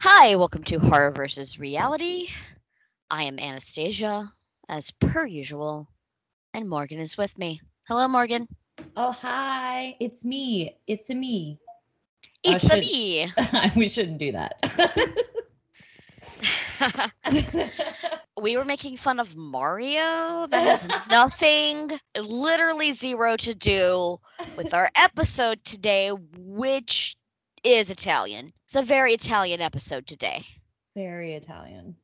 Hi, welcome to Horror versus Reality. I am Anastasia, as per usual, and Morgan is with me. Hello, Morgan. Oh, hi. It's me. It's a me. Oh, It's a should- me. we shouldn't do that. we were making fun of Mario. That has nothing, literally zero to do with our episode today, which is Italian. It's a very Italian episode today. Very Italian.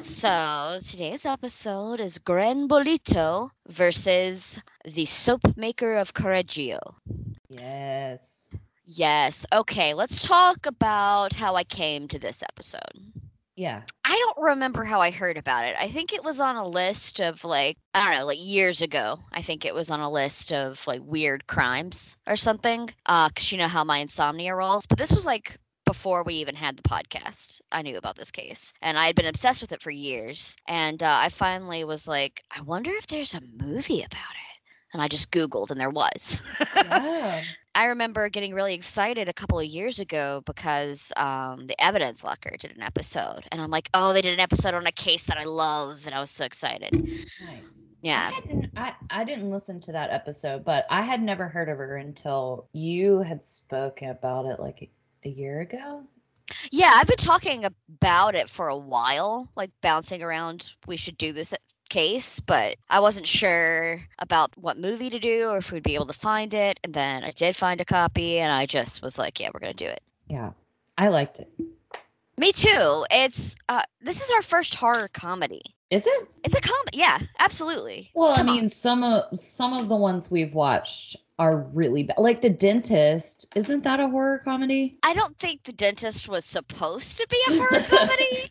So today's episode is Gran Bollito versus the soap maker of Correggio. Yes. Yes. Okay, let's talk about how I came to this episode. Yeah. I don't remember how I heard about it. I think it was on a list of like, I don't know, like years ago. I think it was on a list of like weird crimes or something. Uh, cause you know how my insomnia rolls. But this was like before we even had the podcast. I knew about this case and I had been obsessed with it for years. And uh, I finally was like, I wonder if there's a movie about it. And I just Googled and there was. Yeah. I remember getting really excited a couple of years ago because um, the Evidence Locker did an episode, and I'm like, oh, they did an episode on a case that I love, and I was so excited. nice. Yeah, I, hadn't, I, I didn't listen to that episode, but I had never heard of her until you had spoken about it like a, a year ago. yeah, I've been talking about it for a while, like bouncing around. We should do this case, but I wasn't sure about what movie to do or if we'd be able to find it. And then I did find a copy, and I just was like, yeah, we're gonna do it. Yeah. I liked it. Me too. It's uh, this is our first horror comedy. Is it? It's a comedy. Yeah, absolutely. Well, Come I on. mean, some of some of the ones we've watched are really bad. Like The Dentist, isn't that a horror comedy? I don't think the dentist was supposed to be a horror comedy.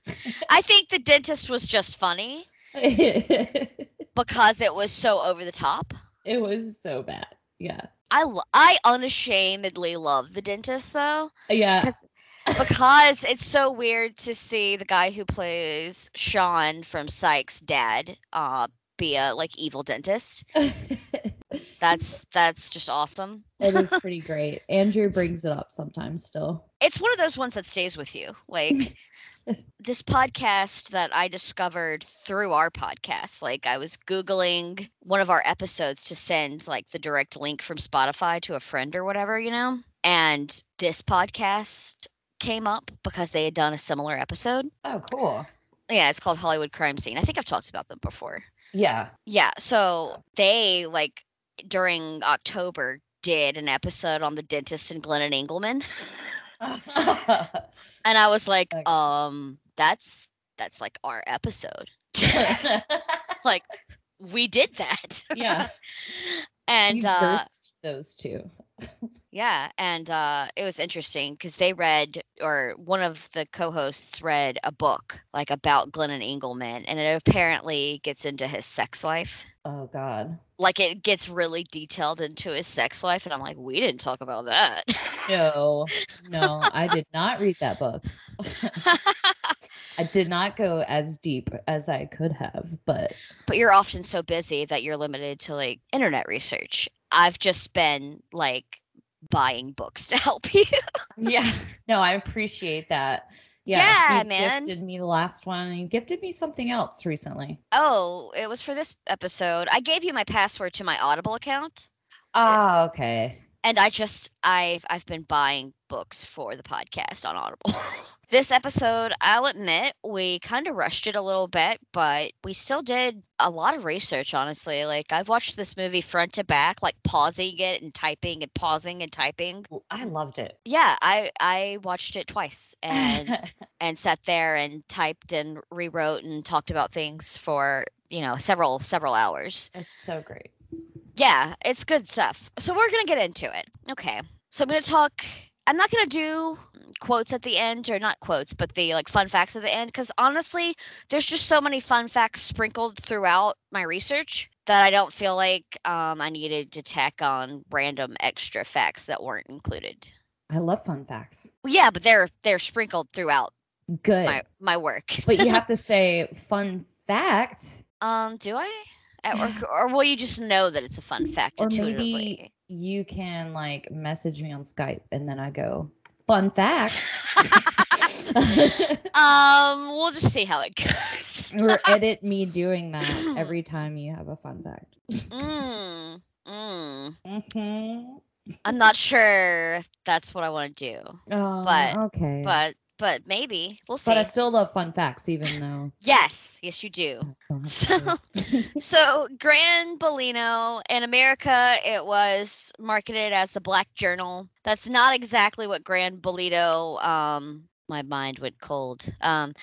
I think the dentist was just funny because it was so over the top. It was so bad. Yeah. I I unashamedly love the dentist though Yeah. because it's so weird to see the guy who plays Sean from Psych's dad uh be a like evil dentist. That's that's just awesome. it is pretty great. Andrew brings it up sometimes still. it's one of those ones that stays with you. Like this podcast that I discovered through our podcast. Like I was Googling one of our episodes to send like the direct link from Spotify to a friend or whatever, you know? And this podcast came up because they had done a similar episode. Oh, cool. Yeah, it's called Hollywood Crime Scene. I think I've talked about them before. Yeah. Yeah, so they like during October did an episode on the dentist and Glennon Engleman. And I was like, Okay. um, that's that's like our episode. like we did that. yeah. and you uh those two. yeah, and uh it was interesting because they read or one of the co-hosts read a book like about Glennon Engleman and it apparently gets into his sex life. Oh God. Like it gets really detailed into his sex life and I'm like, we didn't talk about that. No, no, I did not read that book. I did not go as deep as I could have, but but you're often so busy that you're limited to like internet research. I've just been like buying books to help you. yeah, no, I appreciate that. Yeah, Yeah, you man. gifted me the last one, and you gifted me something else recently. oh, it was for this episode. I gave you my password to my Audible account. Ah, okay. And I just I've I've been buying books for the podcast on Audible. this episode, I'll admit, we kind of rushed it a little bit, but we still did a lot of research, honestly. Like, I've watched this movie front to back, like pausing it and typing and pausing and typing. I loved it. Yeah, I I watched it twice and and sat there and typed and rewrote and talked about things for, you know, several several hours. it's so great. Yeah, it's good stuff. So we're going to get into it. Okay. So I'm going to talk I'm not going to do quotes at the end or not quotes, but the like fun facts at the end cuz honestly, there's just so many fun facts sprinkled throughout my research that I don't feel like um, I needed to tack on random extra facts that weren't included. I love fun facts. Well, yeah, but they're they're sprinkled throughout Good. my my work. but you have to say fun fact, um, do I? Work, or will you just know that it's a fun fact or maybe you can like message me on Skype and then I go fun fact. um, we'll just see how it goes. or edit me doing that every time you have a fun fact. mm, mm. Mhm. I'm not sure that's what I want to do, Oh, But- okay. but but maybe we'll see. but I still love fun facts, even though. yes, yes, you do. So, so Gran Bellino in America, it was marketed as the Black Journal. That's not exactly what Gran Bellino. Um, my mind went cold. Um,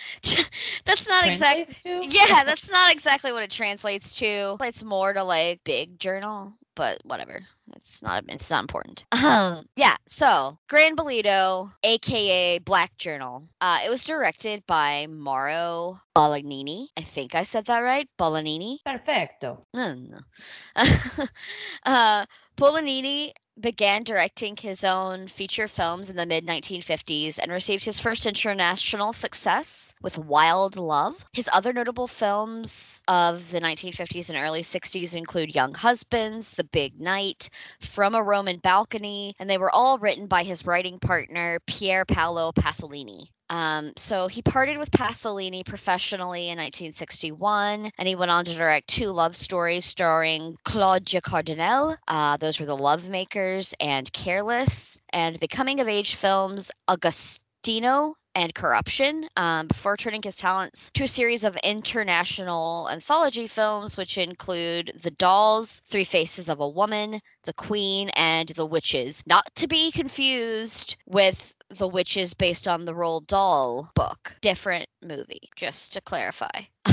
that's not exactly. Yeah, that's not exactly what it translates to. It's more to like big journal, but whatever. It's not it's not important. Um yeah, so Gran Bollito, aka Black Journal. Uh it was directed by Mauro Bolognini. I think I said that right. Bolognini. Perfecto. Mm. uh, Bolognini began directing his own feature films in the mid 1950s and received his first international success with Wild Love. His other notable films of the 1950s and early 60s include Young Husbands, The Big Night, From a Roman Balcony, and they were all written by his writing partner, Pier Paolo Pasolini. Um, so he parted with Pasolini professionally in 1961, and he went on to direct two love stories starring Claudia Cardinale. Uh, those were The Lovemakers and Careless, and the coming of age films Agostino and Corruption um, before turning his talents to a series of international anthology films, which include The Dolls, Three Faces of a Woman, The Queen, and The Witches. Not to be confused with The Witches based on the Roald Dahl book. Different movie, just to clarify.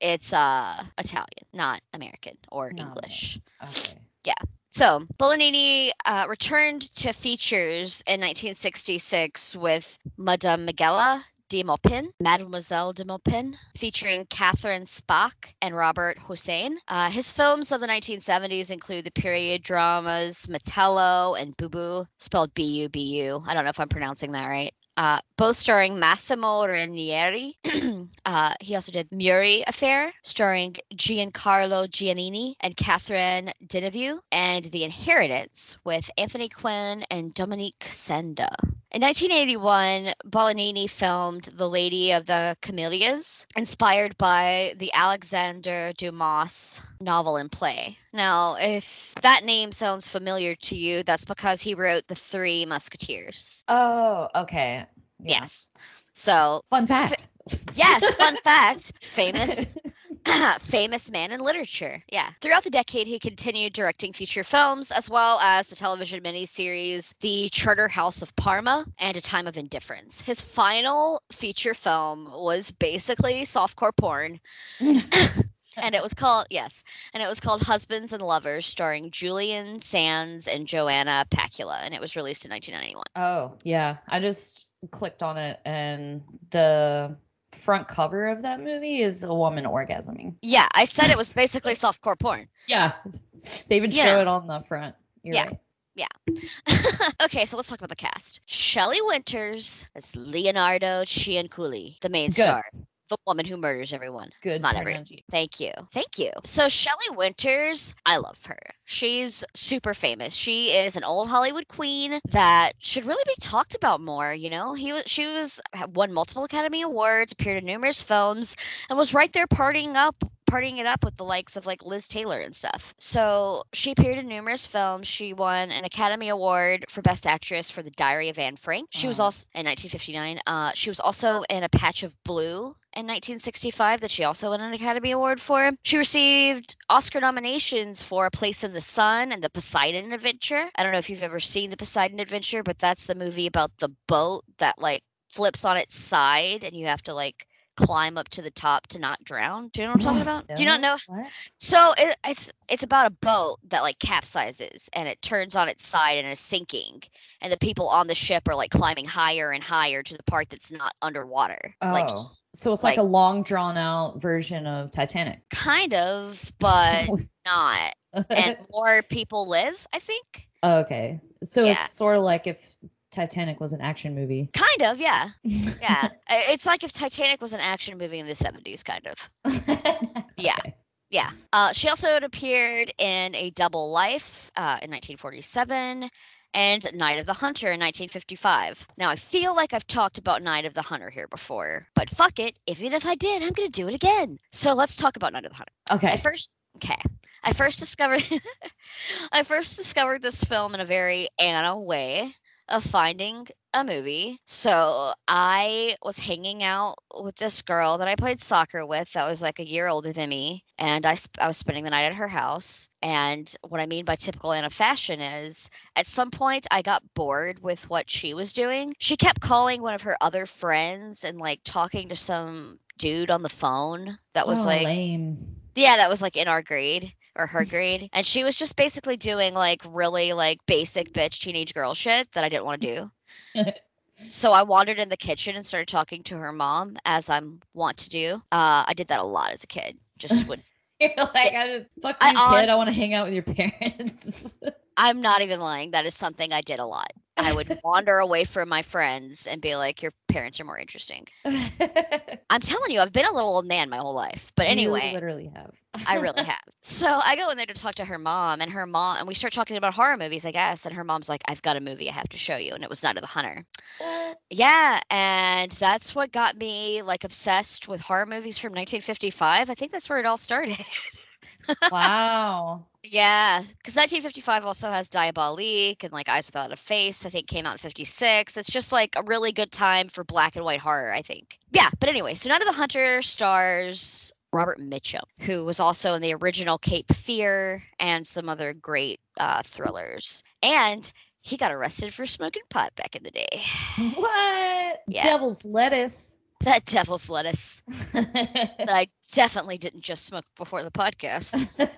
it's uh Italian, not American or No. English. Okay. Yeah. So, Bolognini uh, returned to features in 1966 with Madame Miguela de Maupin, Mademoiselle de Maupin, featuring Catherine Spaak and Robert Hossein. Uh, his films of the 1970s include the period dramas Metello and Boo Boo, spelled B-U-B-U. I don't know if I'm pronouncing that right. Uh, both starring Massimo Ranieri. uh, he also did Murri Affair, starring Giancarlo Giannini and Catherine Deneuve, and The Inheritance with Anthony Quinn and Dominique Sanda. In 1981, Bolognini filmed The Lady of the Camellias, inspired by the Alexander Dumas novel and play. Now, if that name sounds familiar to you, that's because he wrote The Three Musketeers. Oh, okay. Yes. So, Fun fact. yes, fun fact, famous famous man in literature. Yeah. Throughout the decade, he continued directing feature films as well as the television miniseries The Charter House of Parma and A Time of Indifference. His final feature film was basically softcore porn. and it was called yes, and it was called Husbands and Lovers, starring Julian Sands and Joanna Pacula, and it was released in 1991. Oh, yeah. I just clicked on it and the front cover of that movie is a woman orgasming. Yeah, I said it was basically softcore porn. Yeah. They even show know. it on the front. You're Yeah. right. okay, so let's talk about the cast. Shelley Winters as Leonardo Cianciulli, the main Good. star, the woman who murders everyone. Good Not every- pronunciation. Thank you. Thank you. So Shelley Winters, I love her. She's super famous. She is an old Hollywood queen that should really be talked about more, you know? He was she was won multiple Academy Awards, appeared in numerous films, and was right there partying up partying it up with the likes of like Liz Taylor and stuff. So she appeared in numerous films. She won an Academy Award for Best Actress for The Diary of Anne Frank. She was Oh. also in 1959. Uh, she was also in A Patch of Blue. In 1965, that she also won an Academy Award for. She received Oscar nominations for A Place in the Sun and The Poseidon Adventure. I don't know if you've ever seen The Poseidon Adventure, but that's the movie about the boat that like flips on its side and you have to like climb up to the top to not drown. Do you know what I'm talking about? Do you not know? What? So it, it's it's about a boat that like capsizes and it turns on its side and is sinking, and the people on the ship are like climbing higher and higher to the part that's not underwater. Oh, Like so it's like, like- a long drawn out version of Titanic. kind of, but not. And more people live, I think. okay, so Yeah. it's sort of like if Titanic was an action movie. Kind of, yeah, yeah. It's like if Titanic was an action movie in the 70s, kind of. Yeah. Okay. Yeah. Uh, she also had appeared in A Double Life uh, in 1947 and Night of the Hunter in 1955. Now, I feel like I've talked about Night of the Hunter here before, but fuck it. Even if I did, I'm going to do it again. So let's talk about Night of the Hunter. I Okay. first, okay. I first discovered, I first discovered this film in a very Ana way of finding a movie. So I was hanging out with this girl that I played soccer with that was like a year older than me, and I sp- I was spending the night at her house. And what I mean by typical Ana fashion is, at some point I got bored with what she was doing. She kept calling one of her other friends and like talking to some dude on the phone that was Oh, like lame. yeah, that was like in our grade or her grade. And she was just basically doing like really like basic bitch teenage girl shit that I didn't want to do. So I wandered in the kitchen and started talking to her mom as I'm want to do. Uh, I did that a lot as a kid. Just would You're like, I fuck you, on- kid. I want to hang out with your parents. I'm not even lying. That is something I did a lot. I would wander away from my friends and be like, "Your parents are more interesting." I'm telling you, I've been a little old man my whole life. But anyway, You literally have. I really have. So I go in there to talk to her mom, and her mom, and we start talking about horror movies, I guess. And her mom's like, "I've got a movie I have to show you," and it was Night of the Hunter. Yeah, and that's what got me like obsessed with horror movies from 1955. I think that's where it all started. Wow. yeah, because 1955 also has Diabolique and like Eyes Without a Face. I think came out in 56. It's just like a really good time for black and white horror. I think. Yeah, but anyway, so Night of the Hunter stars Robert Mitchum, who was also in the original Cape Fear and some other great uh, thrillers. And he got arrested for smoking pot back in the day. What? Yeah. Devil's lettuce. That devil's lettuce that I definitely didn't just smoke before the podcast.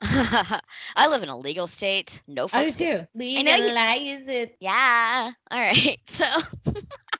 I live in a legal state. No I do too. you- Legalize it. Yeah. All right. So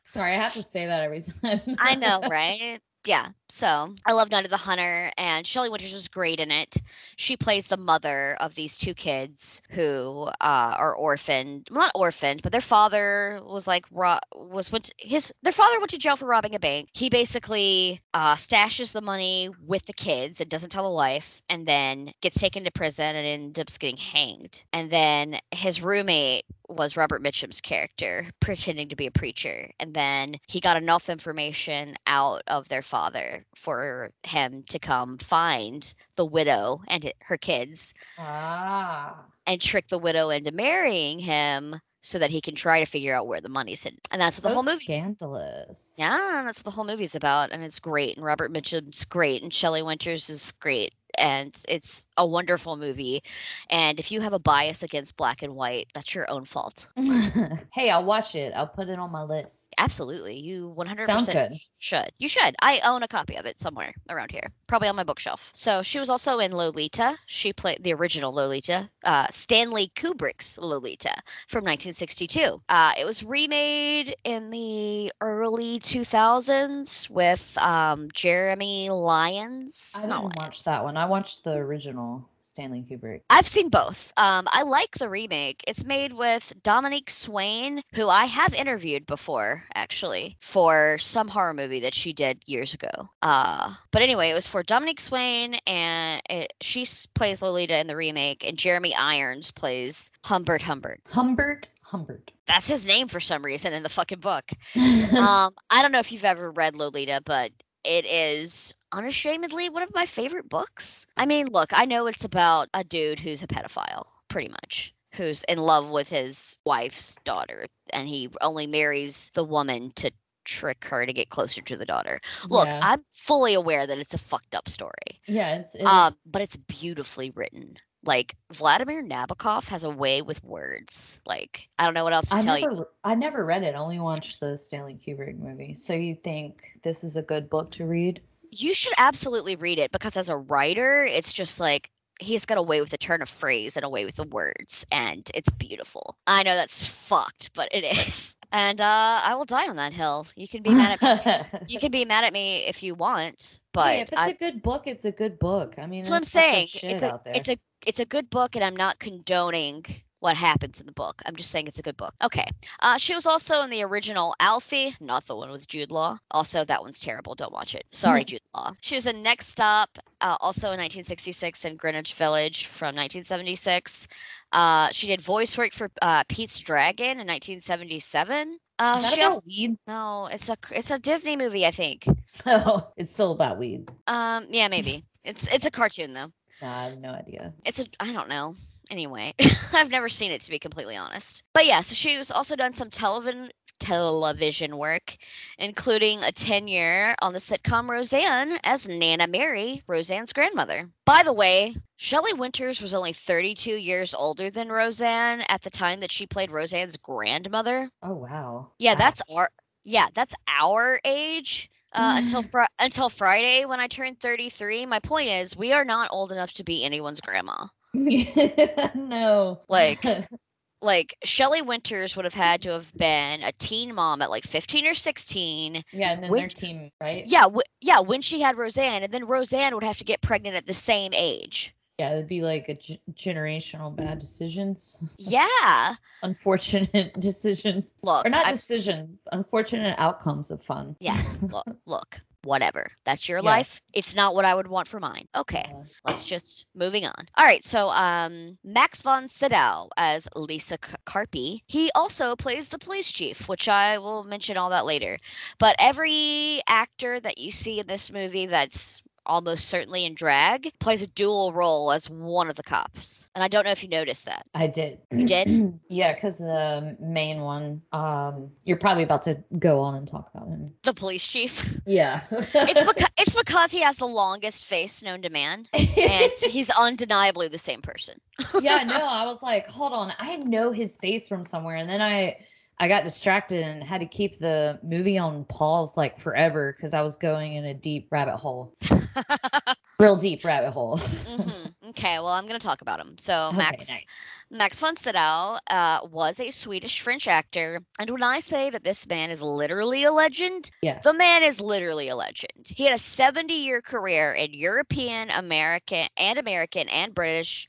Sorry, I have to say that every time. I know, right? Yeah. So I love Night of the Hunter, and Shelley Winters is great in it. She plays the mother of these two kids who uh, are orphaned. Well, not orphaned, but their father was like was went to, his their father went to jail for robbing a bank. He basically uh, stashes the money with the kids and doesn't tell the wife, and then gets taken to prison and ends up getting hanged. And then his roommate was Robert Mitchum's character, pretending to be a preacher. And then he got enough information out of their father for him to come find the widow and her kids ah. and trick the widow into marrying him so that he can try to figure out where the money's hidden. And that's what the whole movie. Scandalous. Yeah, that's what the whole movie's about, and it's great. And Robert Mitchum's great, and Shelley Winters is great, and it's a wonderful movie. And if you have a bias against black and white, that's your own fault. hey, I'll watch it. I'll put it on my list. Absolutely, you 100% Sounds good. Should. You should. I own a copy of it somewhere around here, probably on my bookshelf. So she was also in Lolita. She played the original Lolita, uh, Stanley Kubrick's Lolita from 1962. Uh, it was remade in the early 2000s with um, Jeremy Irons. I didn't watch that one. I watched the original Stanley Kubrick. I've seen both. Um, I like the remake. It's made with Dominique Swain, who I have interviewed before, actually, for some horror movie that she did years ago. Uh, but anyway, it was for Dominique Swain, and it, she plays Lolita in the remake, and Jeremy Irons plays Humbert Humbert. Humbert Humbert. That's his name for some reason in the fucking book. um, I don't know if you've ever read Lolita, but it is unashamedly one of my favorite books. I mean, look, I know it's about a dude who's a pedophile, pretty much. Who's in love with his wife's daughter, and he only marries the woman to trick her to get closer to the daughter. Look, Yeah. I'm fully aware that it's a fucked up story. Yeah, it's, it's Um, but it's beautifully written. Like Vladimir Nabokov has a way with words. Like I don't know what else to I tell never you. I never read it. I only watched the Stanley Kubrick movie. So you think this is a good book to read? You should absolutely read it because as a writer, it's just like he's got away with the turn of phrase and away with the words, and it's beautiful. I know that's fucked, but it is. And uh, I will die on that hill. You can be mad at me. You can be mad at me if you want, but hey, if it's I, a good book, it's a good book. I mean, that's what I'm there's fucked up saying. Shit It's a, out there. it's a it's a good book, and I'm not condoning what happens in the book. I'm just saying it's a good book. Okay. Uh, she was also in the original Alfie, not the one with Jude Law. Also, that one's terrible. Don't watch it. Sorry, Jude Law. She was in Next Stop, uh, also in 1966, in Greenwich Village from 1976. Uh, she did voice work for uh, Pete's Dragon in 1977. Uh, is that about also, weed? no, it's a it's a Disney movie, I think. Oh, it's still about weed. Um, yeah, maybe. it's it's a cartoon though. I have no idea. It's a I don't know. Anyway, I've never seen it to be completely honest. But yeah, so she's also done some television television work, including a tenure on the sitcom Roseanne as Nana Mary, Roseanne's grandmother. By the way, Shelley Winters was only 32 years older than Roseanne at the time that she played Roseanne's grandmother. Oh wow. Yeah, that's Ouch. our yeah, that's our age. Uh, until fri- until Friday when I turned 33. My point is, we are not old enough to be anyone's grandma. no. Like, like Shelley Winters would have had to have been a teen mom at like 15 or 16. yeah, and then Which- their team, right? Yeah, w- yeah, when she had Roseanne, and then Roseanne would have to get pregnant at the same age. Yeah, it'd be like a g- generational bad decisions, Yeah, unfortunate decisions, look, or not I've- decisions, unfortunate outcomes of fun. Yes, look, look, whatever. That's your Yeah. life. It's not what I would want for mine. Okay. Yeah. let's just moving on. All right, so um Max von Sydow as Lisa C- Carpi. He also plays the police chief, which I will mention all that later. But every actor that you see in this movie that's almost certainly in drag plays a dual role as one of the cops. And I don't know if you noticed that. I did. You did? yeah, because the main one, um, you're probably about to go on and talk about him. The police chief. Yeah. It's because it's because he has the longest face known to man and he's undeniably the same person. yeah, no, I was like, hold on, I know his face from somewhere, and then I I got distracted and had to keep the movie on pause like forever because I was going in a deep rabbit hole, real deep rabbit hole. hmm Okay, well, I'm going to talk about him. So, Okay, Max nice. Max von Sydow uh, was a Swedish French actor, and when I say that this man is literally a legend, Yeah. the man is literally a legend. He had a 70-year career in European, American, and American and British.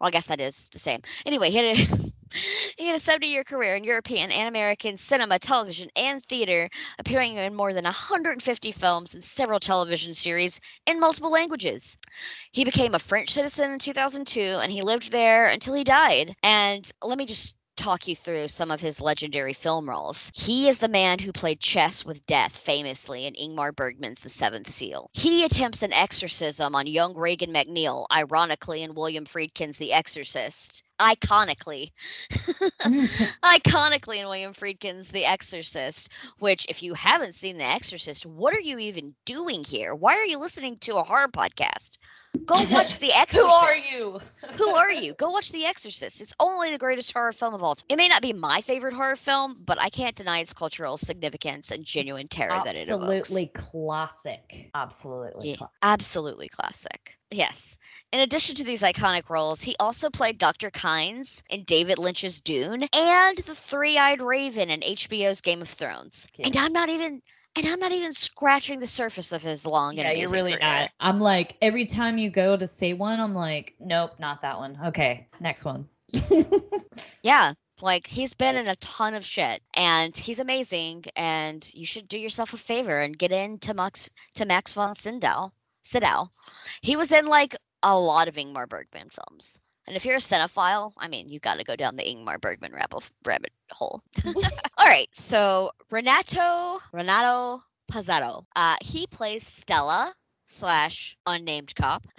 Well, I guess that is the same. Anyway, he had a he had a 70-year career in European and American cinema, television, and theater, appearing in more than 150 films and several television series in multiple languages. He became a French citizen in 2002 and he lived there until he died. And let me just talk you through some of his legendary film roles. He is the man who played chess with death famously in Ingmar Bergman's The Seventh Seal. He attempts an exorcism on young Regan MacNeil, ironically in William Friedkin's The Exorcist. Iconically. Iconically in William Friedkin's The Exorcist, which, if you haven't seen The Exorcist, what are you even doing here? Why are you listening to a horror podcast? Go watch The Exorcist. Who are you? Who are you? Go watch The Exorcist. It's only the greatest horror film of all time. It may not be my favorite horror film, but I can't deny its cultural significance and genuine terror that it evokes. Absolutely classic. Absolutely. Yeah, cla- absolutely classic. Yes. In addition to these iconic roles, he also played Dr. Kynes in David Lynch's Dune and the Three-Eyed Raven in HBO's Game of Thrones. Okay. And I'm not even and I'm not even scratching the surface of his long Yeah, you're really career. not. I'm like every time you go to say one, I'm like, nope, not that one. Okay, next one. Yeah. Like he's been in a ton of shit and he's amazing and you should do yourself a favor and get into Max to Max von Sydow. Sydow. He was in like a lot of Ingmar Bergman films. And if you're a cinephile, I mean, you got to go down the Ingmar Bergman rabbit, rabbit hole. All right, so Renato Renato Pozzetto. Uh, he plays Stella slash unnamed cop.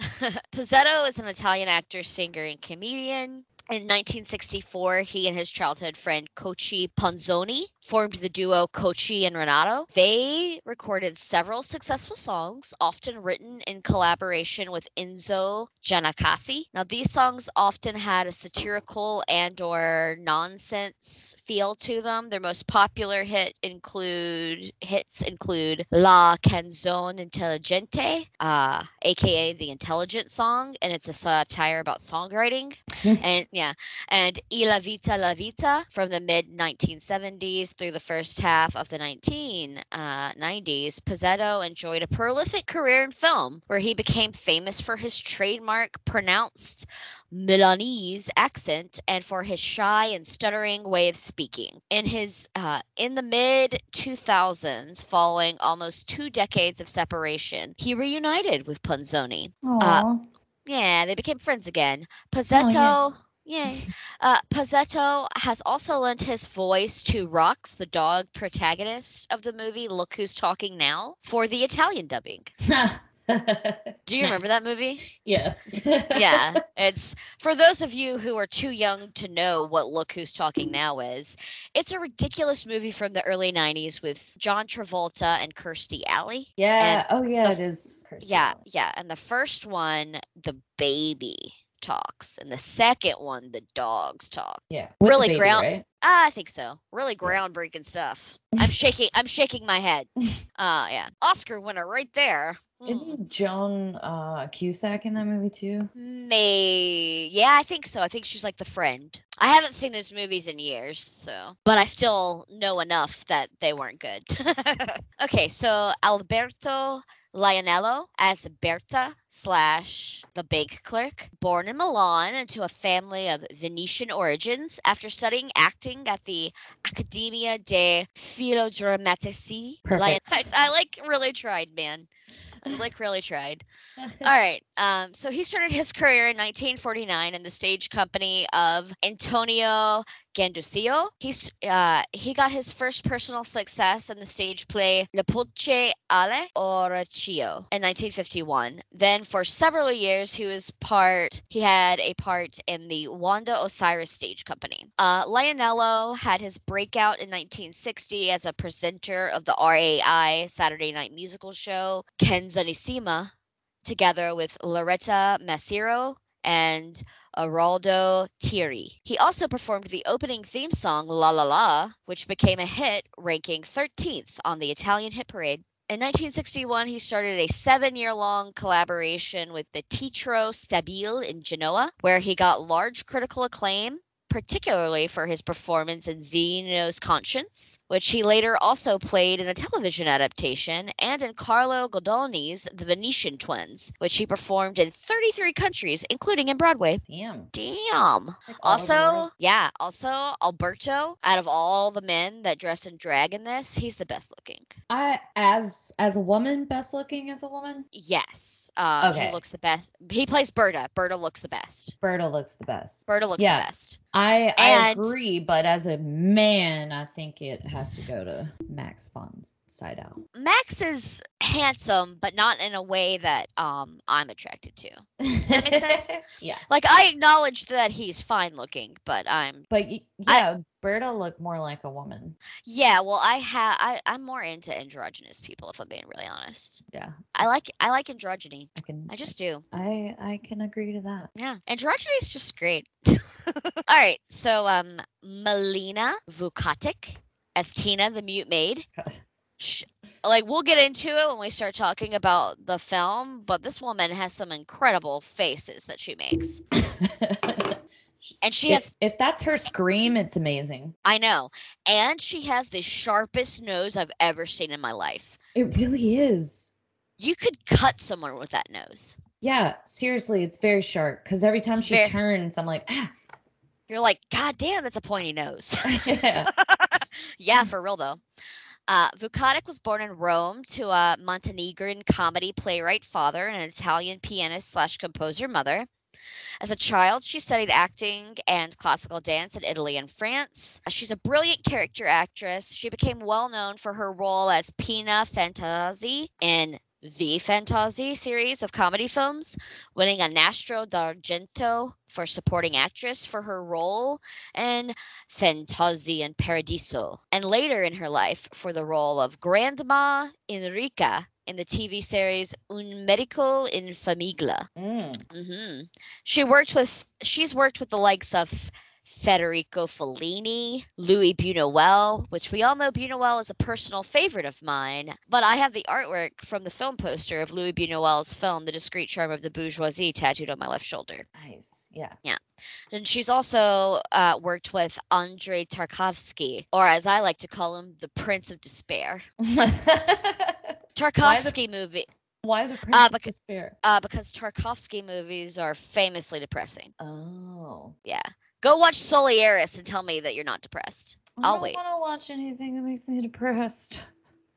Pozzetto is an Italian actor, singer, and comedian. In 1964, he and his childhood friend Cochi Ponzoni formed the duo Cochi and Renato. They recorded several successful songs, often written in collaboration with Enzo Jannacci. Now, these songs often had a satirical and or nonsense feel to them. Their most popular hit include hits include La Canzone Intelligente, uh, aka the Intelligent Song, and it's a satire about songwriting. and yeah, and Y la Vita la Vita from the mid 1970s through the first half of the 1990s. Uh, Pozzetto enjoyed a prolific career in film, where he became famous for his trademark pronounced Milanese accent and for his shy and stuttering way of speaking. In his uh, in the mid 2000s, following almost two decades of separation, he reunited with Ponzoni. Uh, yeah, they became friends again. Pozzetto. Oh, yeah Yay. Uh, Pozzetto has also lent his voice to Rox, the dog protagonist of the movie Look Who's Talking Now, for the Italian dubbing. Do you nice. remember that movie? Yes. yeah. It's for those of you who are too young to know what Look Who's Talking Now is, it's a ridiculous movie from the early 90s with John Travolta and Kirstie Alley. Yeah. And oh, yeah, the, it is. Kirstie yeah. Alley. Yeah. And the first one, The Baby talks, and the second one, the dogs talk. Yeah, really baby, ground. Right? I think so. Really groundbreaking stuff. I'm shaking. I'm shaking my head. Uh, yeah, Oscar winner right there. Isn't Joan uh, Cusack in that movie too? May yeah, I think so. I think she's like the friend. I haven't seen those movies in years, so but I still know enough that they weren't good. okay, so Alberto Lionello as Berta slash the bank clerk, born in Milan into a family of Venetian origins. After studying acting at the Accademia de Filodrammatici, I, I like really tried, man. I like really tried. All right. Um, so he started his career in 1949 in the stage company of Antonio Gandusio. He's uh, he got his first personal success in the stage play Le Pulce alle Orecchio in 1951. Then for several years he was part he had a part in the Wanda Osiris stage company. Uh, Lionello had his breakout in 1960 as a presenter of the RAI Saturday Night Musical show Canzonissima together with Loretta Masiero and Aroldo Tieri. He also performed the opening theme song La La La, which became a hit, ranking 13th on the Italian hit parade. In 1961, he started a seven year long collaboration with the Teatro Stabile in Genoa, where he got large critical acclaim particularly for his performance in Zeno's Conscience, which he later also played in a television adaptation, and in Carlo Goldoni's The Venetian Twins, which he performed in 33 countries, including in Broadway. Damn. Damn. Like also, yeah, also Alberto, out of all the men that dress in drag in this, he's the best looking. I as as a woman, best looking as a woman? Yes. Uh, okay. He looks the best. He plays Berta. Berta looks the best. Berta looks the best. Berta looks yeah. the best. I, I agree, but as a man, I think it has to go to Max von Sydow. Max is handsome, but not in a way that um I'm attracted to. Does that make sense? yeah. Like I acknowledge that he's fine looking, but I'm. But yeah, I, Berta looked more like a woman. Yeah, well, I have I I'm more into androgynous people, if I'm being really honest. Yeah. I like I like androgyny. I can. I just do. I I can agree to that. Yeah, androgyny is just great. All right, so um, Milena Vukotic as Tina the Mute Maid. like we'll get into it when we start talking about the film, but this woman has some incredible faces that she makes. and she if, has if that's her scream, it's amazing. I know. And she has the sharpest nose I've ever seen in my life. It really is. You could cut someone with that nose. Yeah, seriously, it's very sharp because every time she very, turns, I'm like, ah. You're like, God damn, that's a pointy nose. yeah. yeah, for real though. Uh, Vukotic was born in Rome to a Montenegrin comedy playwright father and an Italian pianist slash composer mother. As a child, she studied acting and classical dance in Italy and France. She's a brilliant character actress. She became well known for her role as Pina Fantozzi in the Fantozzi series of comedy films, winning a Nastro d'Argento for supporting actress for her role in Fantozzi and Paradiso, and later in her life for the role of Grandma Enrica in the TV series Un Medico in Famiglia. Mm. hmm She worked with she's worked with the likes of Federico Fellini, Louis Buñuel, which we all know Buñuel is a personal favorite of mine, but I have the artwork from the film poster of Louis Buñuel's film The Discreet Charm of the Bourgeoisie tattooed on my left shoulder. Nice. Yeah. Yeah. And she's also uh, worked with Andrei Tarkovsky, or as I like to call him, the Prince of Despair. Tarkovsky movie, Why the Prince Uh, of because- Despair? uh, because Tarkovsky movies are famously depressing. Oh. Yeah. Go watch Solaris and tell me that you're not depressed. I I'll don't want to watch anything that makes me depressed.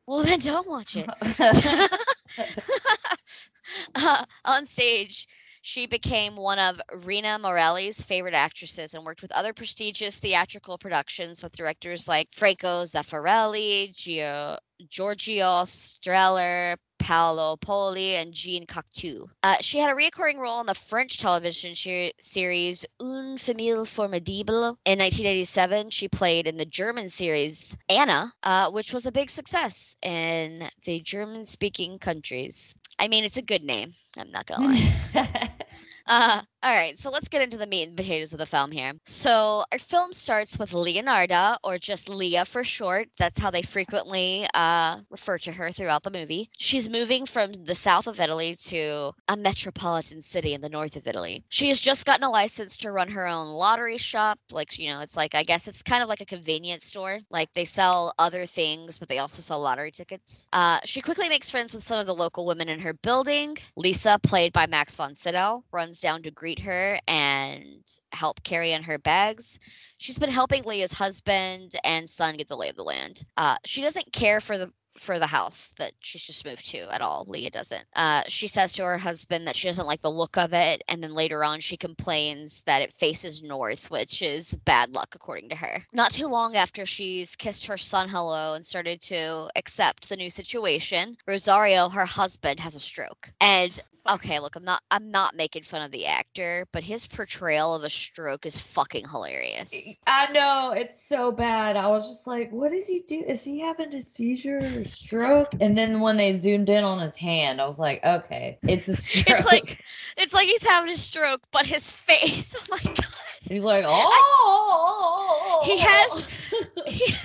Well, then don't watch it. uh, on stage, she became one of Rina Morelli's favorite actresses and worked with other prestigious theatrical productions with directors like Franco Zeffirelli, Gio, Giorgio Strehler, Paolo Poli, and Jean Cocteau. Uh, she had a recurring role in the French television series Une Famille Formidable. In 1987, she played in the German series Anna, uh, which was a big success in the German speaking countries. I mean, it's a good name. I'm not gonna lie. Uh, all right, so let's get into the meat and potatoes of the film here. So our film starts with Leonarda, or just Leah for short. That's how they frequently uh, refer to her throughout the movie. She's moving from the south of Italy to a metropolitan city in the north of Italy. She has just gotten a license to run her own lottery shop. Like, you know, it's like, I guess it's kind of like a convenience store. Like, they sell other things, but they also sell lottery tickets. Uh, she quickly makes friends with some of the local women in her building. Lisa, played by Max von Sydow, runs down to greet her and help carry in her bags. She's been helping Leah's husband and son get the lay of the land. Uh, she doesn't care for the for the house that she's just moved to at all. Leah doesn't. Uh, she says to her husband that she doesn't like the look of it, and then later on she complains that it faces north, which is bad luck according to her. Not too long after she's kissed her son hello and started to accept the new situation, Rosario, her husband, has a stroke. And okay, look, I'm not I'm not making fun of the actor, but his portrayal of a stroke is fucking hilarious. I know it's so bad. I was just like, what does he do? Is he having a seizure or stroke? And then when they zoomed in on his hand, I was like, okay, it's a stroke. It's like it's like he's having a stroke, but his face. Oh my god. he's like, oh, He has- He-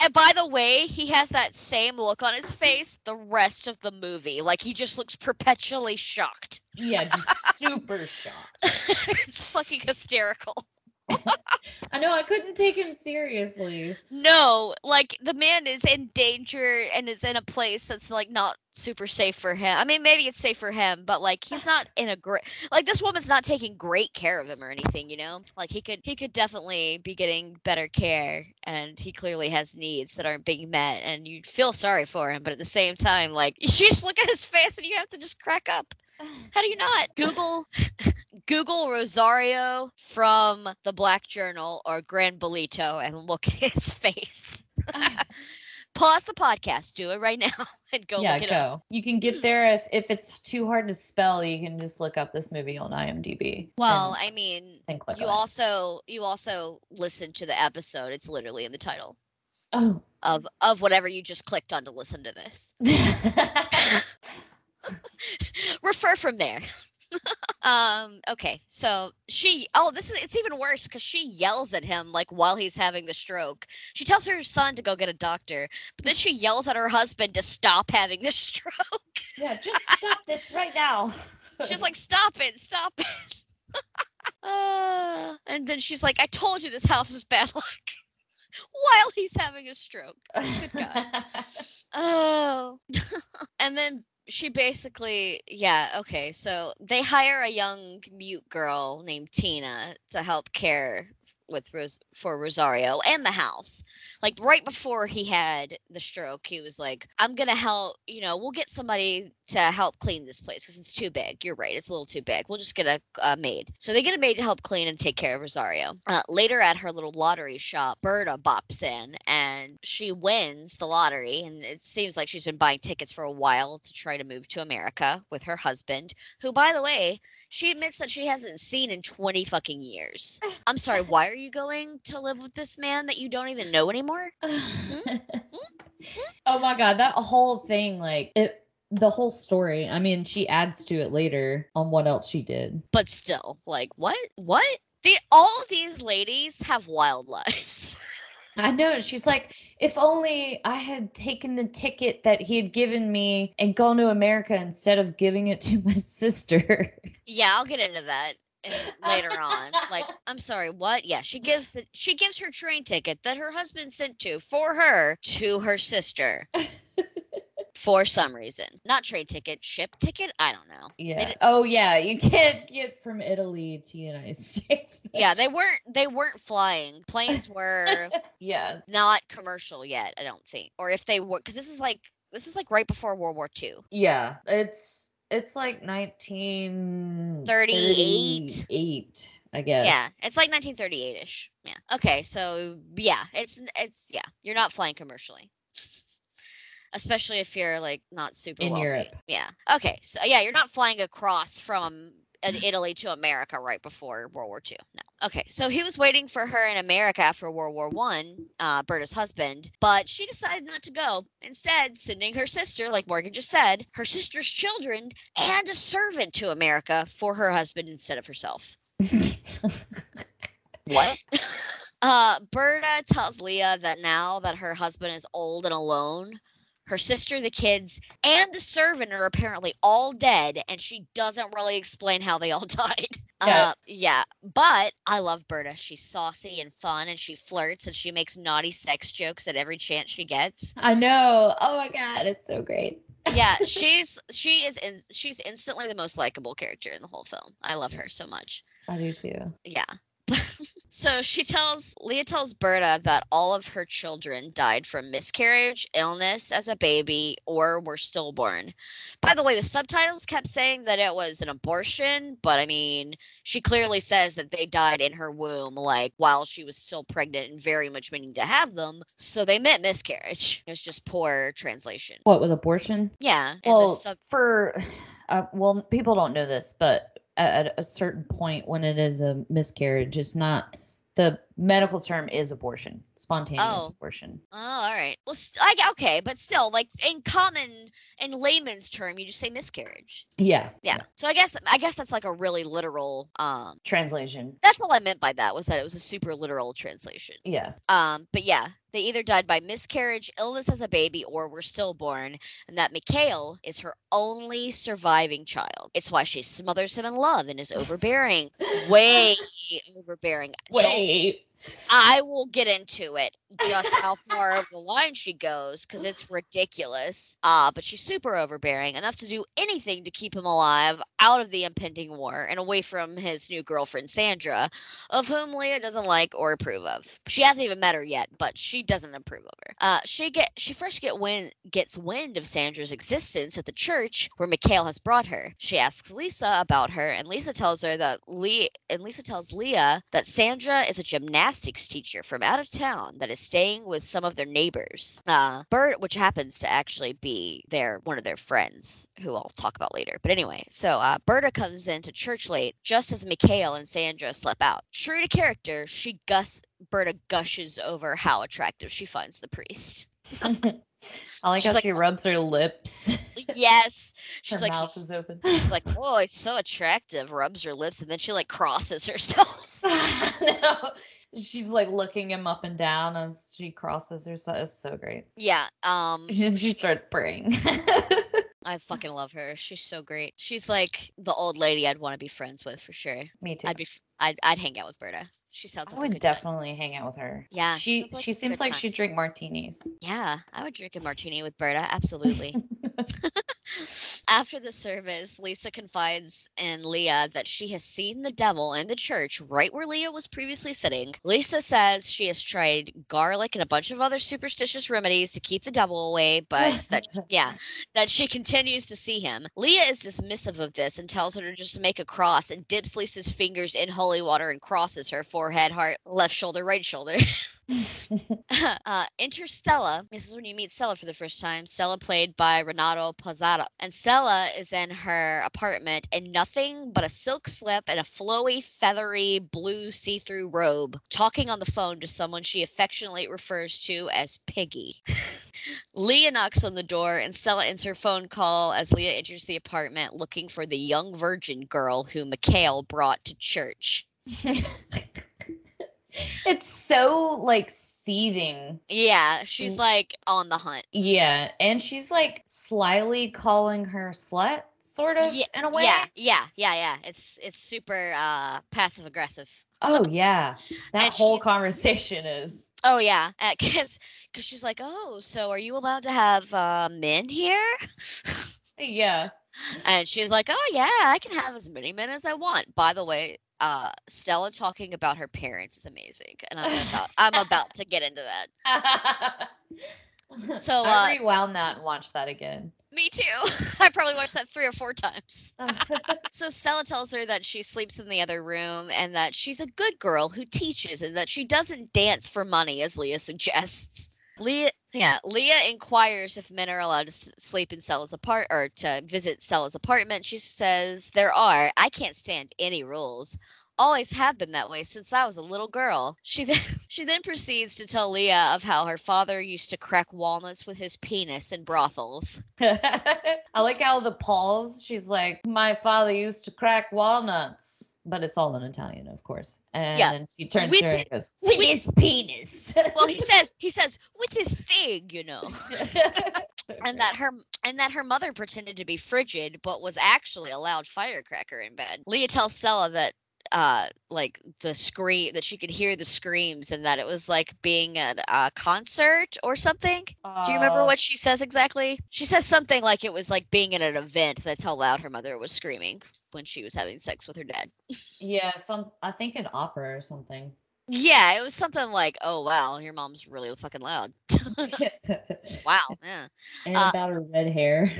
and by the way, he has that same look on his face the rest of the movie. Like he just looks perpetually shocked. yeah, just super shocked. it's fucking hysterical. I know I couldn't take him seriously. No, like the man is in danger and is in a place that's like not super safe for him. I mean, maybe it's safe for him, but like he's not in a great like this woman's not taking great care of him or anything, you know? Like he could he could definitely be getting better care and he clearly has needs that aren't being met and you feel sorry for him, but at the same time like you just look at his face and you have to just crack up. How do you not? Google Google Rosario from the Black Journal or Gran Bollito and look at his face. Pause the podcast. Do it right now and go yeah, look it go. up. You can get there if if it's too hard to spell. You can just look up this movie on IMDb. Well, and I mean, you it. also you also listen to the episode. It's literally in the title Oh. of of whatever you just clicked on to listen to this. Refer from there. um okay so she oh this is it's even worse because she yells at him like while he's having the stroke she tells her son to go get a doctor but then she yells at her husband to stop having the stroke yeah, just stop this right now. she's like stop it stop it uh, and then she's like i told you this house is bad luck while he's having a stroke good God. Oh. and then she basically, yeah, okay. So they hire a young mute girl named Tina to help care with Rose for Rosario and the house. Like right before he had the stroke, he was like, "I'm gonna help. You know, we'll get somebody to help clean this place because it's too big. You're right, it's a little too big. We'll just get a, a maid." So they get a maid to help clean and take care of Rosario. Uh, later at her little lottery shop, Berta bops in and she wins the lottery, and it seems like she's been buying tickets for a while to try to move to America with her husband, who, by the way, she admits that she hasn't seen in 20 fucking years. I'm sorry, why are you going to live with this man that you don't even know anymore? Hmm? Hmm? Hmm? oh my god, that whole thing, like it the whole story. I mean, she adds to it later on what else she did. But still, like what? What? The all these ladies have wild lives. I know. She's like, if only I had taken the ticket that he had given me and gone to America instead of giving it to my sister. Yeah, I'll get into that later on. Like, I'm sorry, what? Yeah, she gives the she gives her train ticket that her husband sent to for her to her sister. For some reason. Not train ticket, ship ticket. I don't know. Yeah. Oh yeah, you can't get from Italy to United States. yeah, they weren't they weren't flying. Planes were yeah not commercial yet. I don't think, or if they were, because this is like this is like right before World War II. Yeah, it's it's like 1938. Eight, I guess. Yeah, it's like 1938ish. Yeah. Okay, so yeah, it's it's yeah, you're not flying commercially especially if you're like not super in wealthy. Europe. Yeah. Okay. So yeah, you're not flying across from Italy to America right before World War II. No. Okay. So he was waiting for her in America after World War One, uh, Berta's husband, but she decided not to go. Instead, sending her sister, like Morgan just said, her sister's children and a servant to America for her husband instead of herself. what? Uh, Berta tells Leah that now that her husband is old and alone, her sister, the kids, and the servant are apparently all dead, and she doesn't really explain how they all died. Yeah. Uh, yeah. But I love Berta. She's saucy and fun, and she flirts and she makes naughty sex jokes at every chance she gets. I know. Oh my god, it's so great. yeah, she's she is in, she's instantly the most likable character in the whole film. I love her so much. I do too. Yeah. so she tells Leah tells Berta that all of her children died from miscarriage, illness as a baby, or were stillborn. By the way, the subtitles kept saying that it was an abortion, but I mean, she clearly says that they died in her womb, like while she was still pregnant and very much meaning to have them. So they meant miscarriage. It was just poor translation. What with abortion? Yeah. Well, sub- for uh, well, people don't know this, but at a certain point when it is a miscarriage. It's not the medical term is abortion, spontaneous Oh. abortion. Oh, all right. Well, st- I, okay, but still, like in common, in layman's term, you just say miscarriage. Yeah. Yeah. So I guess I guess that's like a really literal. Um, Translation. that's all I meant by that was that it was a super literal translation. Yeah. Um, but yeah, they either died by miscarriage, illness as a baby, or were stillborn, and that Mikhail is her only surviving child. It's why she smothers him in love and is overbearing, way overbearing. Wait. I will get into it just how far over the line she goes because it's ridiculous. Uh, but she's super overbearing, enough to do anything to keep him alive out of the impending war and away from his new girlfriend Sandra, of whom Leah doesn't like or approve of. She hasn't even met her yet, but she doesn't approve of her. Uh, she get she first get wind gets wind of Sandra's existence at the church where Mikhail has brought her. She asks Lisa about her, and Lisa tells her that Lee and Lisa tells Leah that Sandra is a gymnastics teacher from out of town that is staying with some of their neighbors. Uh, Bert, which happens to actually be their one of their friends, who I'll talk about later. But anyway, so uh, Berta comes into church late just as Mikhail and Sandra slip out. True to character, she gus Berta gushes over how attractive she finds the priest. I like She's how like, she rubs her lips. yes, she's her like mouth is open. she's like, oh, he's so attractive. Rubs her lips, and then she like crosses herself. no. She's like looking him up and down as she crosses herself. It's so great. yeah. Um. She, she starts praying. I fucking love her. She's so great. She's like the old lady I'd want to be friends with for sure. Me too. I'd be. I'd. I'd hang out with Berta. She sounds I like would good time. definitely hang out with her. Yeah, She sounds like she seems like she'd drink martinis. Yeah, I would drink a martini with Berta. Absolutely. After the service, Lisa confides in Leah that she has seen the devil in the church right where Leah was previously sitting. Lisa says she has tried garlic and a bunch of other superstitious remedies to keep the devil away, but that yeah, that she continues to see him. Leah is dismissive of this and tells her to just make a cross and dips Lisa's fingers in holy water and crosses her forehead, heart, left shoulder, right shoulder. uh, enter Stella. This is when you meet Stella for the first time. Stella, played by Renato Pozzetto. And Stella is in her apartment in nothing but a silk slip and a flowy, feathery, blue see through robe, talking on the phone to someone she affectionately refers to as Piggy. Leah knocks on the door, and Stella ends her phone call as Leah enters the apartment looking for the young virgin girl who Mikhail brought to church. it's so like seething. Yeah, she's Mm. like on the hunt. Yeah, and she's like slyly calling her slut, sort of Yeah, in a way. Yeah, yeah, yeah, yeah. It's it's super uh passive aggressive. Oh yeah, that And whole conversation is. Oh yeah, because because she's like, oh, so are you allowed to have uh, men here? Yeah. and she's like, oh yeah, I can have as many men as I want. By the way, uh, Stella talking about her parents is amazing, and I'm about I'm about to get into that. So, I uh, rewound that and watched that again. Me too. I probably watched that three or four times. So Stella tells her that she sleeps in the other room and that she's a good girl who teaches and that she doesn't dance for money, as Leah suggests. Leah, yeah, Leah inquires if men are allowed to sleep in Stella's apart or to visit Stella's apartment. She says there are. I can't stand any rules. Always have been that way since I was a little girl. She then she then proceeds to tell Leah of how her father used to crack walnuts with his penis in brothels. I like how the pause. She's like, "My father used to crack walnuts," but it's all in Italian, of course. And Yeah. she turns With to her and goes, "With his penis." Well, he says he says with his sting, you know. and that her and that her mother pretended to be frigid but was actually a loud firecracker in bed leah tells stella that uh like the scream that she could hear the screams and that it was like being at a concert or something do you remember Uh, what she says exactly she says something like it was like being at an event that's how loud her mother was screaming when she was having sex with her dad Yeah, some. I think an opera or something. yeah it was something like oh wow your mom's really fucking loud wow yeah and Uh, about her red hair,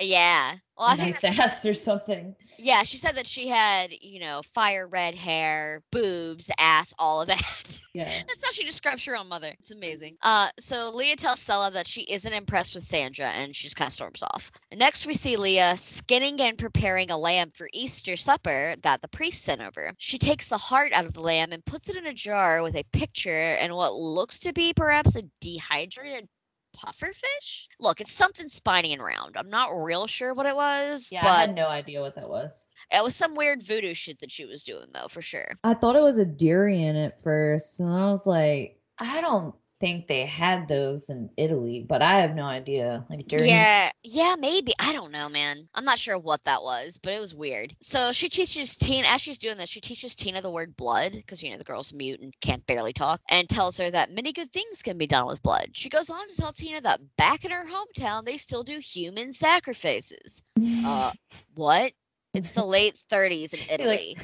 yeah well i think nice ass or something. Yeah, she said that she had, you know, fire red hair, boobs, ass, all of that. Yeah. That's how she describes her own mother. It's amazing. Uh, so Leah tells Stella that she isn't impressed with Sandra, and she just kind of storms off. Next, we see Leah skinning and preparing a lamb for Easter supper that the priest sent over. She takes the heart out of the lamb and puts it in a jar with a picture and what looks to be perhaps a dehydrated pufferfish. Look, it's something spiny and round. I'm not real sure what it was, Yeah, but I had no idea what that was. it was some weird voodoo shit that she was doing, though, for sure. I thought it was a durian at first, and I was like, I don't think they had those in Italy, but I have no idea. Like during Yeah, yeah, maybe. I don't know, man. I'm not sure what that was, but it was weird. So she teaches Tina, as she's doing this, she teaches Tina the word blood, because, you know, the girl's mute and can't barely talk, and tells her that many good things can be done with blood. She goes on to tell Tina that back in her hometown, they still do human sacrifices. Uh, what? It's the late 30s in You're like, Italy.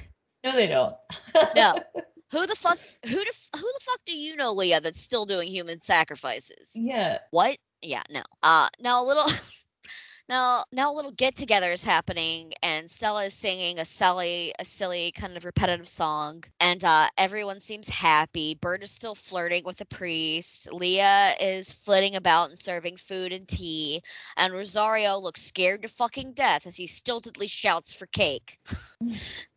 no, they don't. No. Who the fuck? Who the who the fuck do you know, Leah, that's still doing human sacrifices? yeah. What? Yeah, no. Uh, now a little. Now, now a little get together is happening, and Stella is singing a silly, a silly kind of repetitive song, and uh, everyone seems happy. Bert is still flirting with the priest. Leah is flitting about and serving food and tea, and Rosario looks scared to fucking death as he stiltedly shouts for cake.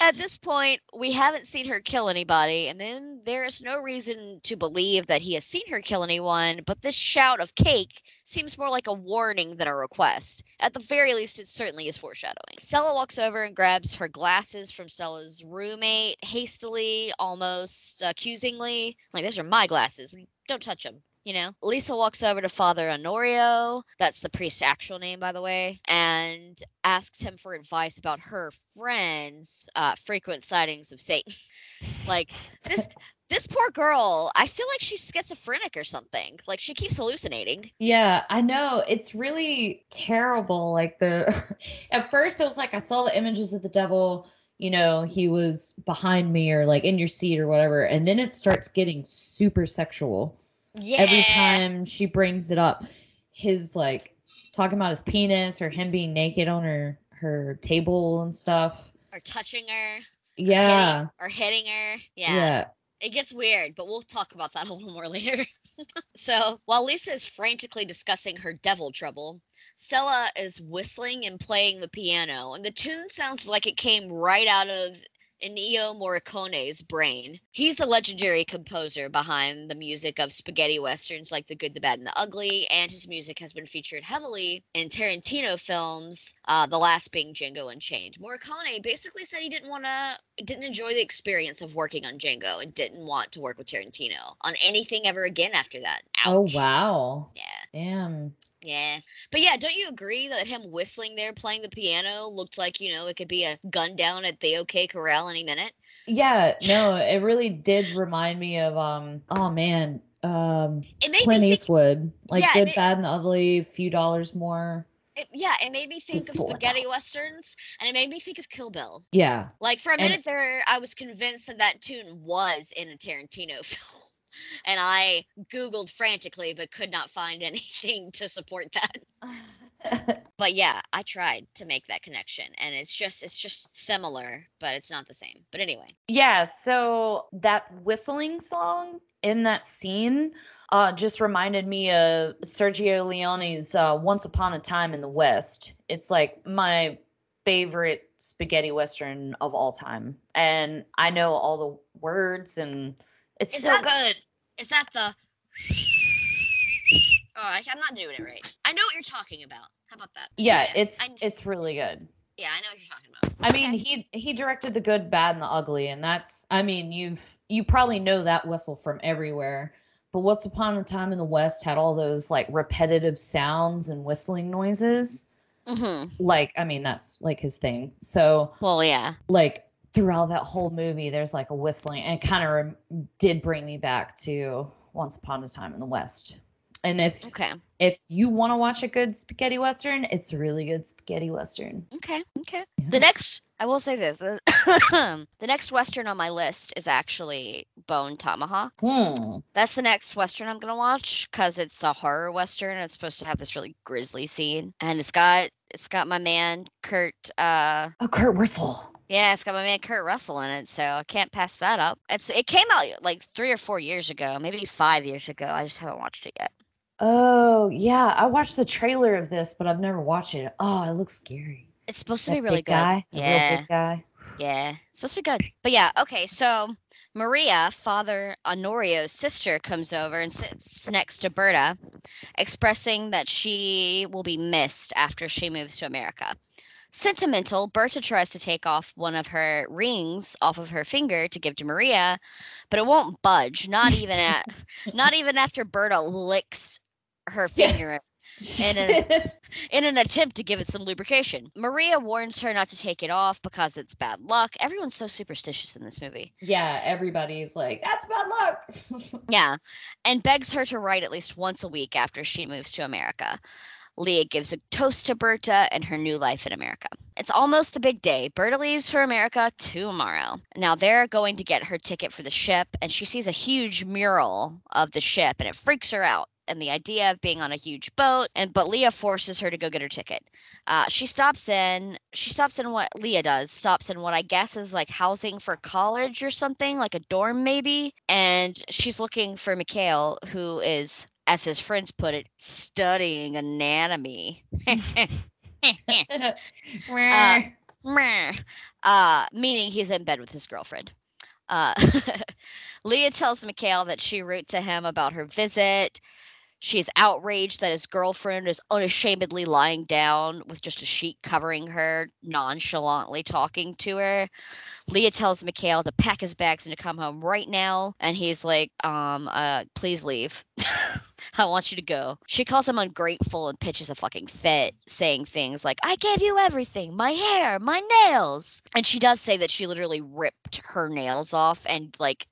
At this point, we haven't seen her kill anybody, and then there is no reason to believe that he has seen her kill anyone, but this shout of cake seems more like a warning than a request. At the very least, it certainly is foreshadowing. Stella walks over and grabs her glasses from Stella's roommate hastily, almost accusingly. Like, those are my glasses. Don't touch them. You know, Lisa walks over to Father Honorio, that's the priest's actual name, by the way, and asks him for advice about her friend's uh, frequent sightings of Satan. like this, this poor girl, I feel like she's schizophrenic or something. Like she keeps hallucinating. Yeah, I know. It's really terrible. Like the at first it was like I saw the images of the devil, you know, he was behind me or like in your seat or whatever, and then it starts getting super sexual. Yeah. Every time she brings it up, his like talking about his penis or him being naked on her her table and stuff. Or touching her. Yeah. Hitting, or hitting her. Yeah. Yeah. It gets weird, but we'll talk about that a little more later. so, while Lisa is frantically discussing her devil trouble, Stella is whistling and playing the piano, and the tune sounds like it came right out of Ennio Morricone's brain. He's the legendary composer behind the music of spaghetti westerns like The Good, the Bad, and the Ugly, and his music has been featured heavily in Tarantino films, uh, the last being Django Unchained. Morricone basically said he didn't want to, didn't enjoy the experience of working on Django and didn't want to work with Tarantino on anything ever again after that. Ouch. Oh wow. Yeah. Damn. Yeah. But yeah, don't you agree that him whistling there playing the piano looked like, you know, it could be a gun down at the OK Corral any minute? Yeah, no, it really did remind me of um oh man, um It made Clint me think, Eastwood. Like Yeah, good, bad, and ugly, few dollars more. it, yeah, it made me think of spaghetti dollars. westerns and it made me think of Kill Bill. Yeah. Like for a And- minute there, I was convinced that that tune was in a Tarantino film. And I Googled frantically, but could not find anything to support that. But yeah, I tried to make that connection, and it's just it's just similar, but it's not the same. But anyway, yeah, so that whistling song in that scene uh just reminded me of Sergio Leone's uh Once Upon a Time in the West. It's like my favorite spaghetti western of all time. And I know all the words and it's Is so that- good. is that the? Oh, I, I'm not doing it right. I know what you're talking about. How about that? Yeah, I- it's it's really good. yeah, I know what you're talking about. I mean, Okay. he he directed the good, bad, and the ugly, and that's I mean, you've you probably know that whistle from everywhere. But Once Upon a Time in the West had all those like repetitive sounds and whistling noises. Mhm. Like, I mean, that's like his thing. So, Well, yeah. like throughout that whole movie, there's like a whistling, and it kind of rem- did bring me back to Once Upon a Time in the West. And if Okay. if you want to watch a good spaghetti western, it's a really good spaghetti western. Okay. Okay. Yeah. The next, I will say this: the, the next western on my list is actually Bone Tomahawk. Hmm. That's the next western I'm gonna watch because it's a horror western. And it's supposed to have this really grisly scene, and it's got it's got my man Kurt. Uh, Oh, Kurt Russell. Yeah, it's got my man Kurt Russell in it, so I can't pass that up. It's it came out like three or four years ago, maybe five years ago. I just haven't watched it yet. Oh, yeah. I watched the trailer of this, but I've never watched it. Oh, it looks scary. It's supposed to That be really big good. guy, Yeah. big guy. Yeah, it's supposed to be good. But yeah, okay, so Maria, Father Honorio's sister, comes over and sits next to Berta, expressing that she will be missed after she moves to America. Sentimental, Berta tries to take off one of her rings off of her finger to give to Maria, but it won't budge. Not even at, not even after Berta licks her finger Yeah. finger in an attempt to give it some lubrication. Maria warns her not to take it off because it's bad luck. Everyone's so superstitious in this movie. yeah, everybody's like, that's bad luck. Yeah, and begs her to write at least once a week after she moves to America. Leah gives a toast to Berta and her new life in America. It's almost the big day. Berta leaves for America tomorrow. Now they're going to get her ticket for the ship, and she sees a huge mural of the ship, and it freaks her out. And the idea of being on a huge boat, and but Leah forces her to go get her ticket. Uh, she stops in. She stops in what Leah does. Stops in what I guess is like housing for college or something, like a dorm maybe. And she's looking for Mikhail, who is, as his friends put it, studying anatomy. Uh, uh, meaning he's in bed with his girlfriend. Uh, Leah tells Mikhail that she wrote to him about her visit. She's outraged that his girlfriend is unashamedly lying down with just a sheet covering her, nonchalantly talking to her. Leah tells Mikhail to pack his bags and to come home right now, and he's like, um, uh, please leave. I want you to go. She calls him ungrateful and pitches a fucking fit, saying things like, I gave you everything my hair, my nails. And she does say that she literally ripped her nails off and, like,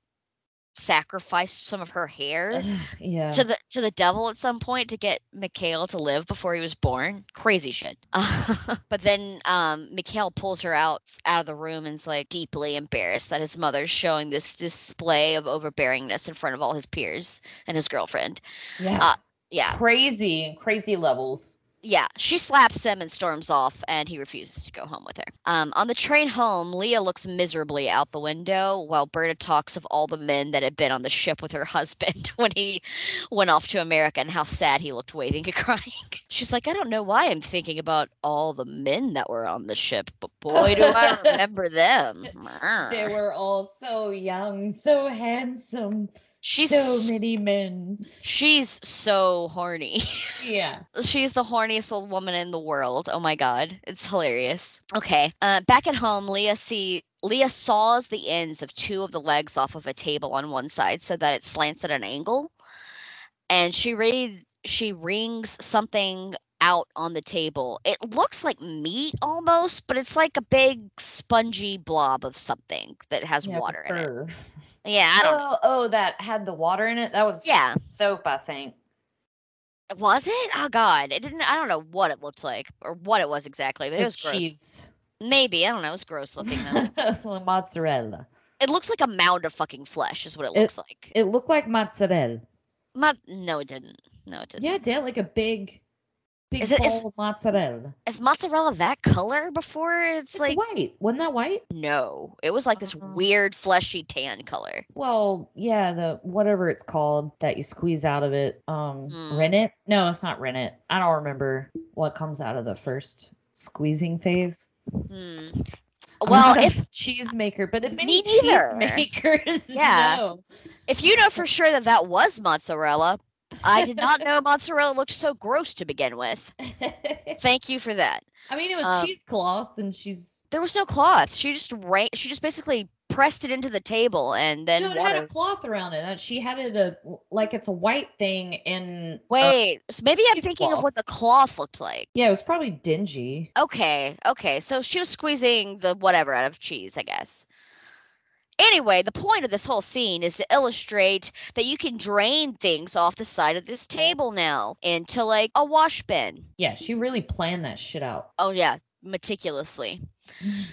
sacrificed some of her hair yeah. to the to the devil at some point to get Mikhail to live before he was born. Crazy shit. but then um, Mikhail pulls her out out of the room and's like deeply embarrassed that his mother's showing this display of overbearingness in front of all his peers and his girlfriend. yeah. uh, Yeah, crazy, crazy levels. Yeah. She slaps him and storms off, and he refuses to go home with her. Um, on the train home, Leah looks miserably out the window while Berta talks of all the men that had been on the ship with her husband when he went off to America and how sad he looked waiting and crying. She's like, I don't know why I'm thinking about all the men that were on the ship, but boy, do I remember them. They were all so young, so handsome. She's so many men. She's so horny. Yeah. She's the horniest old woman in the world. Oh my god, it's hilarious. Okay, uh, back at home, Leah see Leah saws the ends of two of the legs off of a table on one side so that it slants at an angle, and she read she wrings something out on the table. It looks like meat almost, but it's like a big spongy blob of something that has Yeah, water in it. Yeah, I don't know. Oh, oh, that had the water in it. That was Yeah. soap, I think. Was it? Oh god, it didn't. I don't know what it looked like or what it was exactly, but it was gross. cheese. Maybe I don't know. It was gross looking though. mozzarella. it looks like a mound of fucking flesh, is what it It- looks like. It looked like mozzarella. Ma- no, it didn't. No, it didn't. Yeah, it did like a big, big Is it- is- mozzarella. Is mozzarella that color before? It's, It's like white. Wasn't that white? no. It was like this Uh-huh. weird fleshy tan color. Well, yeah, the whatever it's called that you squeeze out of it. Um, Mm. rennet? No, it's not rennet. I don't remember what comes out of the first squeezing phase. Hmm. I'm Well, if cheese maker, but if any cheese makers Yeah. know. if you know for sure that that was mozzarella, I did not know mozzarella looked so gross to begin with. Thank you for that. I mean, it was Um, cheesecloth, and she's There was no cloth. She just ran. She just basically pressed it into the table and then no, it water. had a cloth around it. Uh, She had it a like it's a white thing in. uh, Wait, so maybe I'm thinking of what the cloth looked like. yeah, it was probably dingy. Okay, okay. So she was squeezing the whatever out of cheese, I guess. Anyway, the point of this whole scene is to illustrate that you can drain things off the side of this table now into like a wash bin. Yeah, she really planned that shit out. Oh yeah, meticulously.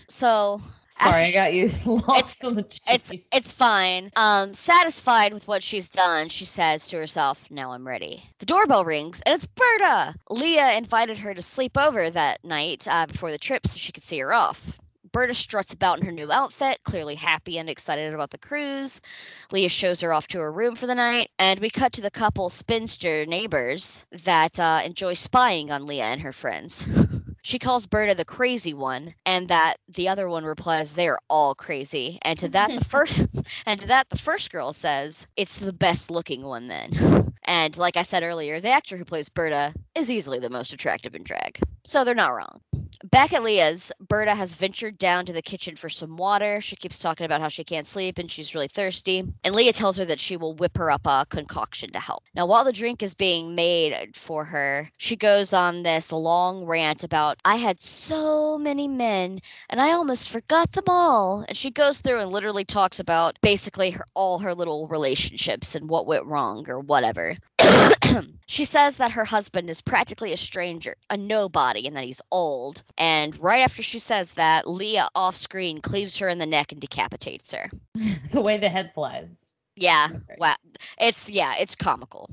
So Sorry, I got you lost on the cheese. it's it's fine. Um, satisfied with what she's done, she says to herself, "Now I'm ready." The doorbell rings, and it's Berta. Leah invited her to sleep over that night uh, before the trip, so she could see her off. Berta struts about in her new outfit, clearly happy and excited about the cruise. Leah shows her off to her room for the night, and we cut to the couple spinster neighbors that uh, enjoy spying on Leah and her friends. She calls Berta the crazy one, and that the other one replies they're all crazy. And to that the first and to that the first girl says, It's the best looking one then. And like I said earlier, the actor who plays Berta is easily the most attractive in drag. So they're not wrong. Back at Leah's, Berta has ventured down to the kitchen for some water. She keeps talking about how she can't sleep and she's really thirsty. And Leah tells her that she will whip her up a concoction to help. Now, while the drink is being made for her, she goes on this long rant about, I had so many men and I almost forgot them all. And she goes through and literally talks about basically her, all her little relationships and what went wrong or whatever. she says that her husband is practically a stranger, a nobody, and that he's old. And right after she says that, Leah off screen cleaves her in the neck and decapitates her. the way the head flies. Yeah, wow. It's yeah, it's comical.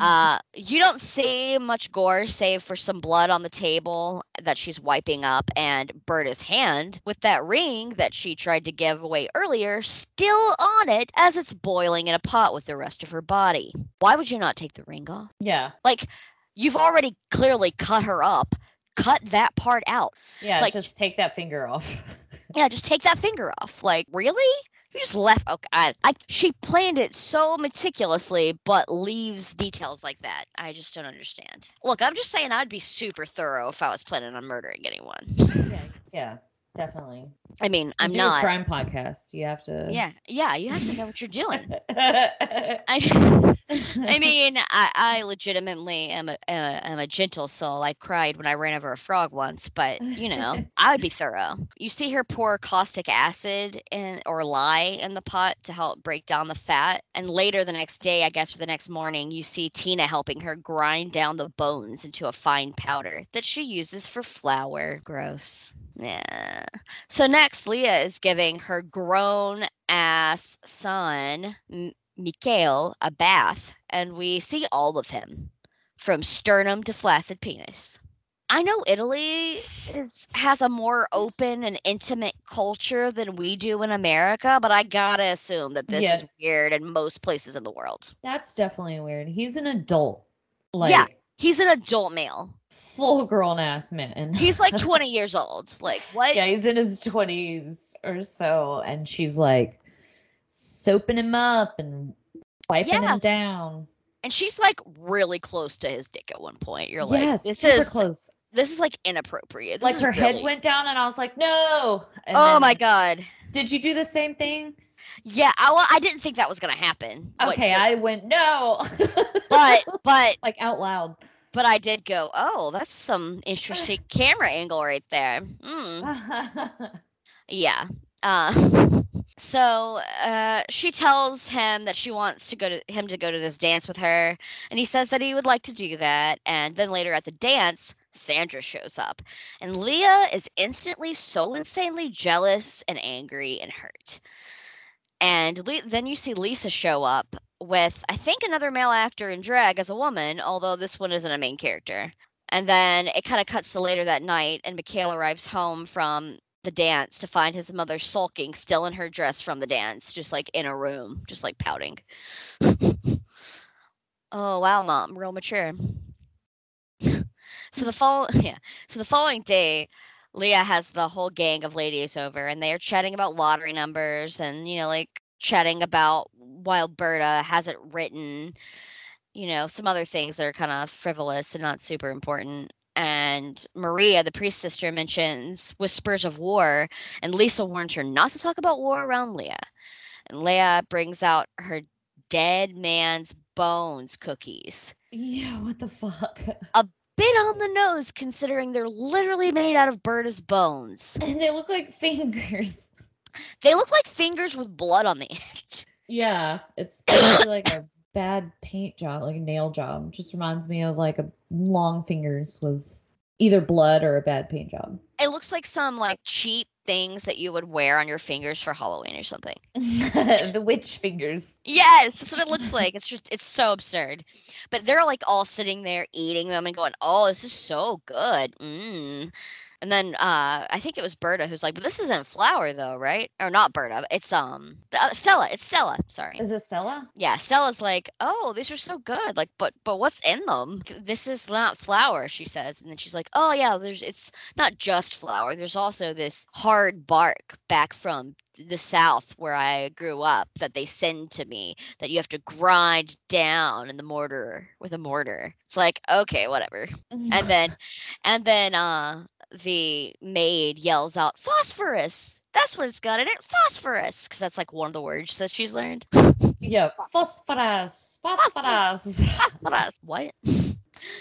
Uh, you don't see much gore save for some blood on the table that she's wiping up, and Berta's hand with that ring that she tried to give away earlier still on it as it's boiling in a pot with the rest of her body. Why would you not take the ring off? yeah, Like, you've already clearly cut her up. Cut that part out. yeah. Like- just take that finger off. Yeah, just take that finger off. Like, really? You just left. Okay, I, I, she planned it so meticulously, but leaves details like that. I just don't understand. Look, I'm just saying I'd be super thorough if I was planning on murdering anyone. yeah, yeah. Definitely. I mean, I'm do not. a crime podcast. You have to. Yeah, yeah, you have to know what you're doing. I I, I mean, I, I legitimately am a, uh, am a gentle soul. I cried when I ran over a frog once, but you know, I would be thorough. You see her pour caustic acid in or lye in the pot to help break down the fat, and later the next day, I guess, or the next morning, you see Tina helping her grind down the bones into a fine powder that she uses for flour. Gross. Yeah. So next, Leah is giving her grown ass son, M- Mikhail, a bath, and we see all of him from sternum to flaccid penis. I know Italy is has a more open and intimate culture than we do in America, but I gotta assume that this Yeah. is weird in most places in the world. That's definitely weird. He's an adult. Like Yeah. He's an adult male. full grown ass man. He's like 20 years old. Like what? yeah, he's in his twenties or so, and she's like soaping him up and wiping Yeah. him down. And she's like really close to his dick at one point. You're like, yeah, this super is close. this is like inappropriate. This Like her head went down, and I was like, no. And Oh my god. Did you do the same thing? Yeah, I, well, I didn't think that was gonna happen. What- Okay, but- I went no. but but like out loud. but I did go. Oh, that's some interesting camera angle right there. Mm, yeah. Uh, so uh, she tells him that she wants to go to him to go to this dance with her, and he says that he would like to do that. And then later at the dance, Sandra shows up, and Leah is instantly so insanely jealous and angry and hurt. And Le- then you see Lisa show up with, I think, another male actor in drag as a woman, although this one isn't a main character. And then it kind of cuts to later that night, and Mikhail arrives home from the dance to find his mother sulking, still in her dress from the dance, just like in a room, just like pouting. oh wow, mom, real mature. so the fall, yeah. So the following day, Leah has the whole gang of ladies over, and they are chatting about lottery numbers, and you know, like chatting about while Berta hasn't written, you know, some other things that are kind of frivolous and not super important. And Maria, the priest sister, mentions whispers of war, and Lisa warns her not to talk about war around Leah. And Leah brings out her dead man's bones cookies. Yeah, what the fuck? Bit on the nose, considering they're literally made out of Berta's bones. And they look like fingers. They look like fingers with blood on the end. Yeah, it's like a bad paint job, like a nail job. Just reminds me of like a long fingers with either blood or a bad paint job. It looks like some like cheap things that you would wear on your fingers for Halloween or something. the witch fingers. Yes, that's what it looks like. It's just it's so absurd. But they're like all sitting there eating them and going, "Oh, this is so good." Mm. And then uh I think it was Berta who's like, "But this isn't flour though, right?" Or not Berta. It's um uh, Stella. It's Stella. Sorry. Is it Stella? Yeah, Stella's like, "Oh, these are so good." Like, but but what's in them? This is not flour, she says. And then she's like, "Oh yeah, there's it's not just flour. There's also this hard bark back from the south where I grew up that they send to me that you have to grind down in the mortar with a mortar." It's like, "Okay, whatever." And then and then uh the maid yells out, "Phosphorus." That's what it's got in it, phosphorus, because that's like one of the words that she's learned. yeah, phosphorus, phosphorus. Phosphorus. What?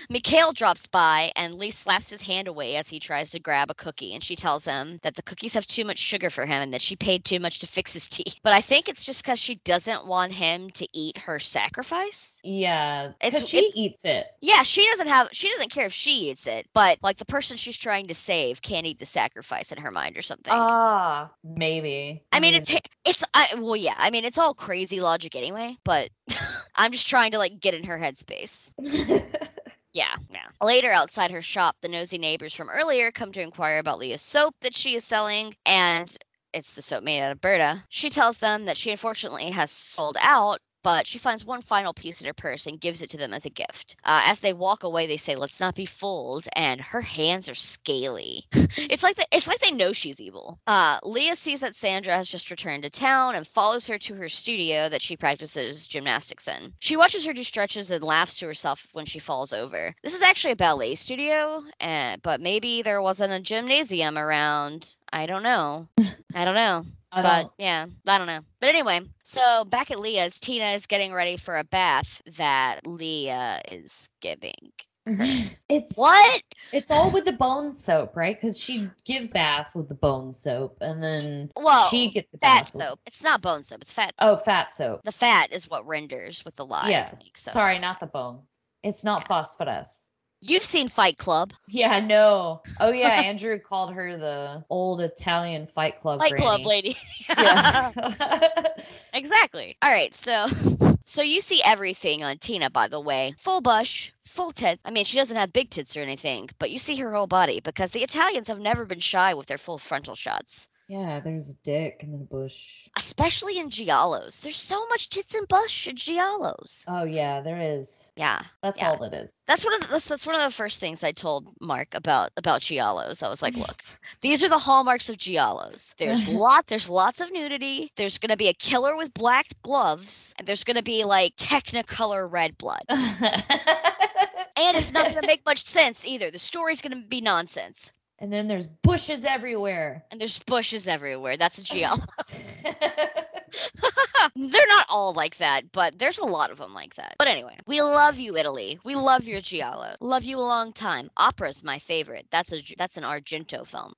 Mikhail drops by and Lee slaps his hand away as he tries to grab a cookie, and she tells him that the cookies have too much sugar for him and that she paid too much to fix his teeth. But I think it's just because she doesn't want him to eat her sacrifice. yeah, because she it's- eats it. Yeah, she doesn't have she doesn't care if she eats it, but like the person she's trying to save can't eat the sacrifice in her mind or something. Ah, maybe. I mean, it's it's I, well, yeah. I mean, it's all crazy logic anyway. But I'm just trying to like get in her headspace. Yeah, yeah. Later, outside her shop, the nosy neighbors from earlier come to inquire about Leah's soap that she is selling, and it's the soap made out of Berta. She tells them that she unfortunately has sold out but she finds one final piece in her purse and gives it to them as a gift. Uh, as they walk away, they say, "Let's not be fooled," and her hands are scaly. it's like the, it's like they know she's evil. Uh, Leah sees that Sandra has just returned to town and follows her to her studio that she practices gymnastics in. She watches her do stretches and laughs to herself when she falls over. This is actually a ballet studio, uh, but maybe there wasn't a gymnasium around. I don't know. I don't know. I but don't- yeah, I don't know. But anyway, so back at Leah's, Tina is getting ready for a bath that Leah is giving. it's What? It's all with the bone soap, right? Because she gives bath with the bone soap, and then Well, she gets the Fat bath with- soap. It's not bone soap. It's fat. Oh, fat soap. The fat is what renders with the lye Yeah. Sorry, not the bone. It's not phosphorus. You've seen Fight Club. Yeah, no. Oh yeah, Andrew called her the old Italian Fight Club. Fight Club lady. Exactly. All right, so so you see everything on Tina, by the way. Full bush, full tits. I mean, she doesn't have big tits or anything, but you see her whole body because the Italians have never been shy with their full frontal shots. Yeah, there's a dick and then a bush. Especially in giallos. There's so much tits and bush in giallos. Oh yeah, there is. Yeah. That's Yeah. all it is. That's one of the, that's, that's one of the first things I told Mark about about giallos. I was like, look, these are the hallmarks of giallos. There's lot there's lots of nudity. There's gonna be a killer with black gloves, and there's gonna be like technicolor red blood. And it's not gonna make much sense either. The story's gonna be nonsense. And then there's bushes everywhere. And there's bushes everywhere. That's a giallo. They're not all like that, but there's a lot of them like that. But anyway, we love you, Italy. We love your giallo. Love you a long time. Opera's my favorite. That's a that's an Argento film.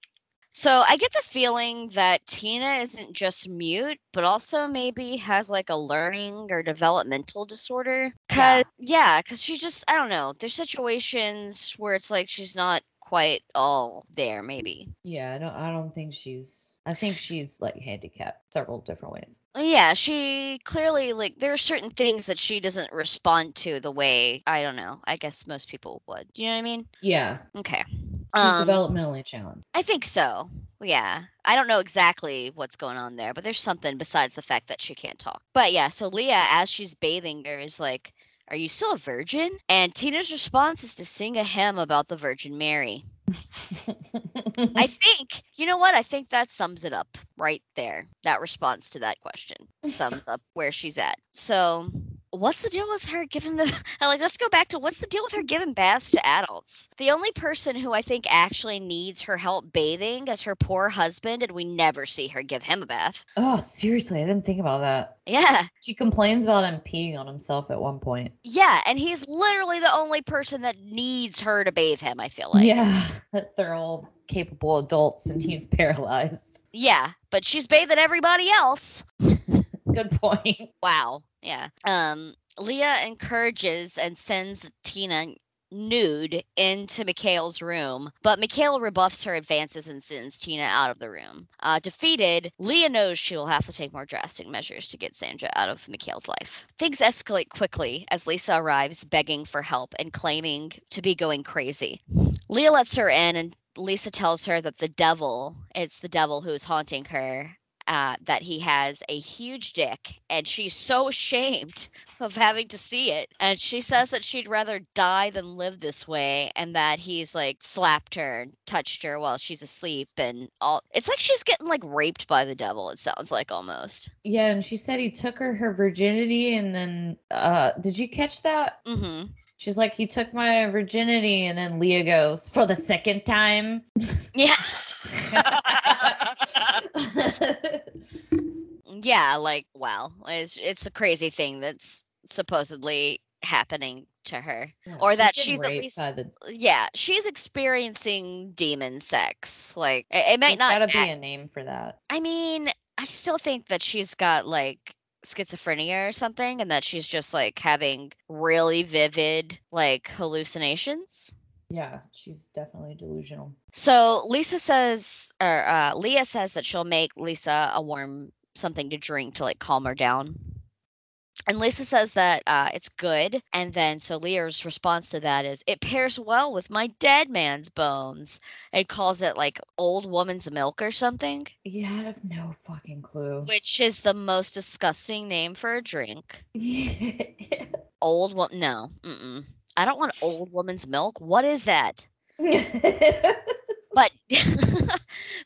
So I get the feeling that Tina isn't just mute, but also maybe has like a learning or developmental disorder. Cause yeah, cause she just I don't know. There's situations where it's like she's not quite all there. Maybe. yeah, I don't. I don't think she's. I think she's like handicapped several different ways. Yeah, she clearly like there are certain things that she doesn't respond to the way I don't know. I guess most people would. You know what I mean? Yeah, Okay. she's Um, developmentally challenged. I think so. Yeah. I don't know exactly what's going on there, but there's something besides the fact that she can't talk. But yeah, so Leah, as she's bathing her, is like, Are you still a virgin? And Tina's response is to sing a hymn about the Virgin Mary. I think, you know what? I think that sums it up right there. That response to that question sums up where she's at. So, what's the deal with her giving the like let's go back to what's the deal with her giving baths to adults? The only person who I think actually needs her help bathing is her poor husband and we never see her give him a bath. oh, seriously, I didn't think about that. Yeah. She complains about him peeing on himself at one point. Yeah, and he's literally the only person that needs her to bathe him, I feel like. yeah, they're all capable adults, and he's paralyzed. Yeah, but she's bathing everybody else. Good point. Wow. Yeah. Um, Leah encourages and sends Tina nude into Mikhail's room, but Mikhail rebuffs her advances and sends Tina out of the room. Uh, defeated, Leah knows she will have to take more drastic measures to get Sandra out of Mikhail's life. Things escalate quickly as Lisa arrives begging for help and claiming to be going crazy. Leah lets her in and Lisa tells her that the devil, it's the devil who's haunting her, uh, that he has a huge dick, and she's so ashamed of having to see it. And she says that she'd rather die than live this way, and that he's like slapped her and touched her while she's asleep, and all. It's like she's getting like raped by the devil. It sounds like almost. Yeah, and she said he took her her virginity, and then uh, did you catch that? Mm-hmm. She's like, he took my virginity, and then Leah goes for the second time. Yeah. yeah, like wow, it's it's a crazy thing that's supposedly happening to her. Or that she's at least- the. Yeah, she's experiencing demon sex. Like it, it might There's not. gotta be a name for that. I mean, I still think that she's got like schizophrenia or something, and that she's just like having really vivid like hallucinations. Yeah, she's definitely delusional. So Lisa says, or uh, Leah says that she'll make Lisa a warm something to drink to like calm her down. And Lisa says that uh, it's good. And then so Leah's response to that is, it pairs well with my dead man's bones. And calls it like old woman's milk or something, Yeah, I have no fucking clue. which is the most disgusting name for a drink. Old wo- No. Mm-mm. I don't want old woman's milk. What is that? But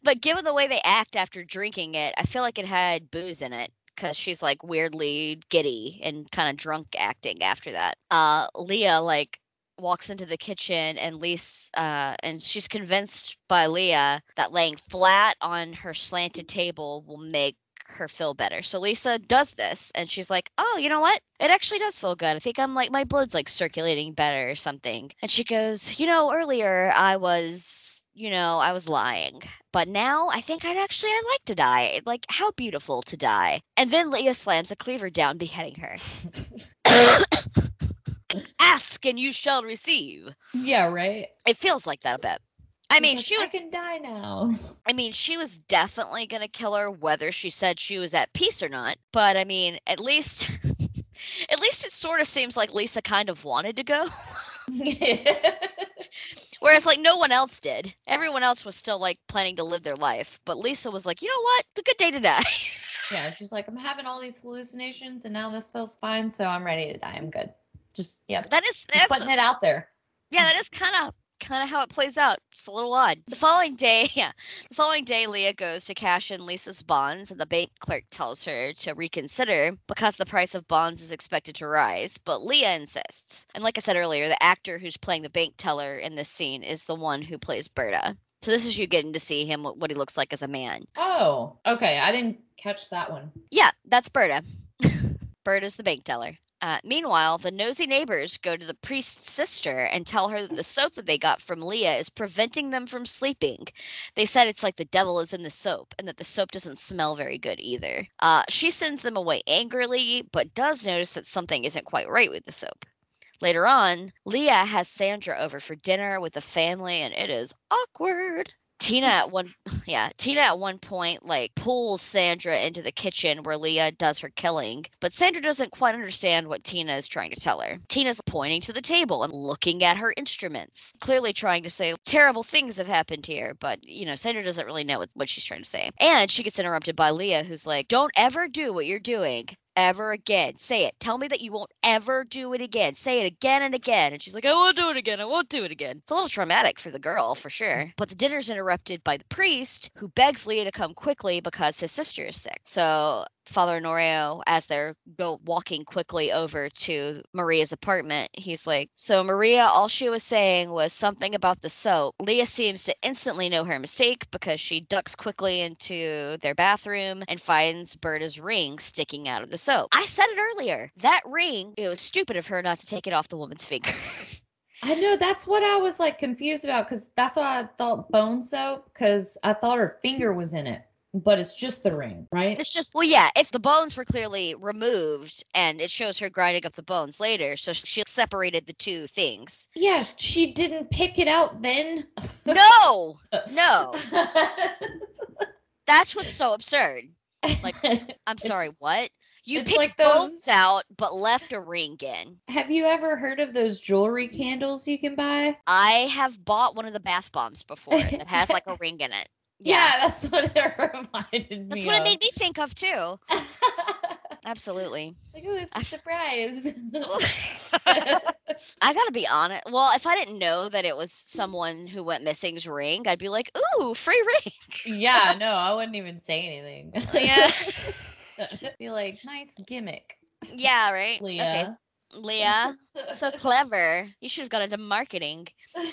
but given the way they act after drinking it, I feel like it had booze in it because she's like weirdly giddy and kind of drunk acting after that. Uh, Leah like walks into the kitchen and Lisa uh, and she's convinced by Leah that laying flat on her slanted table will make her feel better. So Lisa does this and she's like, "Oh, you know what? It actually does feel good. I think I'm like my blood's like circulating better or something." And she goes, "You know, earlier I was you know, I was lying. But now I think I'd actually I'd like to die. Like how beautiful to die. And then Leah slams a cleaver down, beheading her. Ask and you shall receive. yeah, right. It feels like that a bit. I mean, like, she was I can die now. I mean, she was definitely going to kill her whether she said she was at peace or not. But I mean, at least at least it sort of seems like Lisa kind of wanted to go. Whereas like no one else did. Everyone else was still like planning to live their life, but Lisa was like, "You know what? It's a good day to die." yeah, she's like, I'm having all these hallucinations, and now this feels fine, so I'm ready to die. I'm good. Just yeah, that is just that's putting it out there. yeah, that is kind of kind of how it plays out. It's a little odd. The following day, yeah, the following day, Leah goes to cash in Lisa's bonds, and the bank clerk tells her to reconsider because the price of bonds is expected to rise. But Leah insists, and like I said earlier, the actor who's playing the bank teller in this scene is the one who plays Berta. So this is you getting to see him what what he looks like as a man. Oh, okay. I didn't catch that one. Yeah, that's Berta. Berta's the bank teller. Uh, meanwhile, the nosy neighbors go to the priest's sister and tell her that the soap that they got from Leah is preventing them from sleeping. They said it's like the devil is in the soap and that the soap doesn't smell very good either. Uh, she sends them away angrily, but does notice that something isn't quite right with the soap. Later on, Leah has Sandra over for dinner with the family, and it is awkward. Tina at one yeah, Tina at one point like pulls Sandra into the kitchen where Leah does her killing, but Sandra doesn't quite understand what Tina is trying to tell her. Tina's pointing to the table and looking at her instruments, clearly trying to say terrible things have happened here, but you know, Sandra doesn't really know what, what she's trying to say. And she gets interrupted by Leah who's like, "Don't ever do what you're doing." Ever again. Say it. Tell me that you won't ever do it again. Say it again and again. And she's like, I won't do it again. I won't do it again. It's a little traumatic for the girl, for sure. Mm. But the dinner's interrupted by the priest, who begs Leah to come quickly because his sister is sick. So Father Norio as they're go walking quickly over to Maria's apartment, he's like, So Maria, all she was saying was something about the soap. Leah seems to instantly know her mistake because she ducks quickly into their bathroom and finds Berta's ring sticking out of the soap. I said it earlier. That ring, it was stupid of her not to take it off the woman's finger. I know that's what I was like confused about because that's why I thought bone soap because I thought her finger was in it, but it's just the ring, right? It's just, well, yeah, if the bones were clearly removed and it shows her grinding up the bones later, so she separated the two things. Yeah, she didn't pick it out then. No, no, that's what's so absurd. Like, I'm sorry, It's- what? You picked like bones those- out, but left a ring in. Have you ever heard of those jewelry candles you can buy? I have bought one of the bath bombs before that has like a ring in it. Yeah, that's what it reminded me. that's what it made me think of too. Absolutely. like, oh, it's a surprise. I gotta be honest. Well, if I didn't know that it was someone who went missing's ring, I'd be like, "Ooh, free ring." yeah, no, I wouldn't even say anything. Yeah. be like, nice gimmick, Yeah, right. Okay, Leah. So clever. You should have gone into marketing.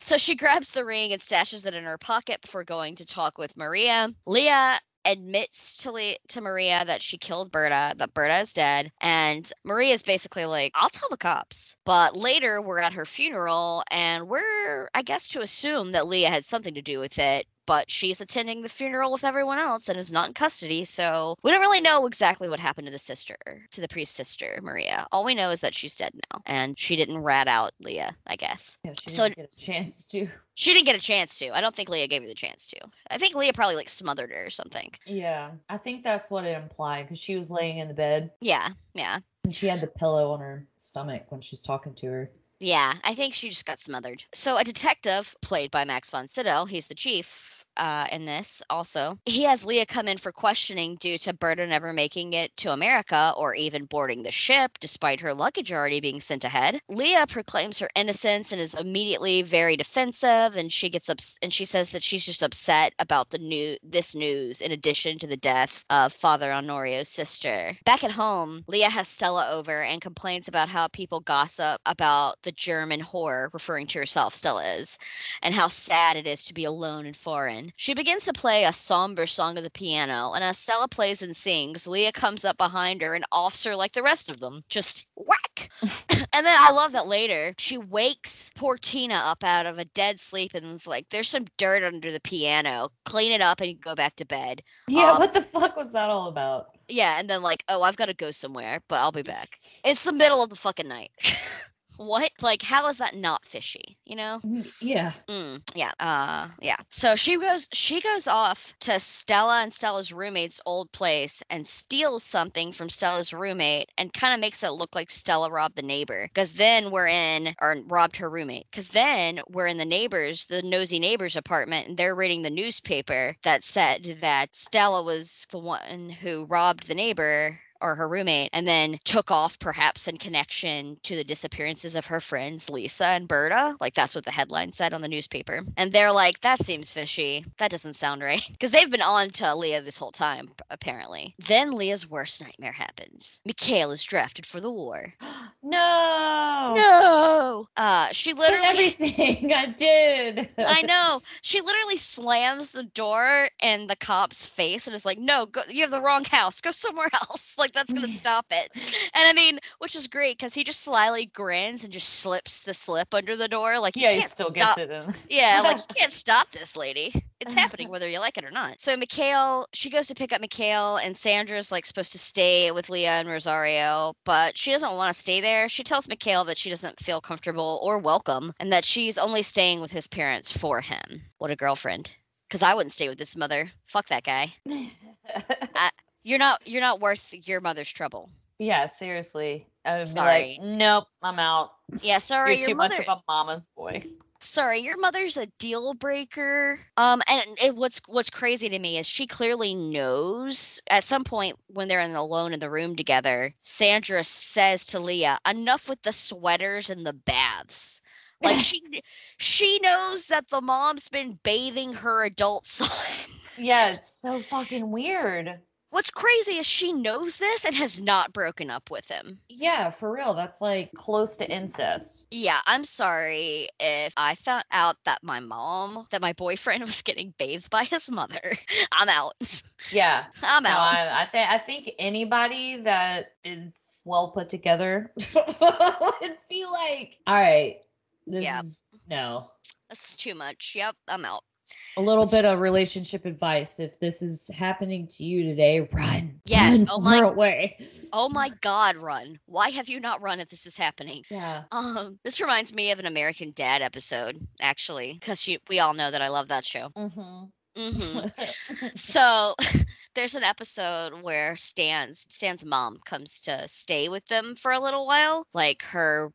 So she grabs the ring and stashes it in her pocket before going to talk with Maria. Leah admits to Le- to Maria that she killed Berta, that Berta is dead, and Maria's basically like, "I'll tell the cops." But later, we're at her funeral, and we're, I guess, to assume that Leah had something to do with it but she's attending the funeral with everyone else and is not in custody. So we don't really know exactly what happened to the sister, to the priest's sister, Maria. All we know is that she's dead now, and she didn't rat out Leah, I guess. Yeah, she So- didn't get a chance to. She didn't get a chance to. I don't think Leah gave her the chance to. I think Leah probably like smothered her or something. Yeah, I think that's what it implied because she was laying in the bed Yeah, yeah. and she had the pillow on her stomach when she was talking to her. Yeah, I think she just got smothered. So a detective, played by Max von Sydow, he's the chief uh, in this also. He has Leah come in for questioning due to Berta never making it to America or even boarding the ship, despite her luggage already being sent ahead. Leah proclaims her innocence and is immediately very defensive, and she gets up and she says that she's just upset about the new this news, in addition to the death of Father Honorio's sister. Back at home, Leah has Stella over and complains about how people gossip about the German whore, referring to herself, Stella is, and how sad it is to be alone and foreign. She begins to play a somber song of the piano, and as Stella plays and sings, Leah comes up behind her and offs her like the rest of them. Just whack! and then I love that later she wakes poor Tina up out of a dead sleep and is like, There's some dirt under the piano. Clean it up and go back to bed. Yeah, Um, what the fuck was that all about? Yeah, and then like, oh, I've got to go somewhere, but I'll be back. It's the middle of the fucking night. What? Like, how is that not fishy? You know? Mm, Yeah. Mm, yeah. Uh, yeah. So she goes. She goes off to Stella and Stella's roommate's old place and steals something from Stella's roommate and kind of makes it look like Stella robbed the neighbor. Because then we're in, or robbed her roommate. Because then we're in the neighbors, the nosy neighbors' apartment, and they're reading the newspaper that said that Stella was the one who robbed the neighbor or her roommate and then took off perhaps in connection to the disappearances of her friends Lisa and Berta. Like that's what the headline said on the newspaper. And they're like, that seems fishy. That doesn't sound right. Because they've been on to Leah this whole time, apparently. Then Leah's worst nightmare happens. Mikhail is drafted for the war. No. No. Uh she Did literally everything I did. I know. She literally slams the door in the cop's face and is like, "No, go, you have the wrong house. Go somewhere else." Like that's gonna stop it. And I mean, which is great because he just slyly grins and just slips the slip under the door. Like, yeah, he can't still stop. gets it in. Yeah, like you can't stop this lady. It's happening whether you like it or not. So Mikhail, she goes to pick up Mikhail, and Sandra's like supposed to stay with Leah and Rosario, but she doesn't want to stay there. She tells Mikhail that she doesn't feel comfortable or welcome, and that she's only staying with his parents for him. What a girlfriend. Because I wouldn't stay with this mother. Fuck that guy. You're not. You're not worth your mother's trouble. yeah, seriously. I would Sorry. like, nope, I'm out. Yeah, sorry. You're your too mother. much of a mama's boy. sorry your mother's a deal breaker um and it, what's what's crazy to me is she clearly knows at some point when they're in alone in the room together sandra says to leah enough with the sweaters and the baths like she she knows that the mom's been bathing her adult son Yeah, it's so fucking weird. What's crazy is she knows this and has not broken up with him Yeah, for real. That's like close to incest. Yeah, I'm sorry if I found out that my mom, that my boyfriend was getting bathed by his mother. I'm out. Yeah. I'm No, out. I, I think I think anybody that is well put together would be like, all right, this Yeah. is no. That's too much. Yep, I'm out. A little bit of relationship advice. If this is happening to you today, run. Yes, Run oh my- away. Oh my god, run. Why have you not run if this is happening? Yeah. Um, this reminds me of an American Dad episode, actually, because we all know that I love that show. Mm-hmm. Mm-hmm. so there's an episode where Stan's Stan's mom comes to stay with them for a little while. Like her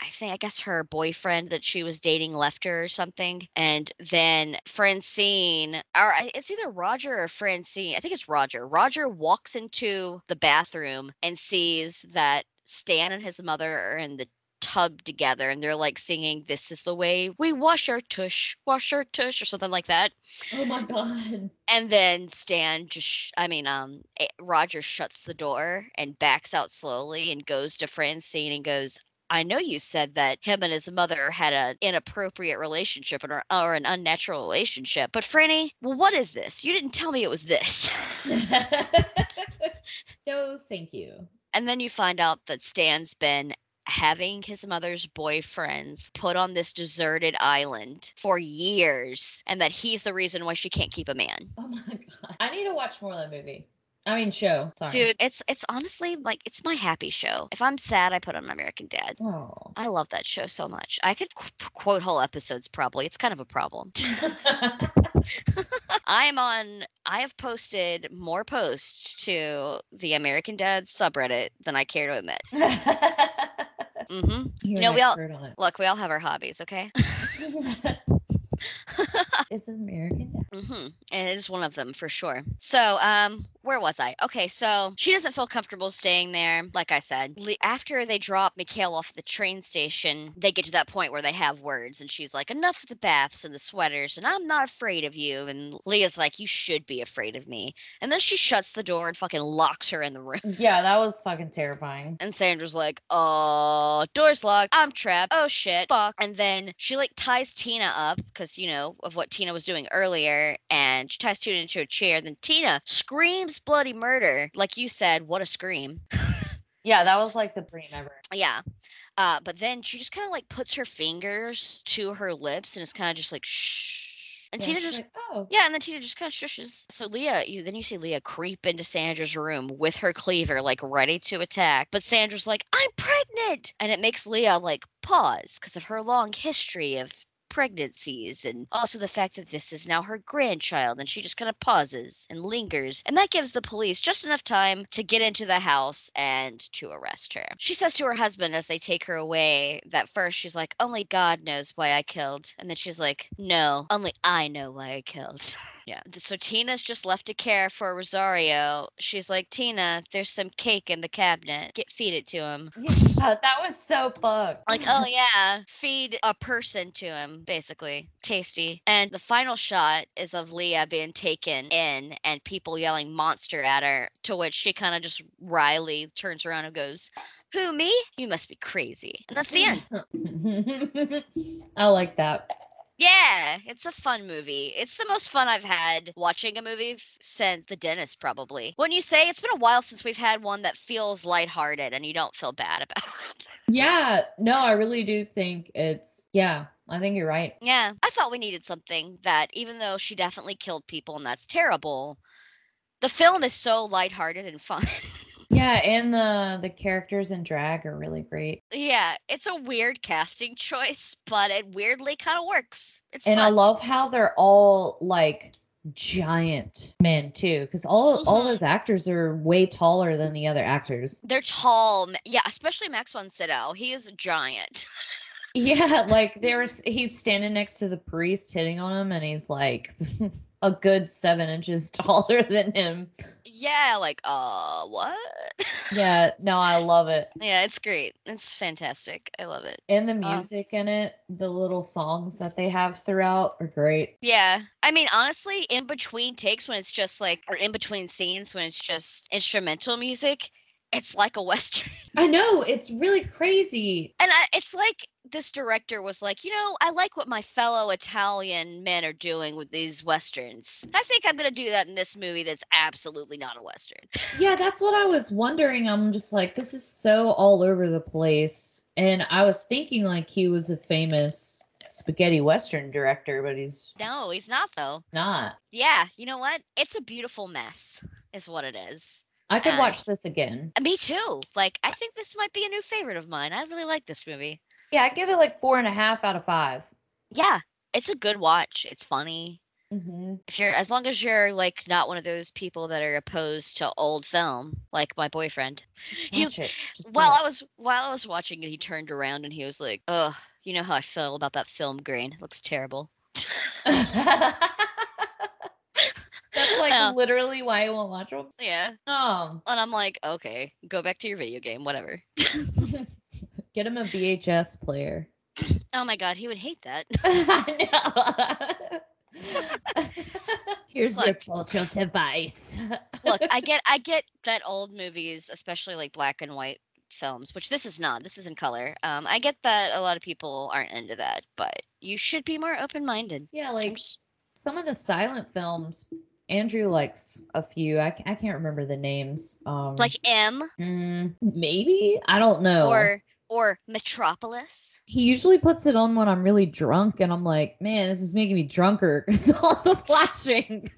I think I guess her boyfriend that she was dating left her or something. And then Francine or it's either Roger or Francine. I think it's Roger. Roger walks into the bathroom and sees that Stan and his mother are in the tub together and they're like singing this is the way we wash our tush wash our tush or something like that oh my god. and then Stan just, sh- I mean, um, eh, Roger shuts the door and backs out slowly and goes to Francine and goes, I know you said that him and his mother had an inappropriate relationship or, or an unnatural relationship, but Franny, well, what is this? You didn't tell me it was this. no, thank you. and then you find out that Stan's been having his mother's boyfriends put on this deserted island for years and that he's the reason why she can't keep a man. Oh my god. I need to watch more of that movie. I mean show. Sorry. Dude, it's it's honestly like it's my happy show. If I'm sad, I put on American Dad. Oh. I love that show so much. I could qu- quote whole episodes probably. It's kind of a problem. I am on I have posted more posts to the American Dad subreddit than I care to admit. Mhm. You're know, we all- on it. Look, we all have our hobbies, okay? This is American Dad. hmm And it is one of them for sure. So, um, where was I? Okay, so she doesn't feel comfortable staying there. Like I said, after they drop Mikhail off at the train station, they get to that point where they have words, and she's like, "Enough of the baths and the sweaters, and I'm not afraid of you." And Leah's like, "You should be afraid of me." And then she shuts the door and fucking locks her in the room. Yeah, that was fucking terrifying. And Sandra's like, oh, door's locked. I'm trapped. Oh shit. Fuck. And then she like ties Tina up because, you know, of what Tina was doing earlier. And she ties Tina into a chair. Then Tina screams bloody murder. Like you said, what a scream. Yeah, that was like the pre ever. Yeah. Uh, but then she just kind of like puts her fingers to her lips and is kind of just like, shh. And Tina just oh. yeah, and then Tina just kind of shushes. So Leah, you then you see Leah creep into Sandra's room with her cleaver, like ready to attack. But Sandra's like, "I'm pregnant," and it makes Leah like pause because of her long history of pregnancies and also the fact that this is now her grandchild and she just kind of pauses and lingers and that gives the police just enough time to get into the house and to arrest her. She says to her husband as they take her away that first she's like only god knows why i killed and then she's like no only i know why i killed yeah. So Tina's just left to care for Rosario. She's like, Tina, there's some cake in the cabinet. Get feed it to him. Yeah, that was so fucked. Like, oh yeah, feed a person to him, basically. Tasty. And the final shot is of Leah being taken in and people yelling monster at her, to which she kind of just wryly turns around and goes, Who, me? You must be crazy. And that's the end. I like that. Yeah, it's a fun movie. It's the most fun I've had watching a movie f- since The Dentist, probably. When you say it's been a while since we've had one that feels lighthearted and you don't feel bad about it. Yeah, no, I really do think it's yeah, I think you're right. Yeah, I thought we needed something that, even though she definitely killed people and that's terrible, the film is so lighthearted and fun. Yeah, and the the characters in drag are really great. yeah, it's a weird casting choice, but it weirdly kind of works. It's and I love how they're all like giant men too because all all Mhm. those actors are way taller than the other actors. They're tall. Yeah, especially Max von Sydow. He is a giant. Yeah, like there's he's standing next to the priest hitting on him and he's like a good 7 inches taller than him. Yeah, like, uh, what? Yeah, no, I love it. yeah, it's great. It's fantastic. I love it. And the Uh, music in it, the little songs that they have throughout are great. Yeah. I mean, honestly, in between takes when it's just like, or in between scenes when it's just instrumental music, it's like a Western. I know, it's really crazy. And I, it's like this director was like, you know, I like what my fellow Italian men are doing with these Westerns. I think I'm going to do that in this movie that's absolutely not a Western. Yeah, that's what I was wondering. I'm just like, this is so all over the place. And I was thinking like he was a famous spaghetti western director, but he's No, he's not, though. not. Yeah, you know what? It's a beautiful mess, is what it is. I could And- watch this again. Me too. Like, I think this might be a new favorite of mine. I really like this movie. Yeah, I give it like four and a half out of 5 Yeah, it's a good watch. It's funny. Mm-hmm. If you're, as long as you're like not one of those people that are opposed to old film, like my boyfriend. He- Watch it. Just do While. I was while I was watching it, he turned around and he was like, "Ugh, you know how I feel about that film grain. It looks terrible." That's like Oh. literally why I won't watch them. Yeah, Oh, and I'm like, "Okay, go back to your video game, whatever." get him a VHS player. oh my god, he would hate that. I know. Here's your Look. torture device. Look, I get I get that old movies, especially like black and white films, which this is not. This is in color. Um, I get that a lot of people aren't into that, but you should be more open minded. yeah, like some of the silent films. Andrew likes a few. I, I can't remember the names. Um, Like M mm, maybe I don't know. or or Metropolis. He usually puts it on when I'm really drunk, and I'm like, man, this is making me drunker. It's all the flashing.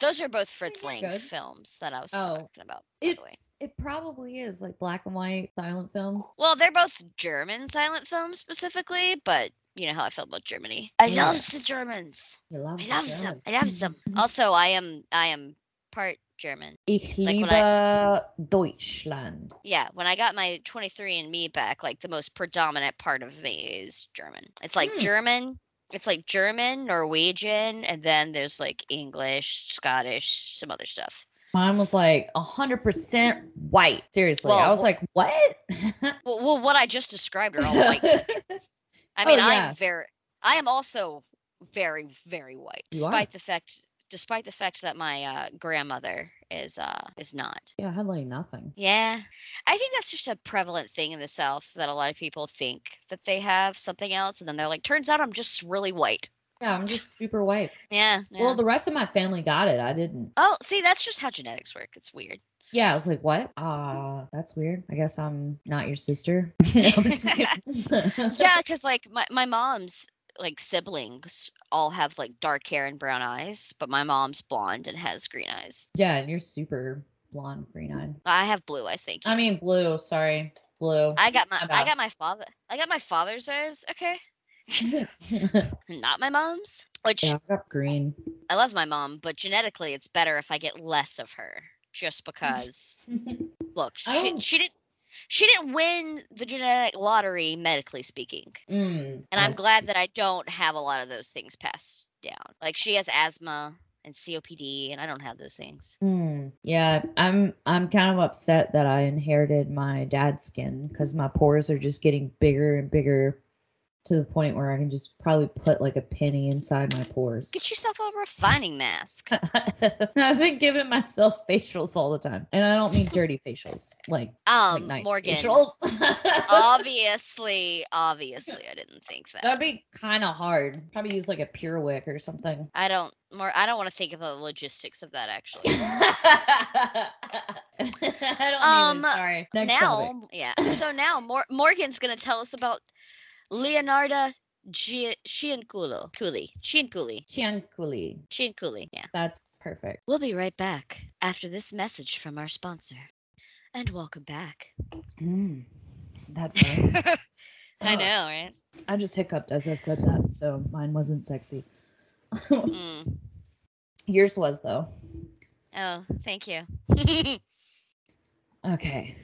Those are both Fritz Lang good. films that I was Oh. talking about. It's it probably is like black and white silent films. Well, they're both German silent films specifically, but you know how I feel about Germany. I Yeah. love the Germans. I love I the them. I love them. Also, I am I am part German. Ich Like when liebe Deutschland. Yeah, when I got my 23andMe back, like the most predominant part of me is German. It's like Hmm. German, it's like German, Norwegian, and then there's like English, Scottish, some other stuff. Mine was like hundred percent white. Seriously, I was wh- like, what? Well, well what I just described are all white countries. I Oh, mean, yeah. I'm very, I am also very, very white, You are. despite the fact, despite the fact that my uh, grandmother is uh is not. yeah, I had like nothing. Yeah, I think that's just a prevalent thing in the South that a lot of people think that they have something else, and then they're like, "Turns out I'm just really white." Yeah, I'm just super white. Yeah. yeah. Well, the rest of my family got it. I didn't. oh, see, that's just how genetics work. It's weird. Yeah, I was like, what? Uh, that's weird. I guess I'm not your sister. No, I'm just kidding. yeah, because like my my mom's like siblings all have like dark hair and brown eyes, but my mom's blonde and has green eyes. Yeah, and you're super blonde, green eyed. I have blue eyes. Thank you. I mean, blue. Sorry, blue. I got my my I got my father I got my father's eyes. Okay, not my mom's. Which yeah, I got green. I love my mom, but genetically, it's better if I get less of her, just because. Look, she she didn't she didn't win the genetic lottery, medically speaking, Mm, and I'm glad that I don't have a lot of those things passed down. Like she has asthma and COPD, and I don't have those things. Mm, yeah, I'm I'm kind of upset that I inherited my dad's skin because my pores are just getting bigger and bigger to the point where I can just probably put like a penny inside my pores. Get yourself a refining mask. I've been giving myself facials all the time, and I don't mean dirty facials, like like Um, nice Morgan. facials. obviously, obviously, I didn't think that. That'd be kind of hard. Probably use like a PureWick or something. I don't more. I don't want to think of the logistics of that actually. I don't Um, even. Sorry. Next topic. now, yeah. So now Mor- Morgan's gonna tell us about Leonardo Gi- Cianculu. Cooley. Cianculi. Yeah. That's perfect. We'll be right back after this message from our sponsor. And welcome back. Mm, that funny. I know, right? I just hiccuped as I said that, so mine wasn't sexy. Mm. Yours was though. Oh, thank you. Okay.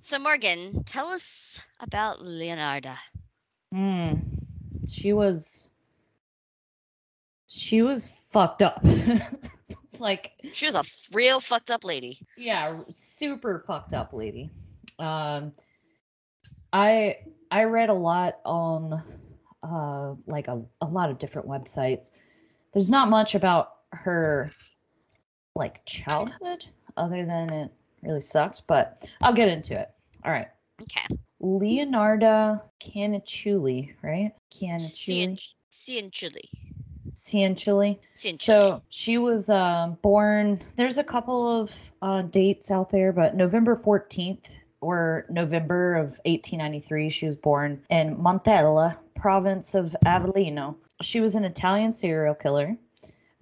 so Morgan, tell us about Leonardo. Mm. She was. She was fucked up. like She was a real fucked up lady. yeah super fucked up lady um i i read a lot on uh like a, a lot of different websites there's not much about her like childhood other than it really sucked but i'll get into it all right Okay. Leonardo canichuli right canichuli Cianculi. cianciulli Cianculi. so she was uh, born. There's a couple of uh, dates out there, but November 14th or November of 1893, she was born in Montella, province of Avellino. She was an Italian serial killer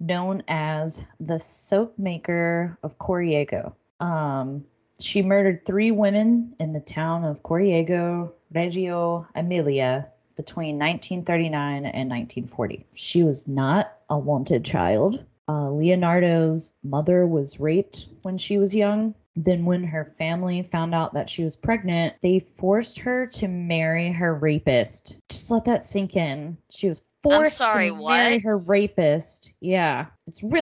known as the soap maker of Correggio. Um, she murdered three women in the town of Correggio, Reggio Emilia, between 1939 and 1940. She was not a wanted child. Uh, Leonardo's mother was raped when she was young. Then, when her family found out that she was pregnant, they forced her to marry her rapist. Just let that sink in. She was forced sorry, to marry her rapist. Yeah, it's really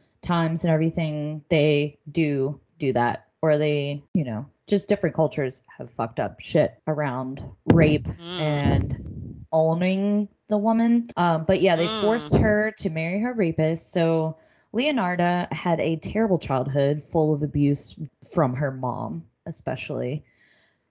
times and everything they do do that or they, you know, just different cultures have fucked up shit around rape and owning the woman. Um, but yeah, they forced her to marry her rapist. So Leonarda had a terrible childhood full of abuse from her mom, especially.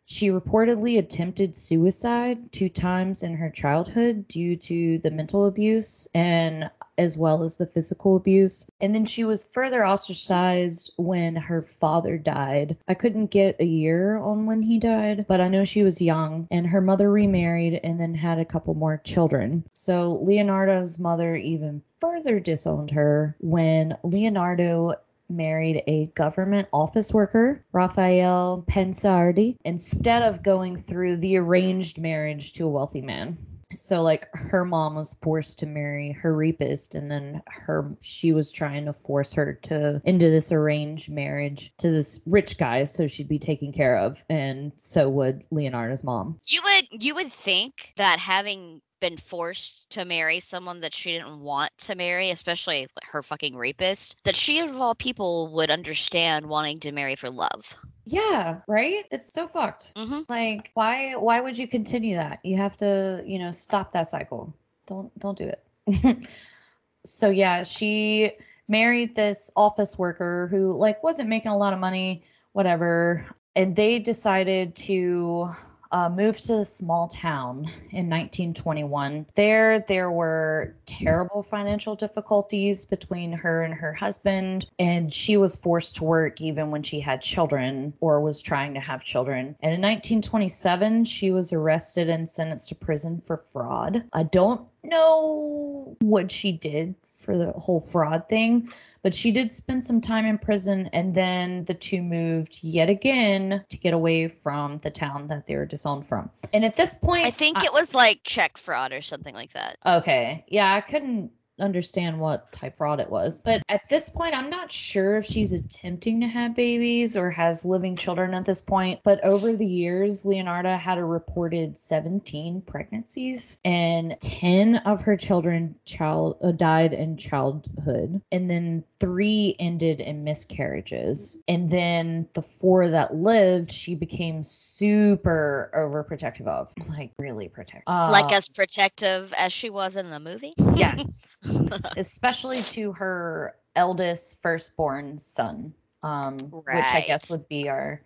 She reportedly attempted suicide two times in her childhood due to the mental abuse and as well as the physical abuse. And then she was further ostracized when her father died. I couldn't get a year on when he died, but I know she was young and her mother remarried and then had a couple more children. So Leonardo's mother even further disowned her when Leonardo married a government office worker, Raphael Pansardi, instead of going through the arranged marriage to a wealthy man. So like her mom was forced to marry her rapist and then her she was trying to force her to into this arranged marriage to this rich guy so she'd be taken care of and so would Leonardo's mom. You would you would think that having been forced to marry someone that she didn't want to marry, especially her fucking rapist, that she of all people would understand wanting to marry for love. Yeah, right? It's so fucked. Mhm. Like why why would you continue that? You have to, you know, stop that cycle. Don't don't do it. so yeah, she married this office worker who like wasn't making a lot of money, whatever. And they decided to uh, moved to a small town in 1921. There, there were terrible financial difficulties between her and her husband, and she was forced to work even when she had children or was trying to have children. And in 1927, she was arrested and sentenced to prison for fraud. I don't know what she did for the whole fraud thing, but she did spend some time in prison and then the two moved yet again to get away from the town that they were disowned from. And at this point, I think it was like check fraud or something like that. Okay. Yeah, I couldn't understand what type fraud it was. But at this point, I'm not sure if she's attempting to have babies or has living children at this point. But over the years, Leonarda had a reported 17 pregnancies, and 10 of her children child uh, died in childhood, and then three ended in miscarriages. And then the four that lived, she became super overprotective of, like really protective. like Uh, as protective as she was in the movie. yes es- especially to her eldest firstborn son um which i guess would be our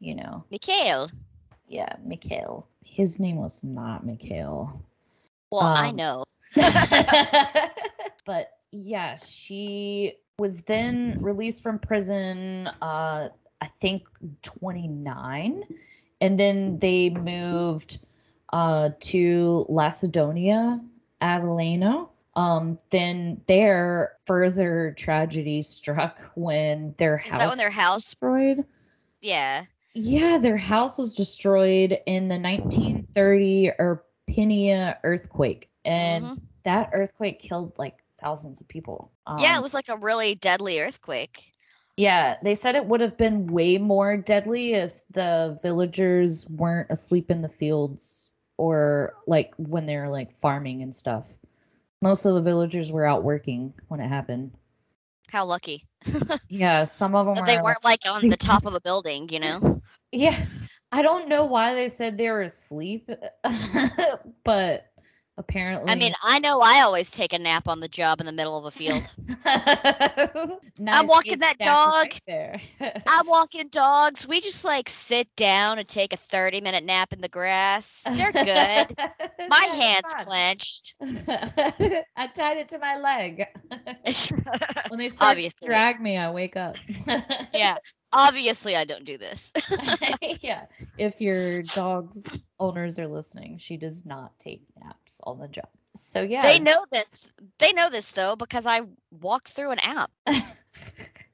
you know Mikhail. yeah mikhail his name was not mikhail Well, I Um, know. but yeah she was then released from prison uh i think 29 and then they moved uh to lacedonia avellino um then there further tragedy struck when their Is house that when their was house- destroyed Yeah. yeah, their house was destroyed in the 1930 Irpinia earthquake, and Mhm. that earthquake killed like thousands of people. yeah, it Um, was like a really deadly earthquake. Yeah, they said it would have been way more deadly if the villagers weren't asleep in the fields or like when they're like farming and stuff. Most of the villagers were out working when it happened. How lucky. Yeah, some of them That were they weren't like on the top of a building, you know? Yeah, I don't know why they said they were asleep, but apparently. I mean, I know I always take a nap on the job in the middle of a field. Nice I'm walking that dog. right. I'm walking dogs. We just like sit down and take a 30 minute nap in the grass. They're good. My hands fun. clenched. I tied it to my leg. when they start Obviously. to drag me, I wake up. yeah. Obviously, I don't do this. yeah. If your dog's owners are listening, she does not take naps on the job. So yeah. They know this. They know this though because I walk through an app.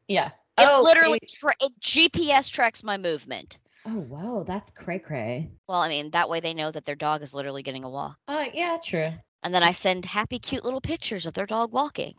Yeah. It literally they- tra- it GPS tracks my movement. Oh wow, that's cray cray. Well, I mean, that way they know that their dog is literally getting a walk. Uh yeah, true. And then I send happy, cute little pictures of their dog walking.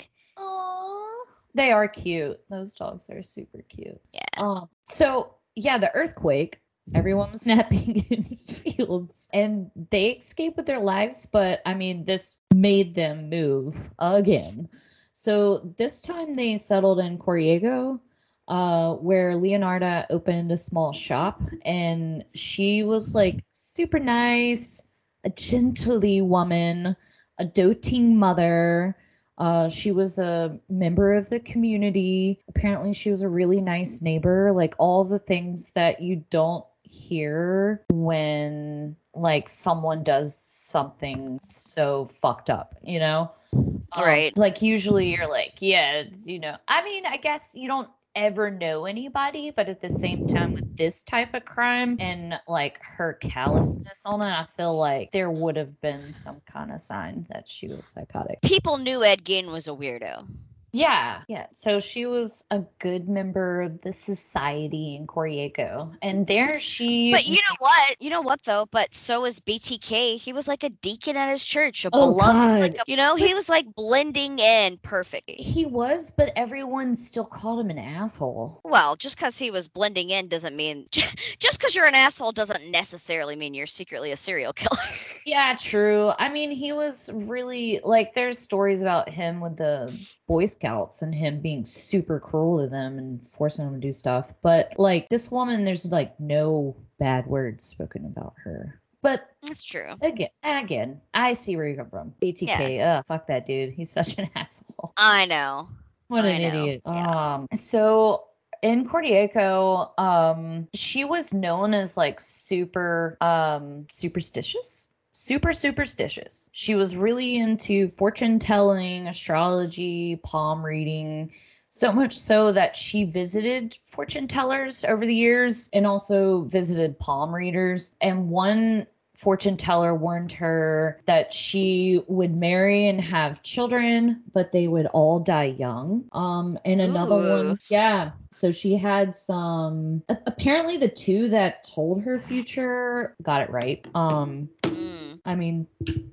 They are cute. Those dogs are super cute. Yeah. Um, so yeah, the earthquake, everyone was napping in fields and they escaped with their lives, but I mean, this made them move again. So this time they settled in Correggio, uh, where Leonarda opened a small shop and she was like super nice, a gently woman, a doting mother. Uh, she was a member of the community. Apparently, she was a really nice neighbor. Like all the things that you don't hear when like someone does something so fucked up, you know? Um, Right. Like usually you're like, yeah, you know. I mean, I guess you don't ever know anybody, but at the same time with this type of crime and like her callousness on it, I feel like there would have been some kind of sign that she was psychotic. People knew Ed Gein was a weirdo. Yeah. Yeah. So she was a good member of the society in Correggio. And there she But you know what? You know what though? But so was BTK. He was like a deacon at his church, a Oh, beloved. like God. a- you know, he was like blending in perfectly. he was, but everyone still called him an asshole. Well, just because he was blending in doesn't mean just because you're an asshole doesn't necessarily mean you're secretly a serial killer. Yeah, true. I mean, he was really like there's stories about him with the Boy Scouts and him being super cruel to them and forcing them to do stuff. But like this woman, there's like no bad words spoken about her. But That's true. again, again, I see where you come from. BTK, ugh, fuck that dude. He's such an asshole. I know. What an know, idiot. yeah. Um so in Correggio, um she was known as like super um superstitious. Super superstitious. She was really into fortune telling, astrology, palm reading, so much so that she visited fortune tellers over the years and also visited palm readers. And one fortune teller warned her that she would marry and have children, but they would all die young. Um, and another Ooh. one, yeah. So she had some. Apparently, the two that told her future got it right. Um, Mm. I mean,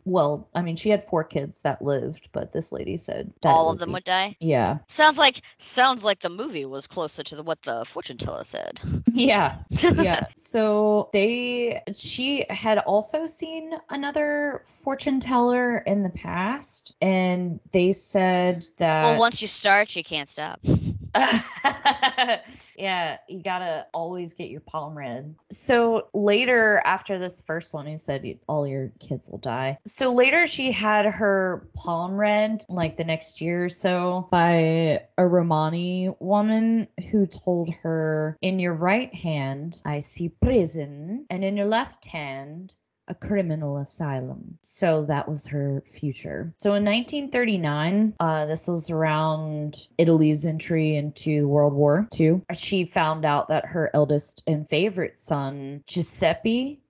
well, I mean, she had four kids that lived, but this lady said All of them be- would die. Yeah, Sounds like sounds like the movie was closer to the, what the fortune teller said. yeah. yeah. So they, she had also seen another fortune teller in the past, and they said that. well, once you start, you can't stop. yeah, you gotta always get your palm read. So later, after this first one, he said all your kids will die. So later, she had her palm read like the next year or so by a Romani woman who told her, In your right hand, I see prison, and in your left hand, a criminal asylum. So that was her future. So in 1939, uh, this was around Italy's entry into World War II. She found out that her eldest and favorite son, Giuseppe,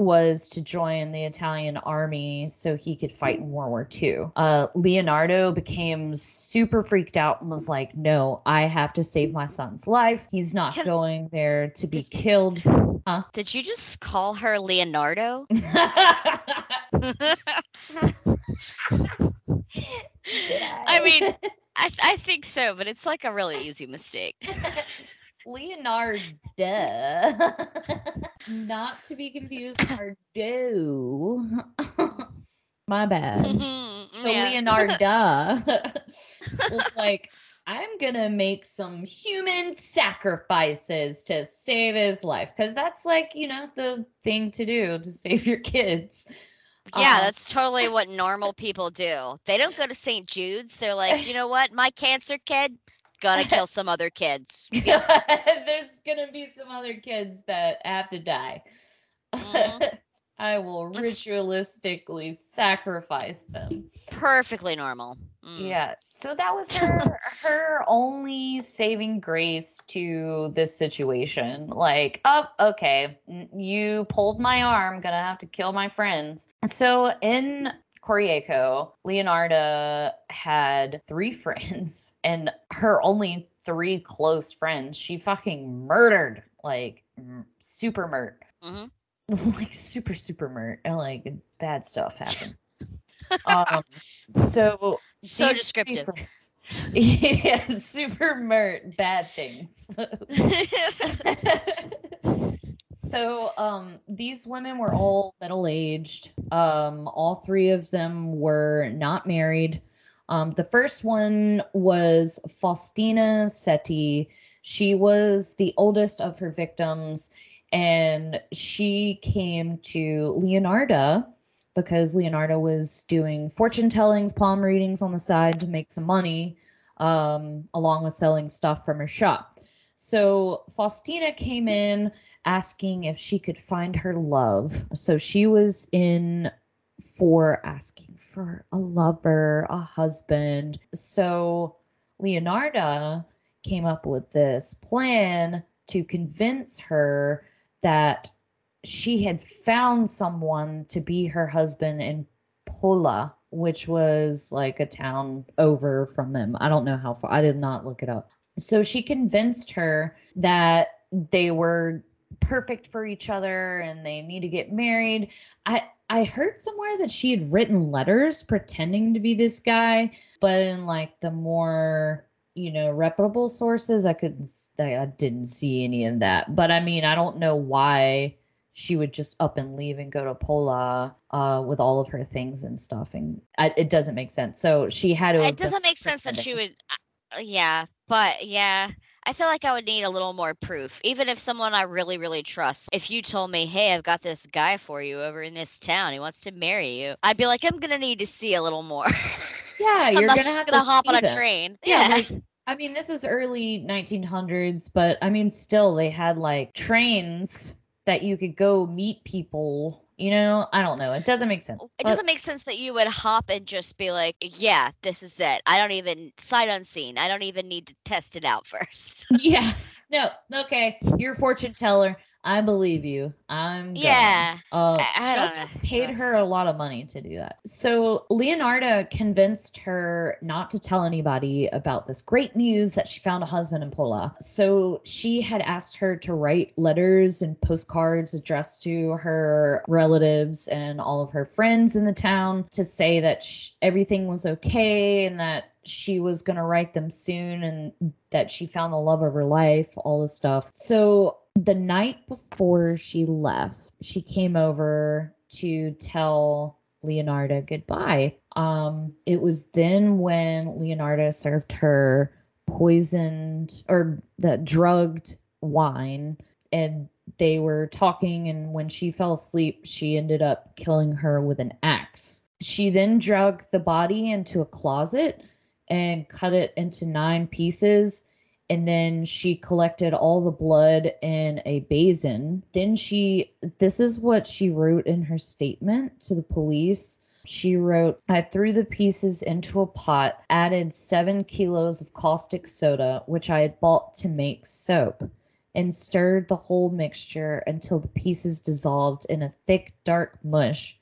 was to join the Italian army so he could fight in World War II. Uh, Leonardo became super freaked out and was like, No, I have to save my son's life. He's not going there to be killed. Huh? Did you just call her Leonardo? I mean, I, I think so, but it's like a really easy mistake. Leonardo. Not to be confused with Ardo. My bad. So Yeah. Leonardo was like, I'm gonna make some human sacrifices to save his life. Cause that's like, you know, the thing to do to save your kids. Yeah, Um, that's totally what normal people do. They don't go to St. Jude's. They're like, you know what? My cancer kid gonna kill some other kids. There's gonna be some other kids that have to die. Mhm. I will ritualistically sacrifice them. Perfectly normal. Mm. Yeah. So that was her her only saving grace to this situation. Like, oh, okay, you pulled my arm, gonna have to kill my friends. So in Correggio, Leonarda had three friends, and her only three close friends, she fucking murdered, like super murdered. Mhm. like super super murder and like bad stuff happened um so So these descriptive. yeah super mert bad things. So um these women were all middle aged um all three of them were not married. Um the first one was faustina setti she was the oldest of her victims and she came to leonarda because Leonardo was doing fortune tellings palm readings on the side to make some money um, along with selling stuff from her shop so faustina came in asking if she could find her love. So she was in for asking for a lover, a husband. So Leonardo came up with this plan to convince her that she had found someone to be her husband in Pola, which was like a town over from them. I don't know how far. I did not look it up. So she convinced her that they were perfect for each other and they need to get married. I I heard somewhere that she had written letters pretending to be this guy, but in like the more you know reputable sources, I could I, I didn't see any of that. But I mean, I don't know why she would just up and leave and go to Pola uh, with all of her things and stuff, and I, it doesn't make sense. So she had to. It doesn't make sense that she would. uh, Yeah, but yeah. I feel like I would need a little more proof. Even if someone I really, really trust, if you told me, hey, I've got this guy for you over in this town, he wants to marry you, I'd be like, I'm going to need to see a little more. Yeah, I'm you're not gonna just have gonna hop on a them. train. Yeah, Yeah. like, I mean, this is early 1900s, but I mean, still, they had like trains that you could go meet people. You know, I don't know. It doesn't make sense. It doesn't make sense that you would hop and just be like, yeah, this is it. I don't even, sight unseen. I don't even need to test it out first. yeah. No. Okay. You're a fortune teller. I believe you. I'm. going. Yeah. Uh, I- I she don't also know. paid her a lot of money to do that. So Leonardo convinced her not to tell anybody about this great news that she found a husband in Pola. So she had asked her to write letters and postcards addressed to her relatives and all of her friends in the town to say that sh- everything was okay and that she was going to write them soon and that she found the love of her life, all this stuff. So the night before she left, she came over to tell Leonardo goodbye. Um, it was then when Leonardo served her poisoned or the drugged wine and they were talking and when she fell asleep she ended up killing her with an axe she then drug the body into a closet and cut it into nine pieces and then she collected all the blood in a basin. Then she, this is what she wrote in her statement to the police. She wrote, I threw the pieces into a pot, added seven kilos of caustic soda, which I had bought to make soap, and stirred the whole mixture until the pieces dissolved in a thick, dark mush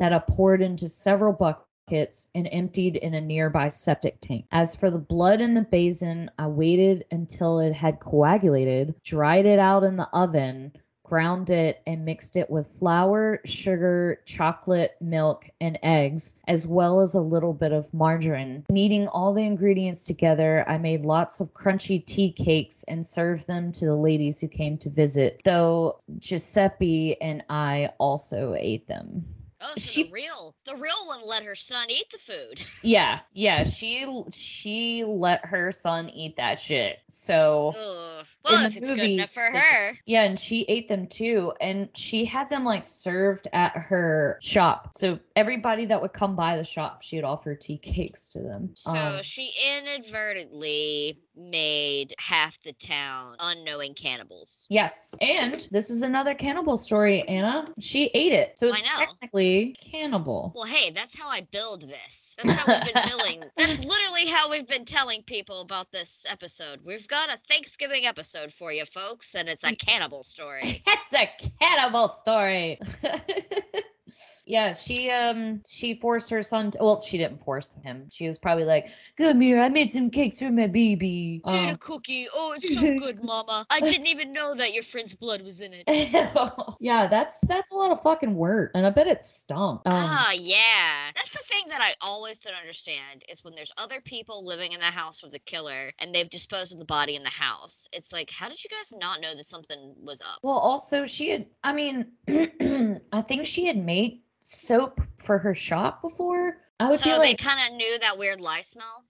that I poured into several buckets and emptied in a nearby septic tank. As for the blood in the basin, I waited until it had coagulated, dried it out in the oven, ground it, and mixed it with flour, sugar, chocolate, milk, and eggs, as well as a little bit of margarine. Kneading all the ingredients together, I made lots of crunchy tea cakes and served them to the ladies who came to visit, though Giuseppe and I also ate them. Oh, so She- the real, the real one let her son eat the food. Yeah, yeah, she she let her son eat that shit. So Ugh. Well, in if it's good movie, enough for her. Yeah, and she ate them too. And she had them like served at her shop. So everybody that would come by the shop, she would offer tea cakes to them. So Um, she inadvertently made half the town unknowing cannibals. yes. And this is another cannibal story, Anna. She ate it. So it's technically cannibal. Well, hey, that's how I build this. That's how we've been billing. That's literally how we've been telling people about this episode. We've got a Thanksgiving episode for you, folks, and it's a mm. cannibal story. It's a cannibal story. yeah, she um she forced her son to, well, she didn't force him. She was probably like, Come here, I made some cakes for my baby. Eat a Um, cookie. Oh, it's so good, Mama. I didn't even know that your friend's blood was in it. yeah, that's that's a lot of fucking work. And I bet it stunk. Um, ah, yeah. That's the thing that I always don't understand is when there's other people living in the house with the killer and they've disposed of the body in the house. It's like, how did you guys not know that something was up? Well, also she had I mean I think she had made soap for her shop before. I would so feel they kind of knew that weird lye smell.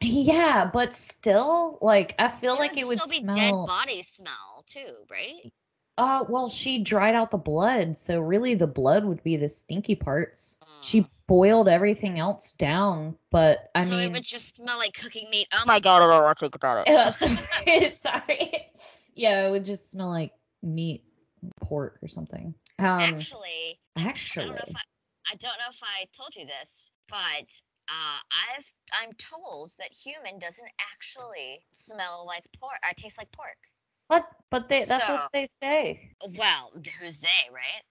yeah, but still like I feel like it would still be smell dead body smell too, right? Uh, well, she dried out the blood, so really the blood would be the stinky parts. She Mm. boiled everything else down, but I so mean, it would just smell like cooking meat. Oh my god, I don't want to think about it. uh, sorry, sorry. Yeah, it would just smell like meat, pork or something. Um, actually, I actually, don't know if I, I don't know if I told you this, but uh, I've I'm told that human doesn't actually smell like pork. I taste like pork. what? But they, that's So- what they say. Well, who's they, right?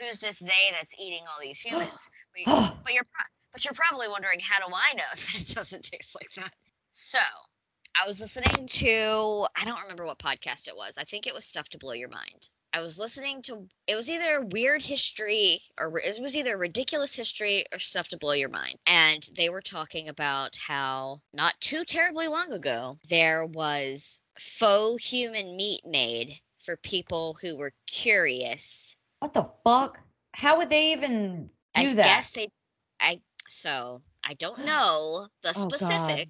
Who's this they that's eating all these humans? But, you, but you're pro- but you're probably wondering how do I know that it doesn't taste like that? So, I was listening to I don't remember what podcast it was. I think it was Stuff to Blow Your Mind. I was listening to it was either Weird History or it was either Ridiculous History or Stuff to Blow Your Mind. And they were talking about how not too terribly long ago there was faux human meat made for people who were curious. What the fuck? How would they even do I that? guess they I so I don't know the Oh, God.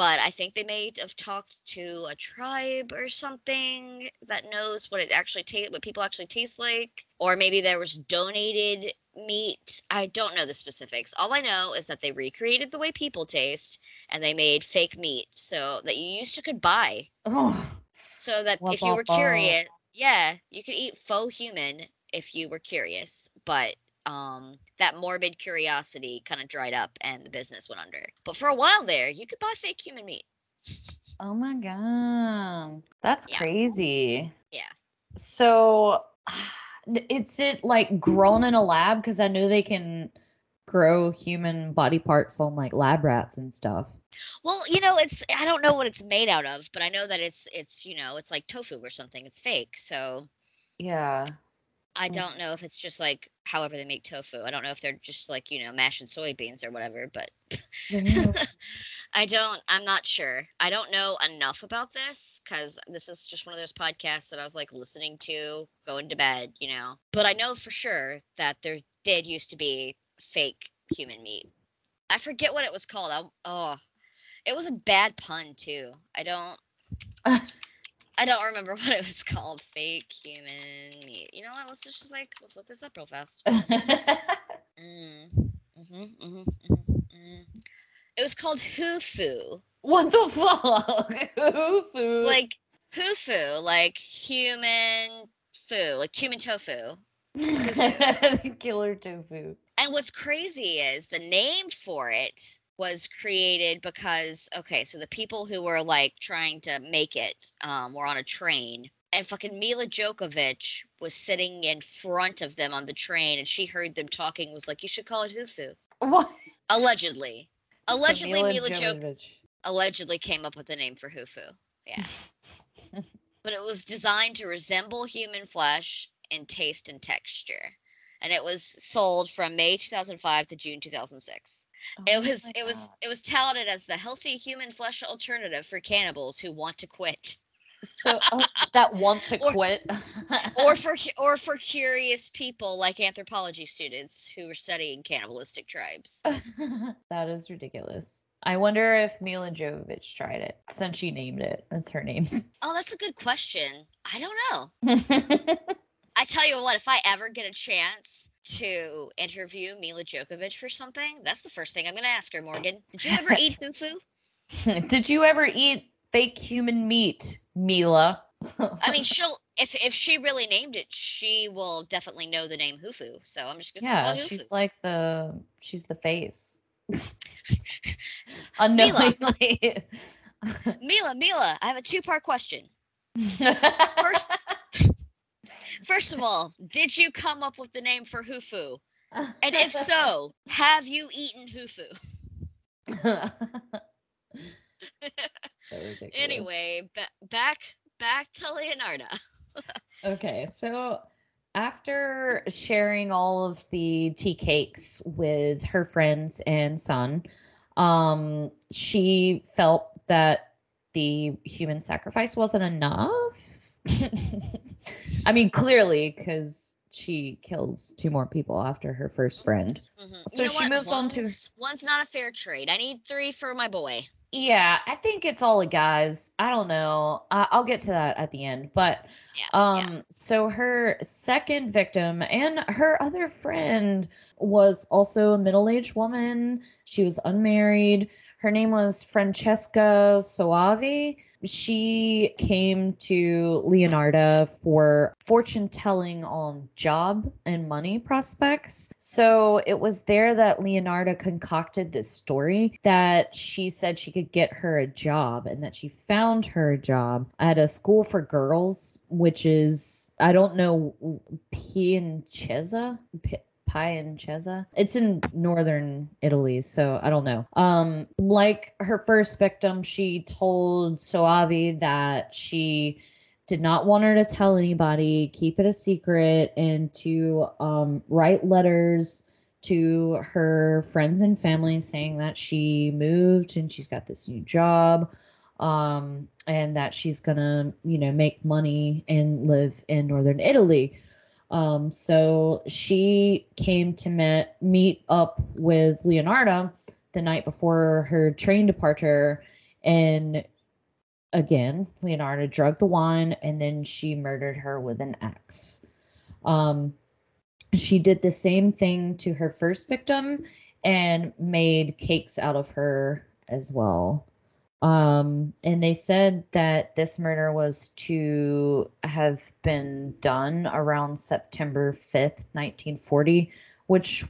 But I think they may have talked to a tribe or something that knows what it actually tastes what people actually taste like. Or maybe there was donated meat. I don't know the specifics. All I know is that they recreated the way people taste and they made fake meat so that you used to could buy. Oh, So that Wah, if you were curious, yeah, you could eat faux human if you were curious, but um that morbid curiosity kind of dried up and the business went under. But for a while there, you could buy fake human meat. oh my god, that's Yeah. crazy. Yeah. So, is it like grown in a lab? Because I know they can grow human body parts on like lab rats and stuff. Well, you know, it's I don't know what it's made out of, but I know that it's it's, you know, it's like tofu or something. It's fake. So Yeah. I Mm. don't know if it's just like however they make tofu. I don't know if they're just like, you know, mashing soybeans or whatever, but I don't, I'm not sure. I don't know enough about this because this is just one of those podcasts that I was like listening to going to bed, you know. But I know for sure that there did used to be fake human meat. I forget what it was called. I, oh, it was a bad pun too. I don't. I don't remember what it was called. Fake human meat. You know what? Let's just like let's look this up real fast. Mm. Mm-hmm, mm-hmm, mm-hmm, mm. It was called Hufu. what the fuck? Ooh, It's like Hufu, like human foo, like human tofu. killer tofu. And what's crazy is the name for it was created because okay, so the people who were like trying to make it um, were on a train, and fucking Mila Jovovich was sitting in front of them on the train, and she heard them talking. Was like, "You should call it Hufu." What? Allegedly, allegedly, Mila Mila Jovovich allegedly came up with the name for Hufu. Yeah. but it was designed to resemble human flesh in taste and texture. And it was sold from May 2005 to June 2006. Oh it was it was it was touted as the healthy human flesh alternative for cannibals who want to quit so oh, that want to Or- quit. or for or for curious people like anthropology students who are studying cannibalistic tribes. that is ridiculous. I wonder if Mila Jovovich tried it since she named it. That's her name. Oh, that's a good question. I don't know. I tell you what, if I ever get a chance to interview Mila Jovovich for something, that's the first thing I'm going to ask her, Morgan. Did you ever eat fufu? Did you ever eat fake human meat, Mila? I mean, she'll if if she really named it, she will definitely know the name Hufu. So I'm just gonna yeah, she's like the she's the face. Unknowingly. Mila, Mila, I have a two part question. First, first of all, did you come up with the name for Hufu? And if so, have you eaten Hufu? Anyway, ba- back back to Leonardo. Okay, so after sharing all of the tea cakes with her friends and son, um, she felt that the human sacrifice wasn't enough. I mean, clearly, because she kills two more people after her first friend. Mhm. So she moves on to- One's- One's not a fair trade. I need three for my boy. Yeah, I think it's all a guys. I don't know. I I'll get to that at the end. But Yeah. um, yeah. so her second victim and her other friend was also a middle-aged woman. She was unmarried. Her name was Francesca Soavi. She came to Leonardo for fortune telling on job and money prospects. So it was there that Leonardo concocted this story that she said she could get her a job and that she found her a job at a school for girls, which is, I don't know, Piancesa? P- Piancesa. It's in northern Italy, so I don't know. Um, like her first victim, she told Soavi that she did not want her to tell anybody, keep it a secret, and to um, write letters to her friends and family saying that she moved and she's got this new job um, and that she's gonna, you know, make money and live in northern Italy. Um, so she came to met, meet up with Leonardo the night before her train departure, and again, Leonardo drugged the wine and then she murdered her with an axe. Um, she did the same thing to her first victim and made cakes out of her as well. Um, and they said that this murder was to have been done around September 5th, 1940, which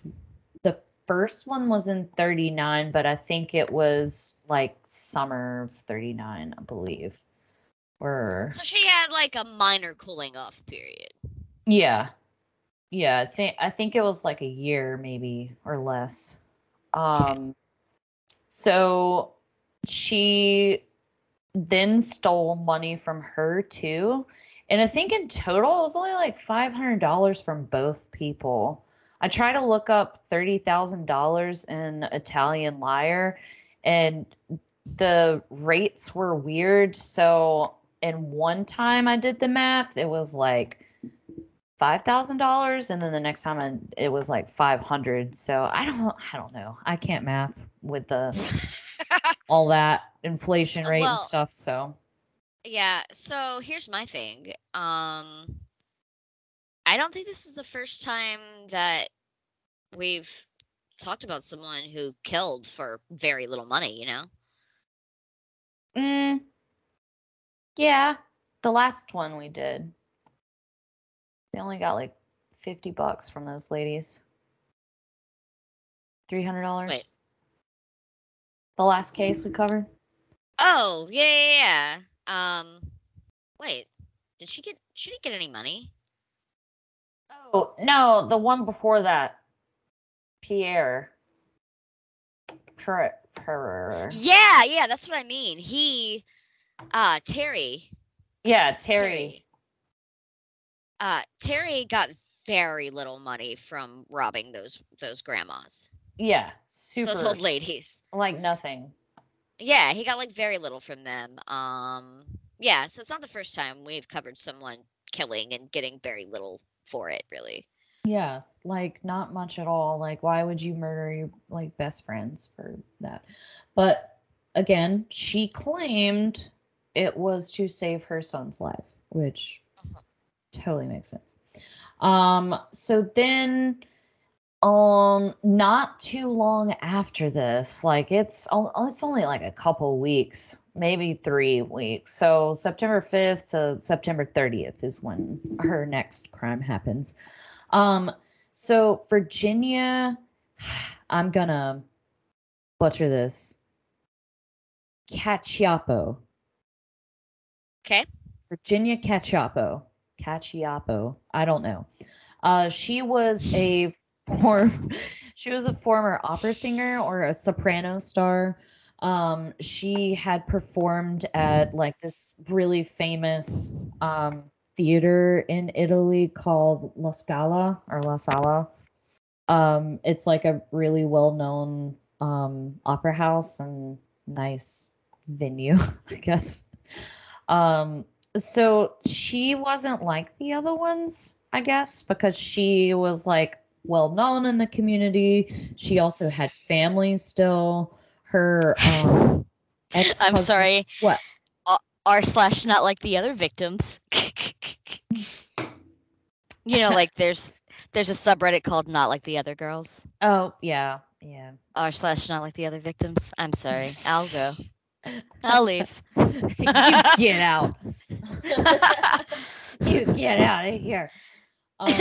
the first one was in 39, but I think it was like summer of 39, I believe. Or So she had like a minor cooling off period. yeah. Yeah, I think I think it was like a year maybe or less. Um so she then stole money from her too. And I think in total it was only like $500 from both people. I tried to look up $30,000 in Italian Lira and the rates were weird. So in one time I did the math, it was like five thousand dollars, and then the next time I, it was like five hundred. So I don't, I don't know. I can't math with the all that inflation rate Well- and stuff. So Yeah, so here's my thing. Um I don't think this is the first time that we've talked about someone who killed for very little money, you know? mm, yeah, the last one we did, they only got like fifty bucks from those ladies. Three hundred dollars. The last case we covered. Oh, yeah, yeah, yeah. Um wait. Did she get she didn't get any money? Oh no, the one before that, Pierre. Per- Yeah, yeah, that's what I mean. He uh Terry yeah, Terry. Uh Terry got very little money from robbing those those grandmas. Yeah, super. Those old ladies. like nothing. Yeah, he got like very little from them. Um yeah, so it's not the first time we've covered someone killing and getting very little for it, really. Yeah, like not much at all. Like, why would you murder your like best friends for that? But again, she claimed it was to save her son's life, which totally makes sense. Um, so then um not too long after this, like it's o- it's only like a couple weeks, maybe 3 weeks. So September 5th to September 30th is when her next crime happens. Um so Virginia I'm gonna butcher this. Caciapo. Okay. Virginia Caciapo. Caciapo. I don't know. Uh, she was a form. she was a former opera singer or a soprano star. Um, she had performed at like this really famous um, theater in Italy called La Scala or La Sala. Um, it's like a really well-known um, opera house and nice venue, I guess. Um, so she wasn't like the other ones, I guess, because she was like well known in the community. She also had family still. Her um I'm sorry. What? R slash not like the other victims. you know, like there's there's a subreddit called not like the other girls. Oh, yeah. Yeah. R slash not like the other victims. I'm sorry. I'll go. I'll leave. you get out. you get out of here. Um,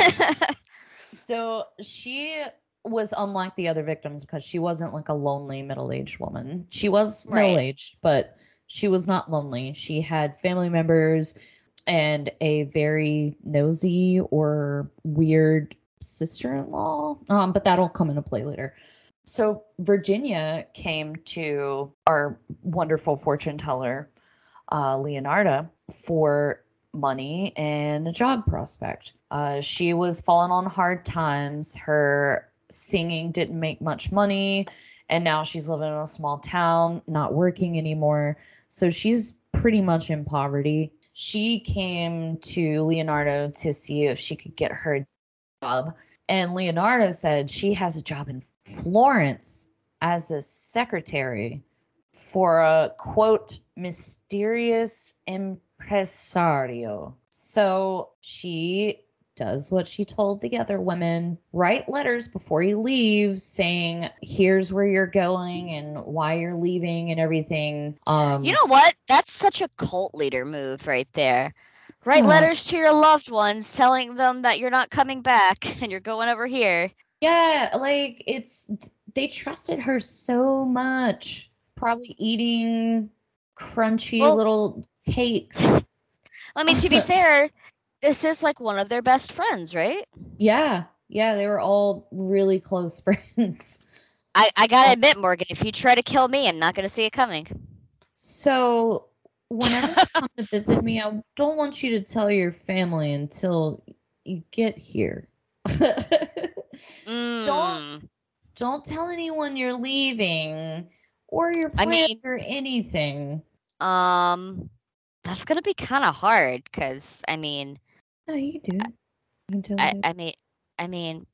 so she was unlike the other victims because she wasn't like a lonely middle-aged woman. She was Right. middle-aged, but she was not lonely. She had family members and a very nosy or weird sister-in-law. Um, but that'll come into play later. So Virginia came to our wonderful fortune teller, uh, Leonarda, for money and a job prospect. Uh, she was falling on hard times. Her singing didn't make much money, and now she's living in a small town, not working anymore. So she's pretty much in poverty. She came to Leonardo to see if she could get her job. And Leonardo said she has a job in Florence as a secretary for a quote mysterious impresario. So she does what she told the other women write letters before you leave saying here's where you're going and why you're leaving and everything um you know what? That's such a cult leader move right there. Write Yeah. letters to your loved ones telling them that you're not coming back and you're going over here. Yeah, like it's they trusted her so much. Probably eating crunchy Well- little cakes. I mean, to be fair, this is like one of their best friends, right? Yeah, yeah, they were all really close friends. I, I gotta admit, Morgan, if you try to kill me, I'm not gonna see it coming. So whenever you come to visit me, I don't want you to tell your family until you get here. Mm. don't don't tell anyone you're leaving or your I plans mean- or anything. Um, that's gonna be kind of hard, cause I mean, No, you do. You I. I mean, I mean,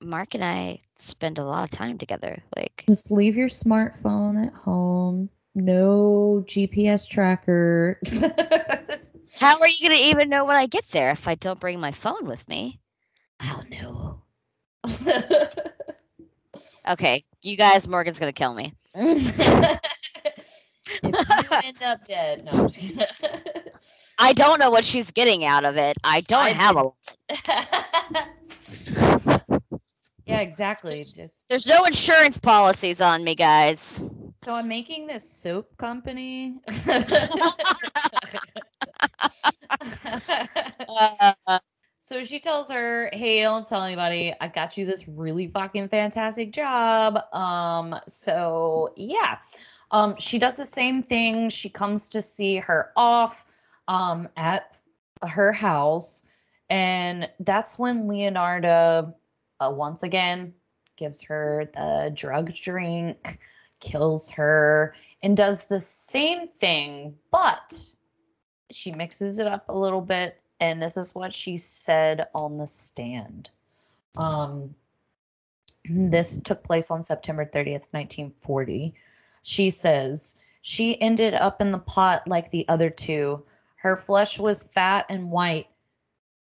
Mark and I spend a lot of time together. Like, Just leave your smartphone at home. No GPS tracker. how are you gonna even know when I get there if I don't bring my phone with me? oh no. Okay, you guys, Morgan's gonna kill me. if you end up dead, no. I don't know what she's getting out of it. I don't I have a. yeah, exactly. Just There's no insurance policies on me, guys. so I'm making this soap company. Uh, so she tells her, "Hey, don't tell anybody. I got you this really fucking fantastic job." Um, so yeah. Um, she does the same thing. She comes to see her off um at her house, and that's when Leonardo uh, once again gives her the drug drink, kills her, and does the same thing, but she mixes it up a little bit. And this is what she said on the stand. Um, this took place on September 30th, 1940. She says, She ended up in the pot like the other two. Her flesh was fat and white.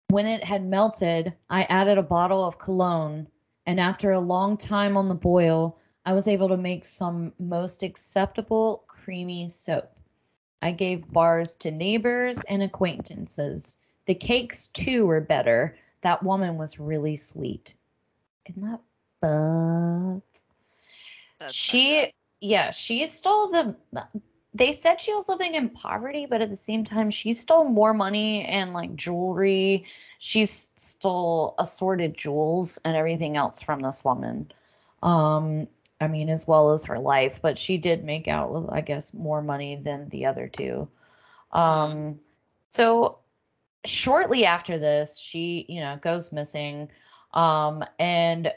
When it had melted, I added a bottle of cologne, and after a long time on the boil, I was able to make some most acceptable creamy soap. I gave bars to neighbors and acquaintances. The cakes, too, were better. That woman was really sweet. Isn't that? That's she, yeah, she stole the. They said she was living in poverty, but at the same time, she stole more money and like jewelry. She stole assorted jewels and everything else from this woman. Um, I mean, as well as her life, but she did make out with, I guess, more money than the other two. Um, so shortly after this, she, you know, goes missing. Um, and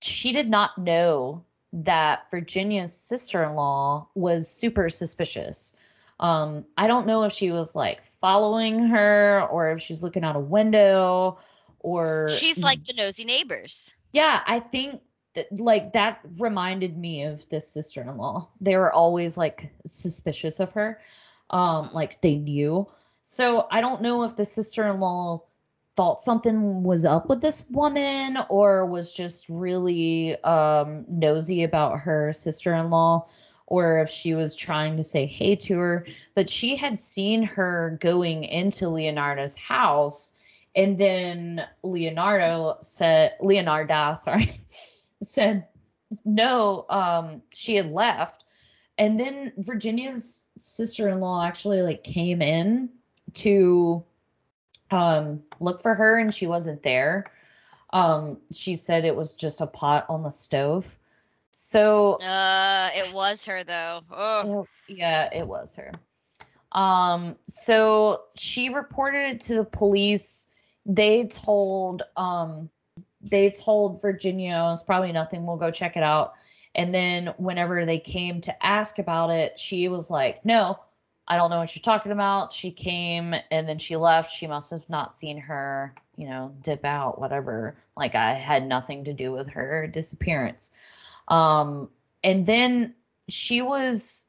she did not know that Virginia's sister-in-law was super suspicious. Um, I don't know if she was like following her or if she's looking out a window or She's like the nosy neighbors. yeah, I think that like that reminded me of this sister-in-law. They were always like suspicious of her. Um like they knew. So I don't know if the sister-in-law thought something was up with this woman or was just really um nosy about her sister-in-law or if she was trying to say hey to her, but she had seen her going into Leonardo's house and then Leonardo said Leonarda, sorry, said no, um, she had left. And then Virginia's sister-in-law actually like came in to um look for her and she wasn't there. Um, she said it was just a pot on the stove. So Uh, it was her though. Oh, it- yeah, it was her. Um, so she reported it to the police. They told um they told Virginia it was probably nothing, we'll go check it out. And then whenever they came to ask about it, she was like, No, I don't know what you're talking about. She came and then she left. She must have not seen her, you know, dip out, whatever. Like I had nothing to do with her disappearance. Um, and then she was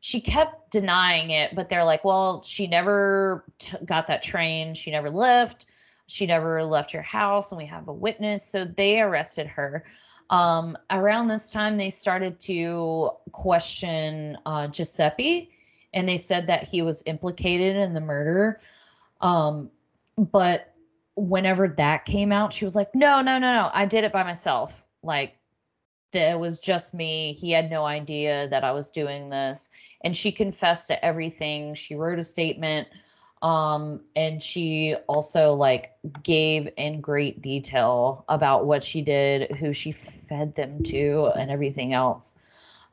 she kept denying it, but they're like, well, she never t- got that train. She never left. She never left your house, and we have a witness. So they arrested her. Um, around this time, they started to question uh, Giuseppe, and they said that he was implicated in the murder. Um, but whenever that came out, she was like, no, no, no, no, I did it by myself. Like, that was just me. He had no idea that I was doing this. And she confessed to everything. She wrote a statement. Um, and she also like gave in great detail about what she did, who she fed them to, and everything else.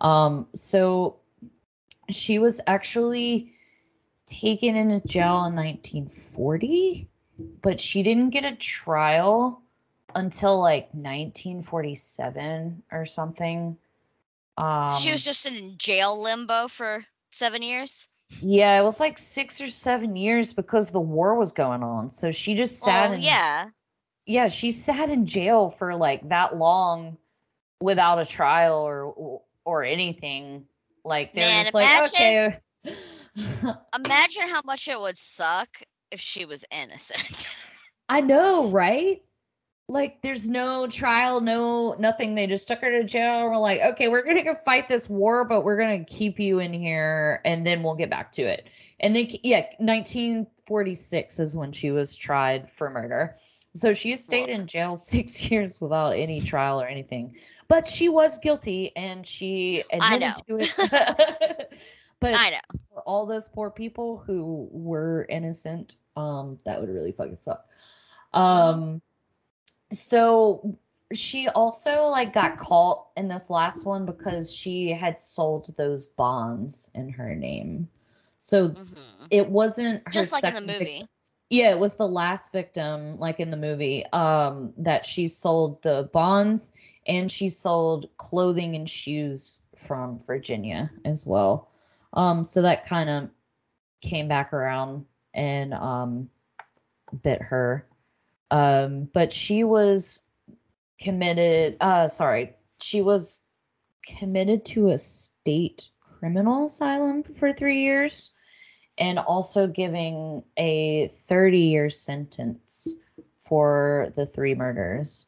Um, so she was actually taken into jail in 1940, but she didn't get a trial until like 1947 or something. Um, she was just in jail limbo for seven years. yeah, it was like six or seven years because the war was going on. So she just sat Well, in, yeah. yeah, she sat in jail for like that long without a trial or or anything. Like they're Man, just like, okay. Imagine how much it would suck if she was innocent. I know, right? Like there's no trial, no nothing. They just took her to jail. and We're like, okay, we're gonna go fight this war, but we're gonna keep you in here, and then we'll get back to it. And then, yeah, 1946 is when she was tried for murder. So she stayed in jail six years without any trial or anything. But she was guilty, and she admitted to it. but I know. for all those poor people who were innocent, um, that would really fucking suck. Um, so she also like got caught in this last one because she had sold those bonds in her name. So Mhm. it wasn't her Just like in the movie. Yeah, it was the last victim, like in the movie, um, that she sold the bonds and she sold clothing and shoes from Virginia as well. Um, so that kind of came back around and um, bit her. Um, but she was committed uh sorry she was committed to a state criminal asylum for three years and also giving a 30 year sentence for the three murders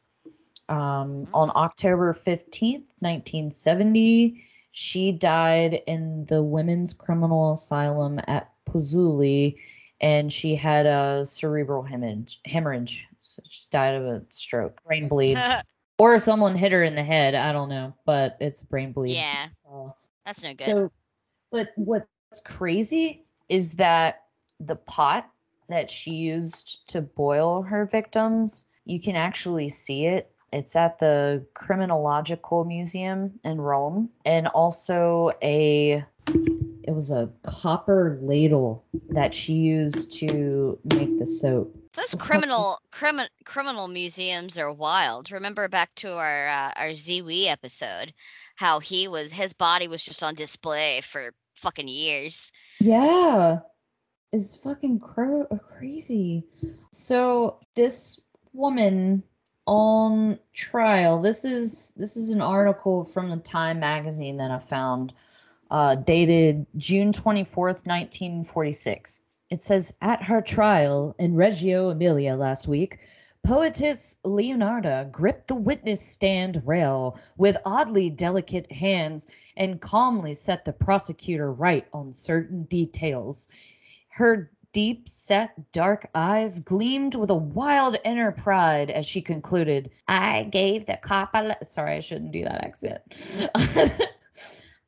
um, on october 15th 1970 she died in the women's criminal asylum at Pozzuoli and she had a cerebral hemorrhage. hemorrhage. So she died of a stroke, brain bleed, or someone hit her in the head. I don't know, but it's brain bleed. Yeah. So, That's no good. so, but what's crazy is that the pot that she used to boil her victims, you can actually see it. It's at the Criminological Museum in Rome, and also a it was a copper ladle that she used to make the soap. Those criminal crimin, criminal museums are wild. Remember back to our uh, our Ziwi episode, how he was his body was just on display for fucking years. Yeah. Is fucking cro- crazy. So this woman on trial. This is this is an article from the Time magazine that I found uh, dated June 24th, 1946. It says, At her trial in Reggio Emilia last week, poetess Leonarda gripped the witness stand rail with oddly delicate hands and calmly set the prosecutor right on certain details. Her deep set dark eyes gleamed with a wild inner pride as she concluded, I gave the cop a. Sorry, I shouldn't do that accent.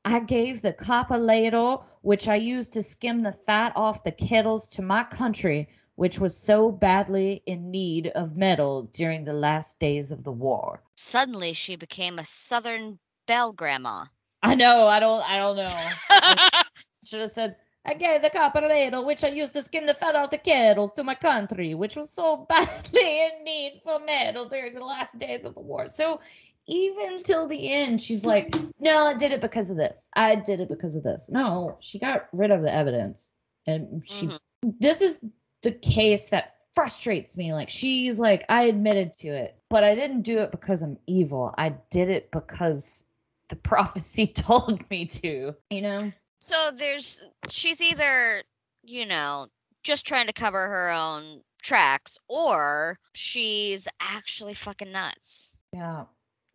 I gave the copper ladle, which I used to skim the fat off the kettles to my country, which was so badly in need of metal during the last days of the war. Suddenly, she became a Southern belle grandma. I know, I don't, I don't know. Should have said, I gave the copper ladle, which I used to skim the fat off the kettles to my country, which was so badly in need for metal during the last days of the war. So even till the end, she's like, no, I did it because of this. I did it because of this. No, she got rid of the evidence. And she, Mhm. this is the case that frustrates me. Like, she's like, I admitted to it, but I didn't do it because I'm evil. I did it because the prophecy told me to, you know? So there's she's either, you know, just trying to cover her own tracks or she's actually fucking nuts. Yeah.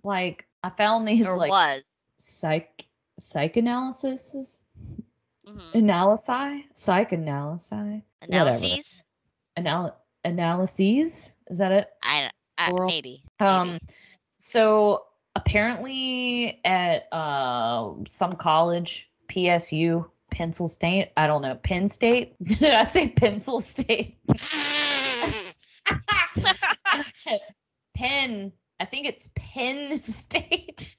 Like, I found these Or like was. psych psychoanalysis hmm analysis psychoanalysis whatever. Analyses? Anal- analyses is that it I, I maybe. um maybe. so apparently at uh some college psu pencil state i don't know penn state did i say pencil state penn i think it's penn state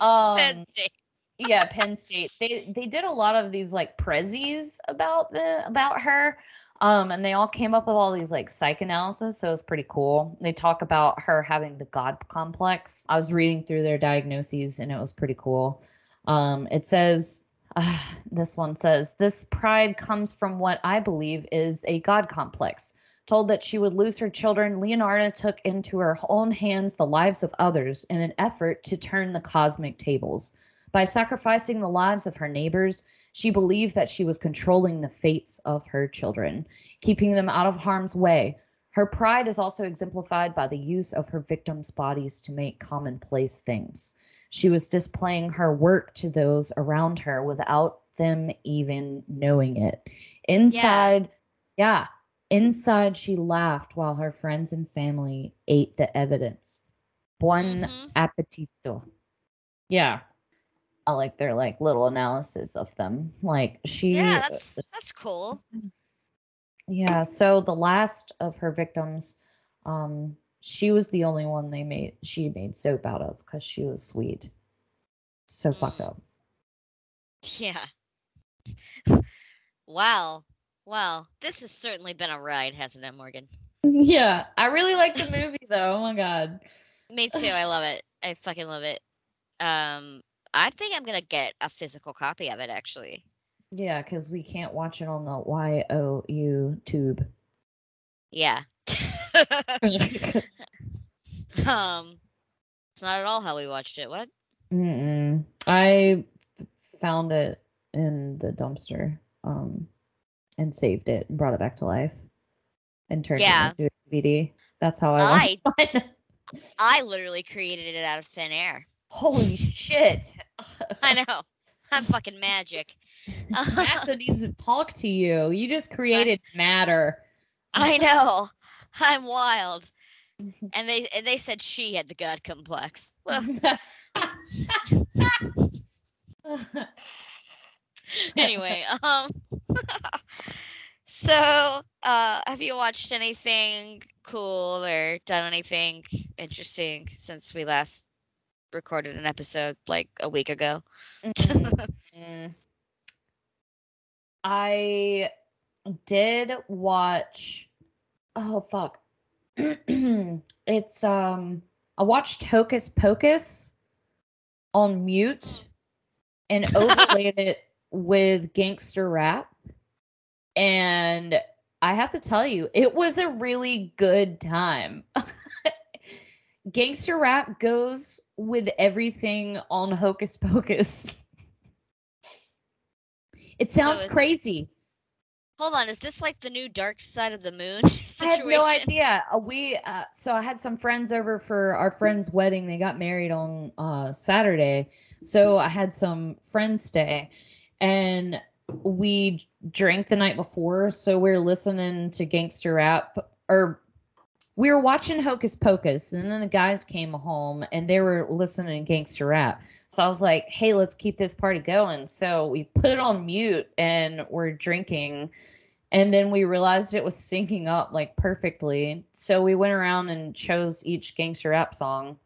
um Penn State. Yeah, Penn State. They they did a lot of these like prezzies about the about her. Um, and they all came up with all these like psychoanalysis, so it was pretty cool. They talk about her having the God complex. I was reading through their diagnoses, and it was pretty cool. Um, it says, uh, this one says, this pride comes from what I believe is a God complex. Told that she would lose her children, Leonardo took into her own hands the lives of others in an effort to turn the cosmic tables. By sacrificing the lives of her neighbors, she believed that she was controlling the fates of her children, keeping them out of harm's way. Her pride is also exemplified by the use of her victims' bodies to make commonplace things. She was displaying her work to those around her without them even knowing it. Inside, yeah, inside she laughed while her friends and family ate the evidence. Buon Mhm. appetito. Yeah. Like their like little analysis of them. Like she Yeah, that's that's cool. Yeah, so the last of her victims, um, she was the only one they made she made soap out of because she was sweet. So fucked Mm. up. Yeah. wow. Well, this has certainly been a ride, hasn't it, Morgan? Yeah, I really like the movie though. Oh my god. Me too. I love it. I fucking love it. Um, I think I'm gonna get a physical copy of it actually. Yeah, because we can't watch it on the Y O U tube. Yeah. um, That's not at all how we watched it. What? Mm-mm. I found it in the dumpster um, and saved it and brought it back to life and turned Yeah. it into a DVD. That's how I I- watched mine. I literally created it out of thin air. Holy shit. I know. I'm fucking magic. NASA needs to talk to you. You just created matter. I know. I'm wild. And they and they said she had the God complex. Well, anyway, um so uh have you watched anything cool or done anything interesting since we last recorded an episode like a week ago? Mm. I did watch. Oh fuck! it's um. I watched Hocus Pocus on mute and overlaid it with gangster rap, and I have to tell you, it was a really good time. gangster rap goes with everything on Hocus Pocus. It sounds is- crazy. Hold on, is this like the new Dark Side of the Moon I had no idea. Uh, we uh, so I had some friends over for our friend's wedding. They got married on uh, Saturday, so I had some friends stay, and we drank the night before. So we are listening to gangster rap, or we were watching Hocus Pocus, and then the guys came home and they were listening to gangster rap. So I was like, "Hey, let's keep this party going." So we put it on mute and we're drinking and then we realized it was syncing up like perfectly so we went around and chose each gangster rap song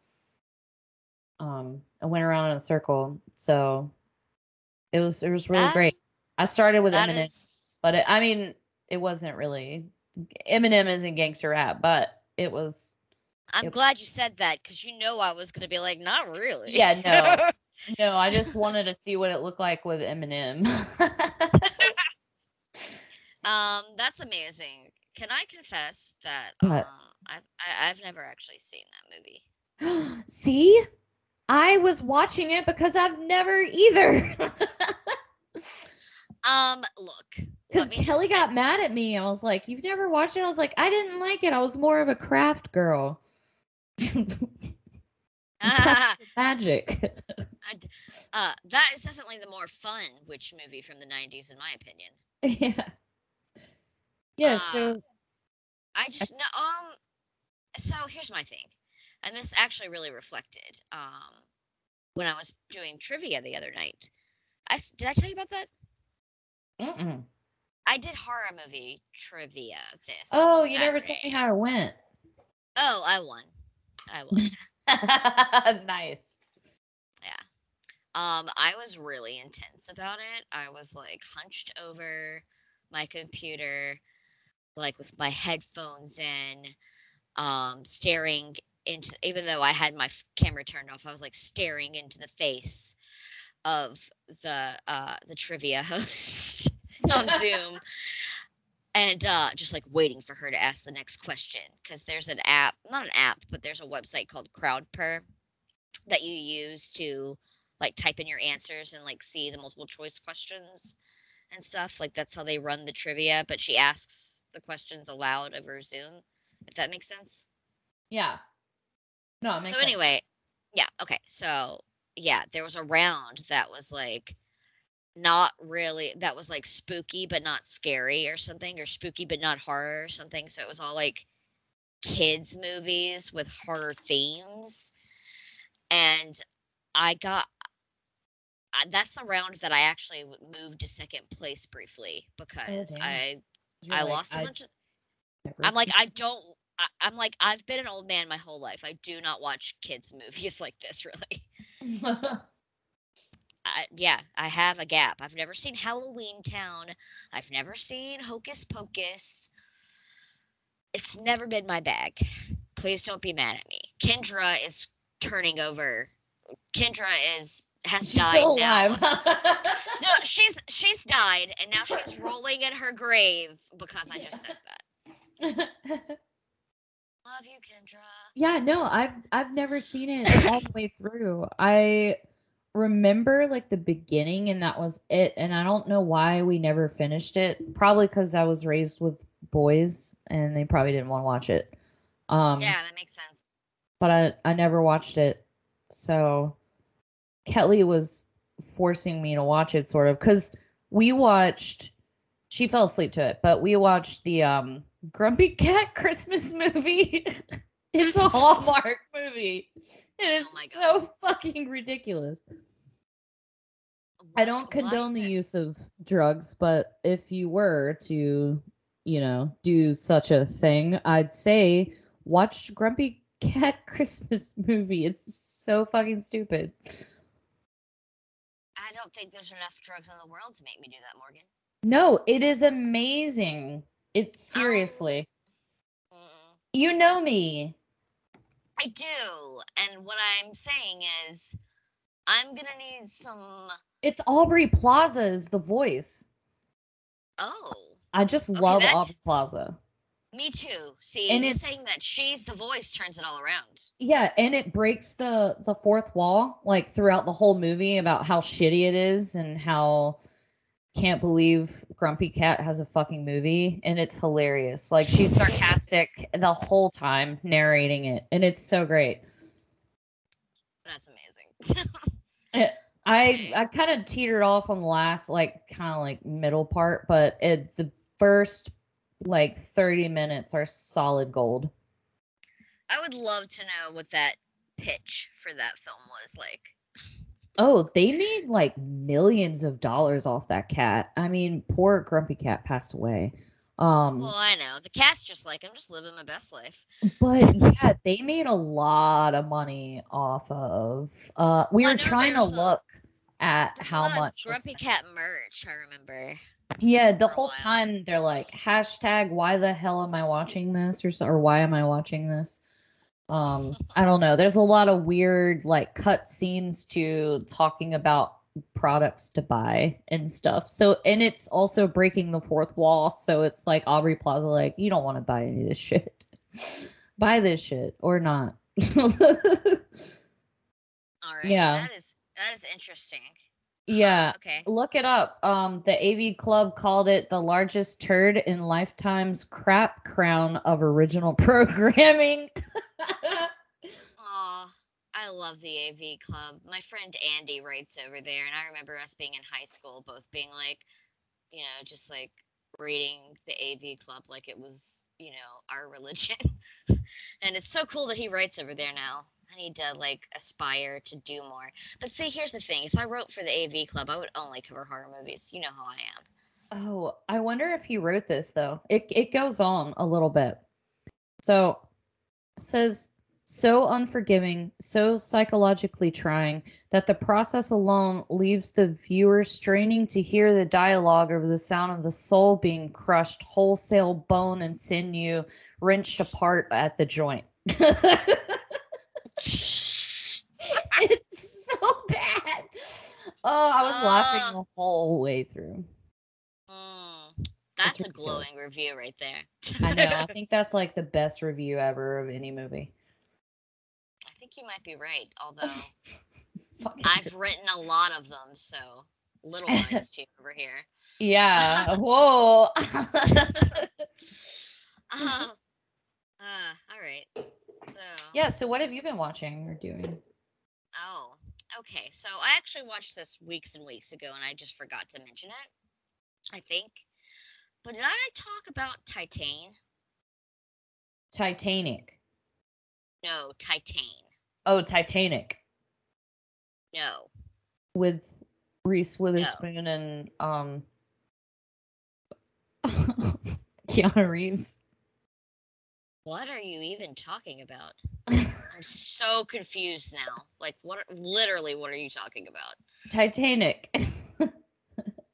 um and went around in a circle so it was it was really That- great i started with eminem is- but it, i mean it wasn't really eminem isn't gangster rap but it was I'm Yep. glad you said that because you know I was gonna be like, not really. Yeah, no. no i just wanted to see what it looked like with eminem um, that's amazing. Can I confess that uh, I've I, I've never actually seen that movie. see i was watching it because i've never either Um, look, Because Kelly got mad at me. I was like, You've never watched it? I was like, I didn't like it. I was more of a craft girl. Magic. uh, that is definitely the more fun witch movie from the '90s, in my opinion. yeah. Yeah, Uh, so I just no, um. So here's my thing, and this actually really reflected um when I was doing trivia the other night. I did I tell you about that? Mm-mm. I did horror movie trivia this. Oh, you never told me how it went. Oh, I won. I won. nice. yeah. Um, I was really intense about it. I was like hunched over my computer, like with my headphones in, um, staring into. Even though I had my f- camera turned off, I was like staring into the face of the uh the trivia host on Zoom. And uh, just like waiting for her to ask the next question because there's an app, not an app, but there's a website called Crowdpurr that you use to like type in your answers and like see the multiple choice questions and stuff. Like that's how they run the trivia, but she asks the questions aloud over Zoom, if that makes sense. Yeah. No, it makes so sense. anyway, yeah, okay. So yeah, there was a round that was like not really that was like spooky but not scary or something or spooky but not horror or something. So it was all like kids movies with horror themes. And I got that's the round that I actually moved to second place briefly oh, because damn. I You're I like, lost a I bunch of I'm like, I don't. I, I'm like, I've been an old man my whole life. I do not watch kids' movies like this, really. I, yeah, I have a gap. I've never seen Halloweentown. I've never seen Hocus Pocus. It's never been my bag. Please don't be mad at me. Kendra is turning over. Kendra is has She's died now. No, she's she's died, and now she's rolling in her grave because I just said that. Love you, Kendra. Yeah, no, I've I've never seen it all the way through. I remember like the beginning and that was it and I don't know why we never finished it. Probably cuz I was raised with boys and they probably didn't want to watch it. Um yeah, that makes sense. but I I never watched it. So Kelly was forcing me to watch it sort of cuz we watched she fell asleep to it, but we watched the um Grumpy Cat Christmas movie. it's a Hallmark movie. It is Oh so fucking ridiculous. I don't condone the use of drugs, but if you were to, you know, do such a thing, I'd say watch Grumpy Cat Christmas movie. It's so fucking stupid. I don't think there's enough drugs in the world to make me do that, Morgan. No, it is amazing. It oh. seriously. Mm-mm. You know me. I do, and what I'm saying is, I'm gonna need some. It's Aubrey Plaza is the voice. Oh, I just Okay, love that- Aubrey Plaza. me too. See, And it's- saying that she's the voice turns it all around. Yeah, and it breaks the the fourth wall like throughout the whole movie about how shitty it is and how can't believe Grumpy Cat has a fucking movie and it's hilarious. Like she's sarcastic the whole time narrating it and it's so great. That's amazing. I I kind of teetered off on the last like kind of like middle part, but it the first like 30 minutes are solid gold. I would love to know what that pitch for that film was like. Oh, they made like millions of dollars off that cat. I mean, poor Grumpy Cat passed away. Um, Well, I know the cat's just like I'm just living my best life. but yeah, they made a lot of money off of. Uh, we were trying to look at There's how much. Grumpy. Cat merch? I remember. Yeah, the whole time they're like hashtag Why the hell am I watching this or so, or Why am I watching this? Um, I don't know. There's a lot of weird like cut scenes to talking about products to buy and stuff. So and it's also breaking the fourth wall. So it's like Aubrey Plaza, like you don't want to buy any of this shit. buy this shit or not. All right. Yeah. That is that is interesting. Yeah. Okay. Look it up. Um, the AV Club called it the largest turd in Lifetime's crap crown of original programming. Aw, I love the AV club. My friend Andy writes over there, and I remember us being in high school, both being like, you know, just like reading the AV club like it was, you know, our religion. and it's so cool that he writes over there now. I need to like aspire to do more. But see, here's the thing: if I wrote for the AV club, I would only cover horror movies. You know how I am. oh, I wonder if he wrote this though. It it goes on a little bit. So says so unforgiving, so psychologically trying that the process alone leaves the viewer straining to hear the dialogue over the sound of the soul being crushed, wholesale bone and sinew wrenched apart at the joint. it's so bad. Oh, I was laughing Ah. the whole way through. Mm, that's a glowing review right there. I know. I think that's like the best review ever of any movie. I think you might be right, although I've good. written a lot of them, so little ones too over here. yeah. Whoa. Uh, uh, all right. So yeah. So, what have you been watching or doing? Oh, okay. So I actually watched this weeks and weeks ago, and I just forgot to mention it. I think. But did I talk about Titane? Titanic. No, Titane. Oh, Titanic No. with Reese Witherspoon and um Keanu Reeves. What are you even talking about? I'm so confused now. Like, what? Literally, what are you talking about? Titanic.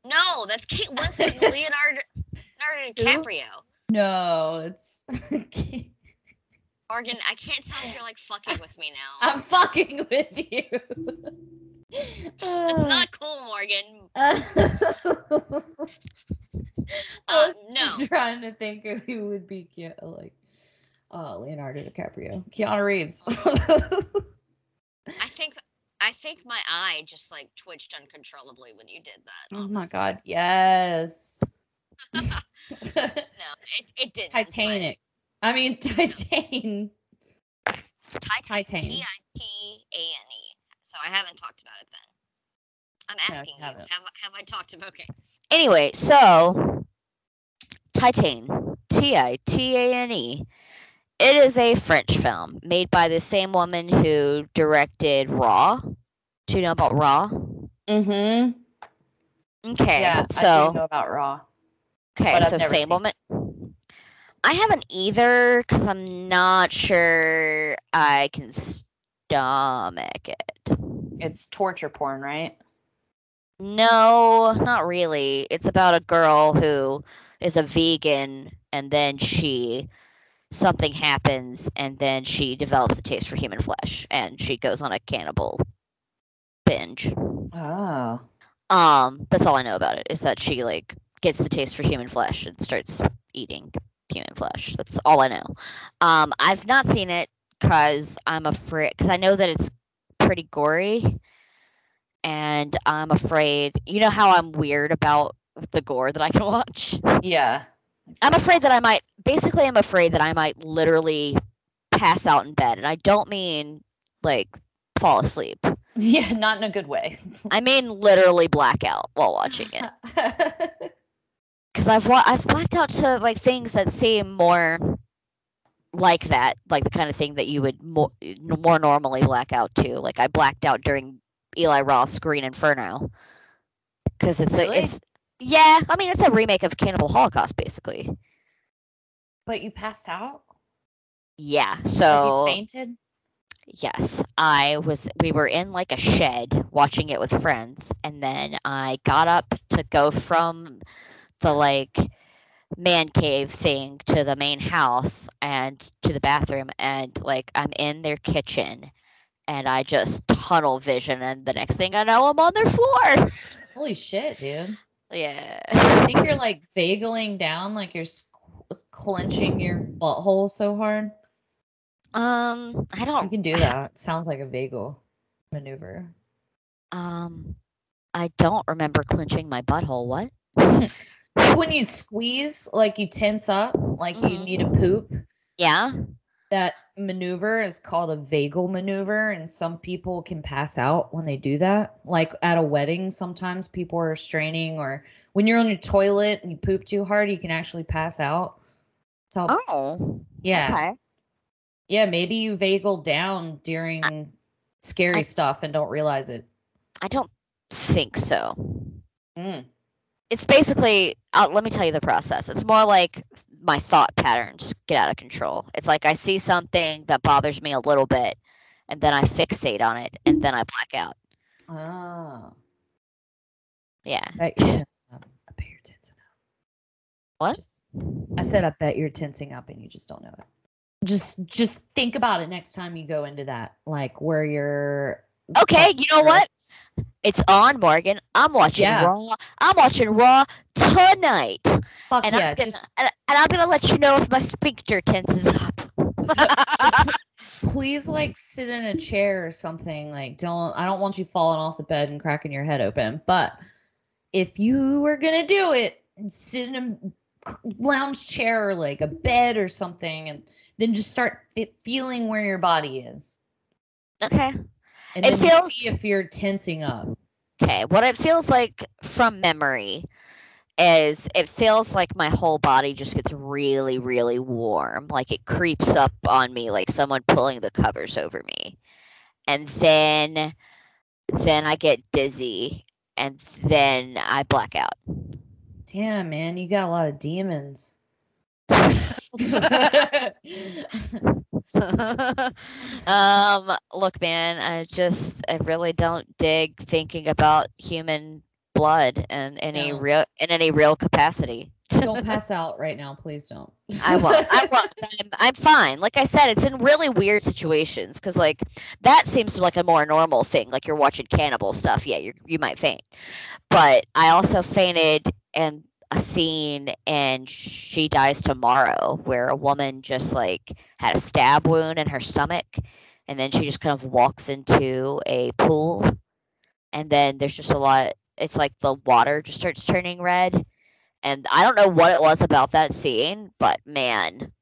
No, that's Kate Winslet Leonardo, Leonardo DiCaprio. no, it's Morgan, I can't tell if you're like fucking with me now. I'm fucking with you. It's not cool, Morgan. I Uh, was no. trying to think of who would be cute. Like, uh, Leonardo DiCaprio, Keanu Reeves. I think I think my eye just like twitched uncontrollably when you did that. oh my god, yes. No, it, it didn't. but Titanic. I mean, Titane. Titane. T I T A N E. So I haven't talked about it then. I'm asking you, have have I talked about okay. Anyway, so Titane. T I T A N E. It is a French film made by the same woman who directed Raw. Do you know about Raw? Mm-hmm. Okay. Yeah, I so do know about Raw. Okay, so same woman. I haven't either because I'm not sure I can stomach it. It's torture porn, right? No, not really. It's about a girl who is a vegan and then she something happens and then she develops a taste for human flesh and she goes on a cannibal binge. Oh. Um, that's all I know about it is that she like gets the taste for human flesh and starts eating human flesh. That's all I know. Um, I've not seen it because I'm afraid because I know that it's pretty gory, and I'm afraid. You know how I'm weird about the gore that I can watch. Yeah. I'm afraid that I might. Basically, I'm afraid that I might literally pass out in bed, and I don't mean like fall asleep. Yeah, not in a good way. I mean literally blackout while watching it. because I've wa- I've blacked out to like things that seem more like that, like the kind of thing that you would more more normally black out to. Like I blacked out during Eli Roth's Green Inferno because it's Really? a it's yeah. I mean it's a remake of Cannibal Holocaust basically. but you passed out? Yeah. So you fainted? Yes, I was. We were in like a shed watching it with friends, and then I got up to go from the like man cave thing to the main house and to the bathroom, and like I'm in their kitchen, and I just tunnel vision, and the next thing I know, I'm on their floor. Holy shit, dude. Yeah. I think you're like vagling down, like you're clenching your butthole so hard. Um, I don't. You can do that. Sounds like a vagal maneuver. Um, I don't remember clenching my butthole. What? when you squeeze, like you tense up, like you Mhm. need to poop, Yeah. That maneuver is called a vagal maneuver. And some people can pass out when they do that. Like at a wedding, sometimes people are straining, or when you're on your toilet and you poop too hard, you can actually pass out. So, Oh. yeah. Okay. Yeah, maybe you vagal down during scary I- stuff and don't realize it. I don't think so. Mm. It's basically, uh, let me tell you the process. It's more like my thought patterns get out of control. It's like I see something that bothers me a little bit, and then I fixate on it, and then I black out. Oh. Yeah. I bet you're tensing up. I bet you're tensing up. What? Just, I said I bet you're tensing up and you just don't know it. Just just think about it next time you go into that. Like where you're Okay, you know what? It's on, Morgan. I'm watching. Raw. I'm watching Raw tonight, Fuck and yeah, I'm gonna and, and I'm gonna let you know if my sphincter tenses up. please like sit in a chair or something. Like don't I don't want you falling off the bed and cracking your head open. But if you were gonna do it, sit in a lounge chair or like a bed or something, and then just start fe- feeling where your body is, okay. And It feels- see if you're tensing up. Okay, what it feels like from memory is it feels like my whole body just gets really, really warm. Like it creeps up on me like someone pulling the covers over me. And then then I get dizzy and then I black out. Damn, man, you got a lot of demons. um, look, man, I just I really don't dig thinking about human blood in any No. real in any real capacity. don't pass out right now, please don't. I won't. I won't. I'm, I'm fine. Like I said, it's in really weird situations because, like, that seems like a more normal thing. Like you're watching cannibal stuff, yeah, you you might faint. But I also fainted, and a scene in She Dies Tomorrow where a woman just like had a stab wound in her stomach and then she just kind of walks into a pool and then there's just a lot it's like the water just starts turning red and I don't know what it was about that scene, but man,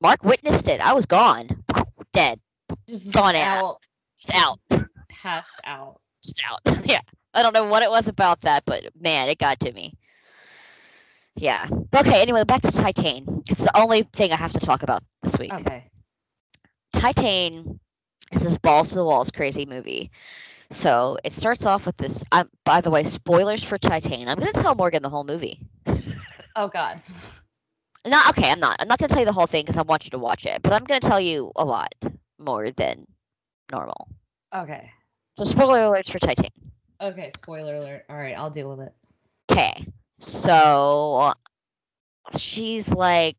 Mark witnessed it. I was gone, dead, Just Gone out, just out, passed out. just out. yeah, I don't know what it was about that, but man, it got to me. Yeah. Okay. Anyway, back to Titane. It's the only thing I have to talk about this week. Okay. Titane is this balls to the walls crazy movie. So it starts off with this. Um, by the way, spoilers for Titane. I'm going to tell Morgan the whole movie. Oh God. Not okay. I'm not. I'm not going to tell you the whole thing because I want you to watch it. But I'm going to tell you a lot more than normal. Okay. So spoiler alerts for Titane. Okay. Spoiler alert. All right, I'll deal with it. Okay. So she's like,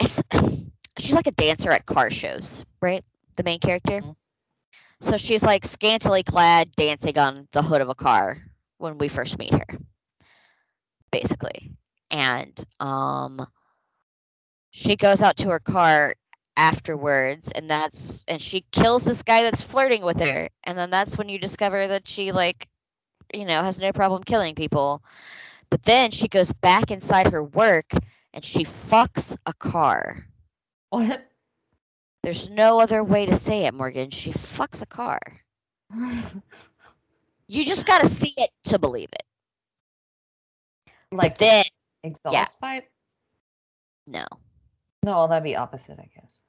it's she's like a dancer at car shows, right? The main character. Mhm. So she's like scantily clad, dancing on the hood of a car when we first meet her, basically. And um, she goes out to her car afterwards, and that's and she kills this guy that's flirting with her, and then that's when you discover that she like, you know, has no problem killing people. But then she goes back inside her work and she fucks a car. What? There's no other way to say it, Morgan. She fucks a car. You just got to see it to believe it. like Then, exhaust pipe? no, No, that'd be opposite, I guess.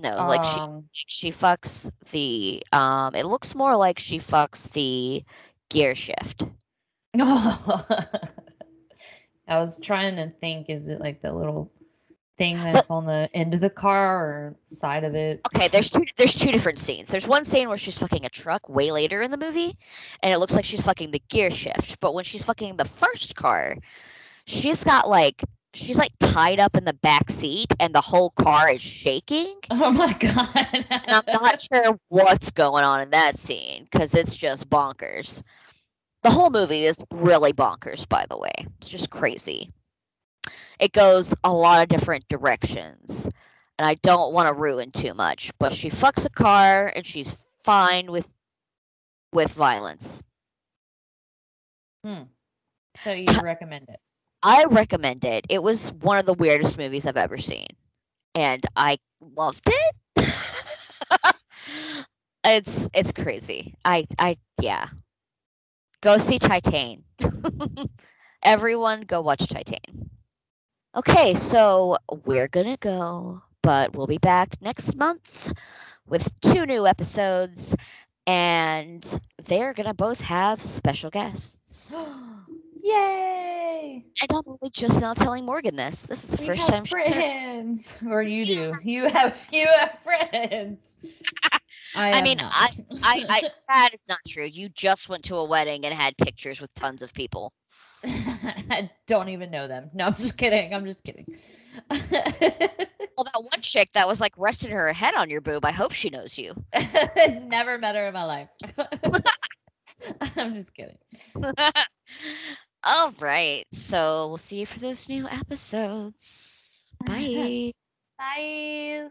no, like she Um, she fucks the um. It looks more like she fucks the gear shift. No. I was trying to think, is it like the little thing that's on the end of the car or side of it? Okay, there's two there's two different scenes. There's one scene where she's fucking a truck way later in the movie, and it looks like she's fucking the gear shift. But when she's fucking the first car, she's got like she's like tied up in the back seat, and the whole car is shaking. Oh my god. I'm not sure what's going on in that scene because it's just bonkers. The whole movie is really bonkers, by the way. It's just crazy. It goes a lot of different directions, and I don't want to ruin too much. But she fucks a car, and she's fine with with violence. Hmm. So you recommend it? I recommend it. It was one of the weirdest movies I've ever seen, and I loved it. it's it's crazy. I I yeah. Go see Titane. Everyone, go watch Titane. Okay, so we're gonna go, but we'll be back next month with two new episodes, and they're gonna both have special guests. Yay! I'm only just now telling Morgan this. This is the We first time she's friends, or you do. You have you have friends. I, I mean, not. I, I, I, that is not true. You just went to a wedding and had pictures with tons of people. I don't even know them. No, I'm just kidding. I'm just kidding. Well, that one chick that was like resting her head on your boob. I hope she knows you. Never met her in my life. I'm just kidding. All right. So we'll see you for those new episodes. Bye. Bye.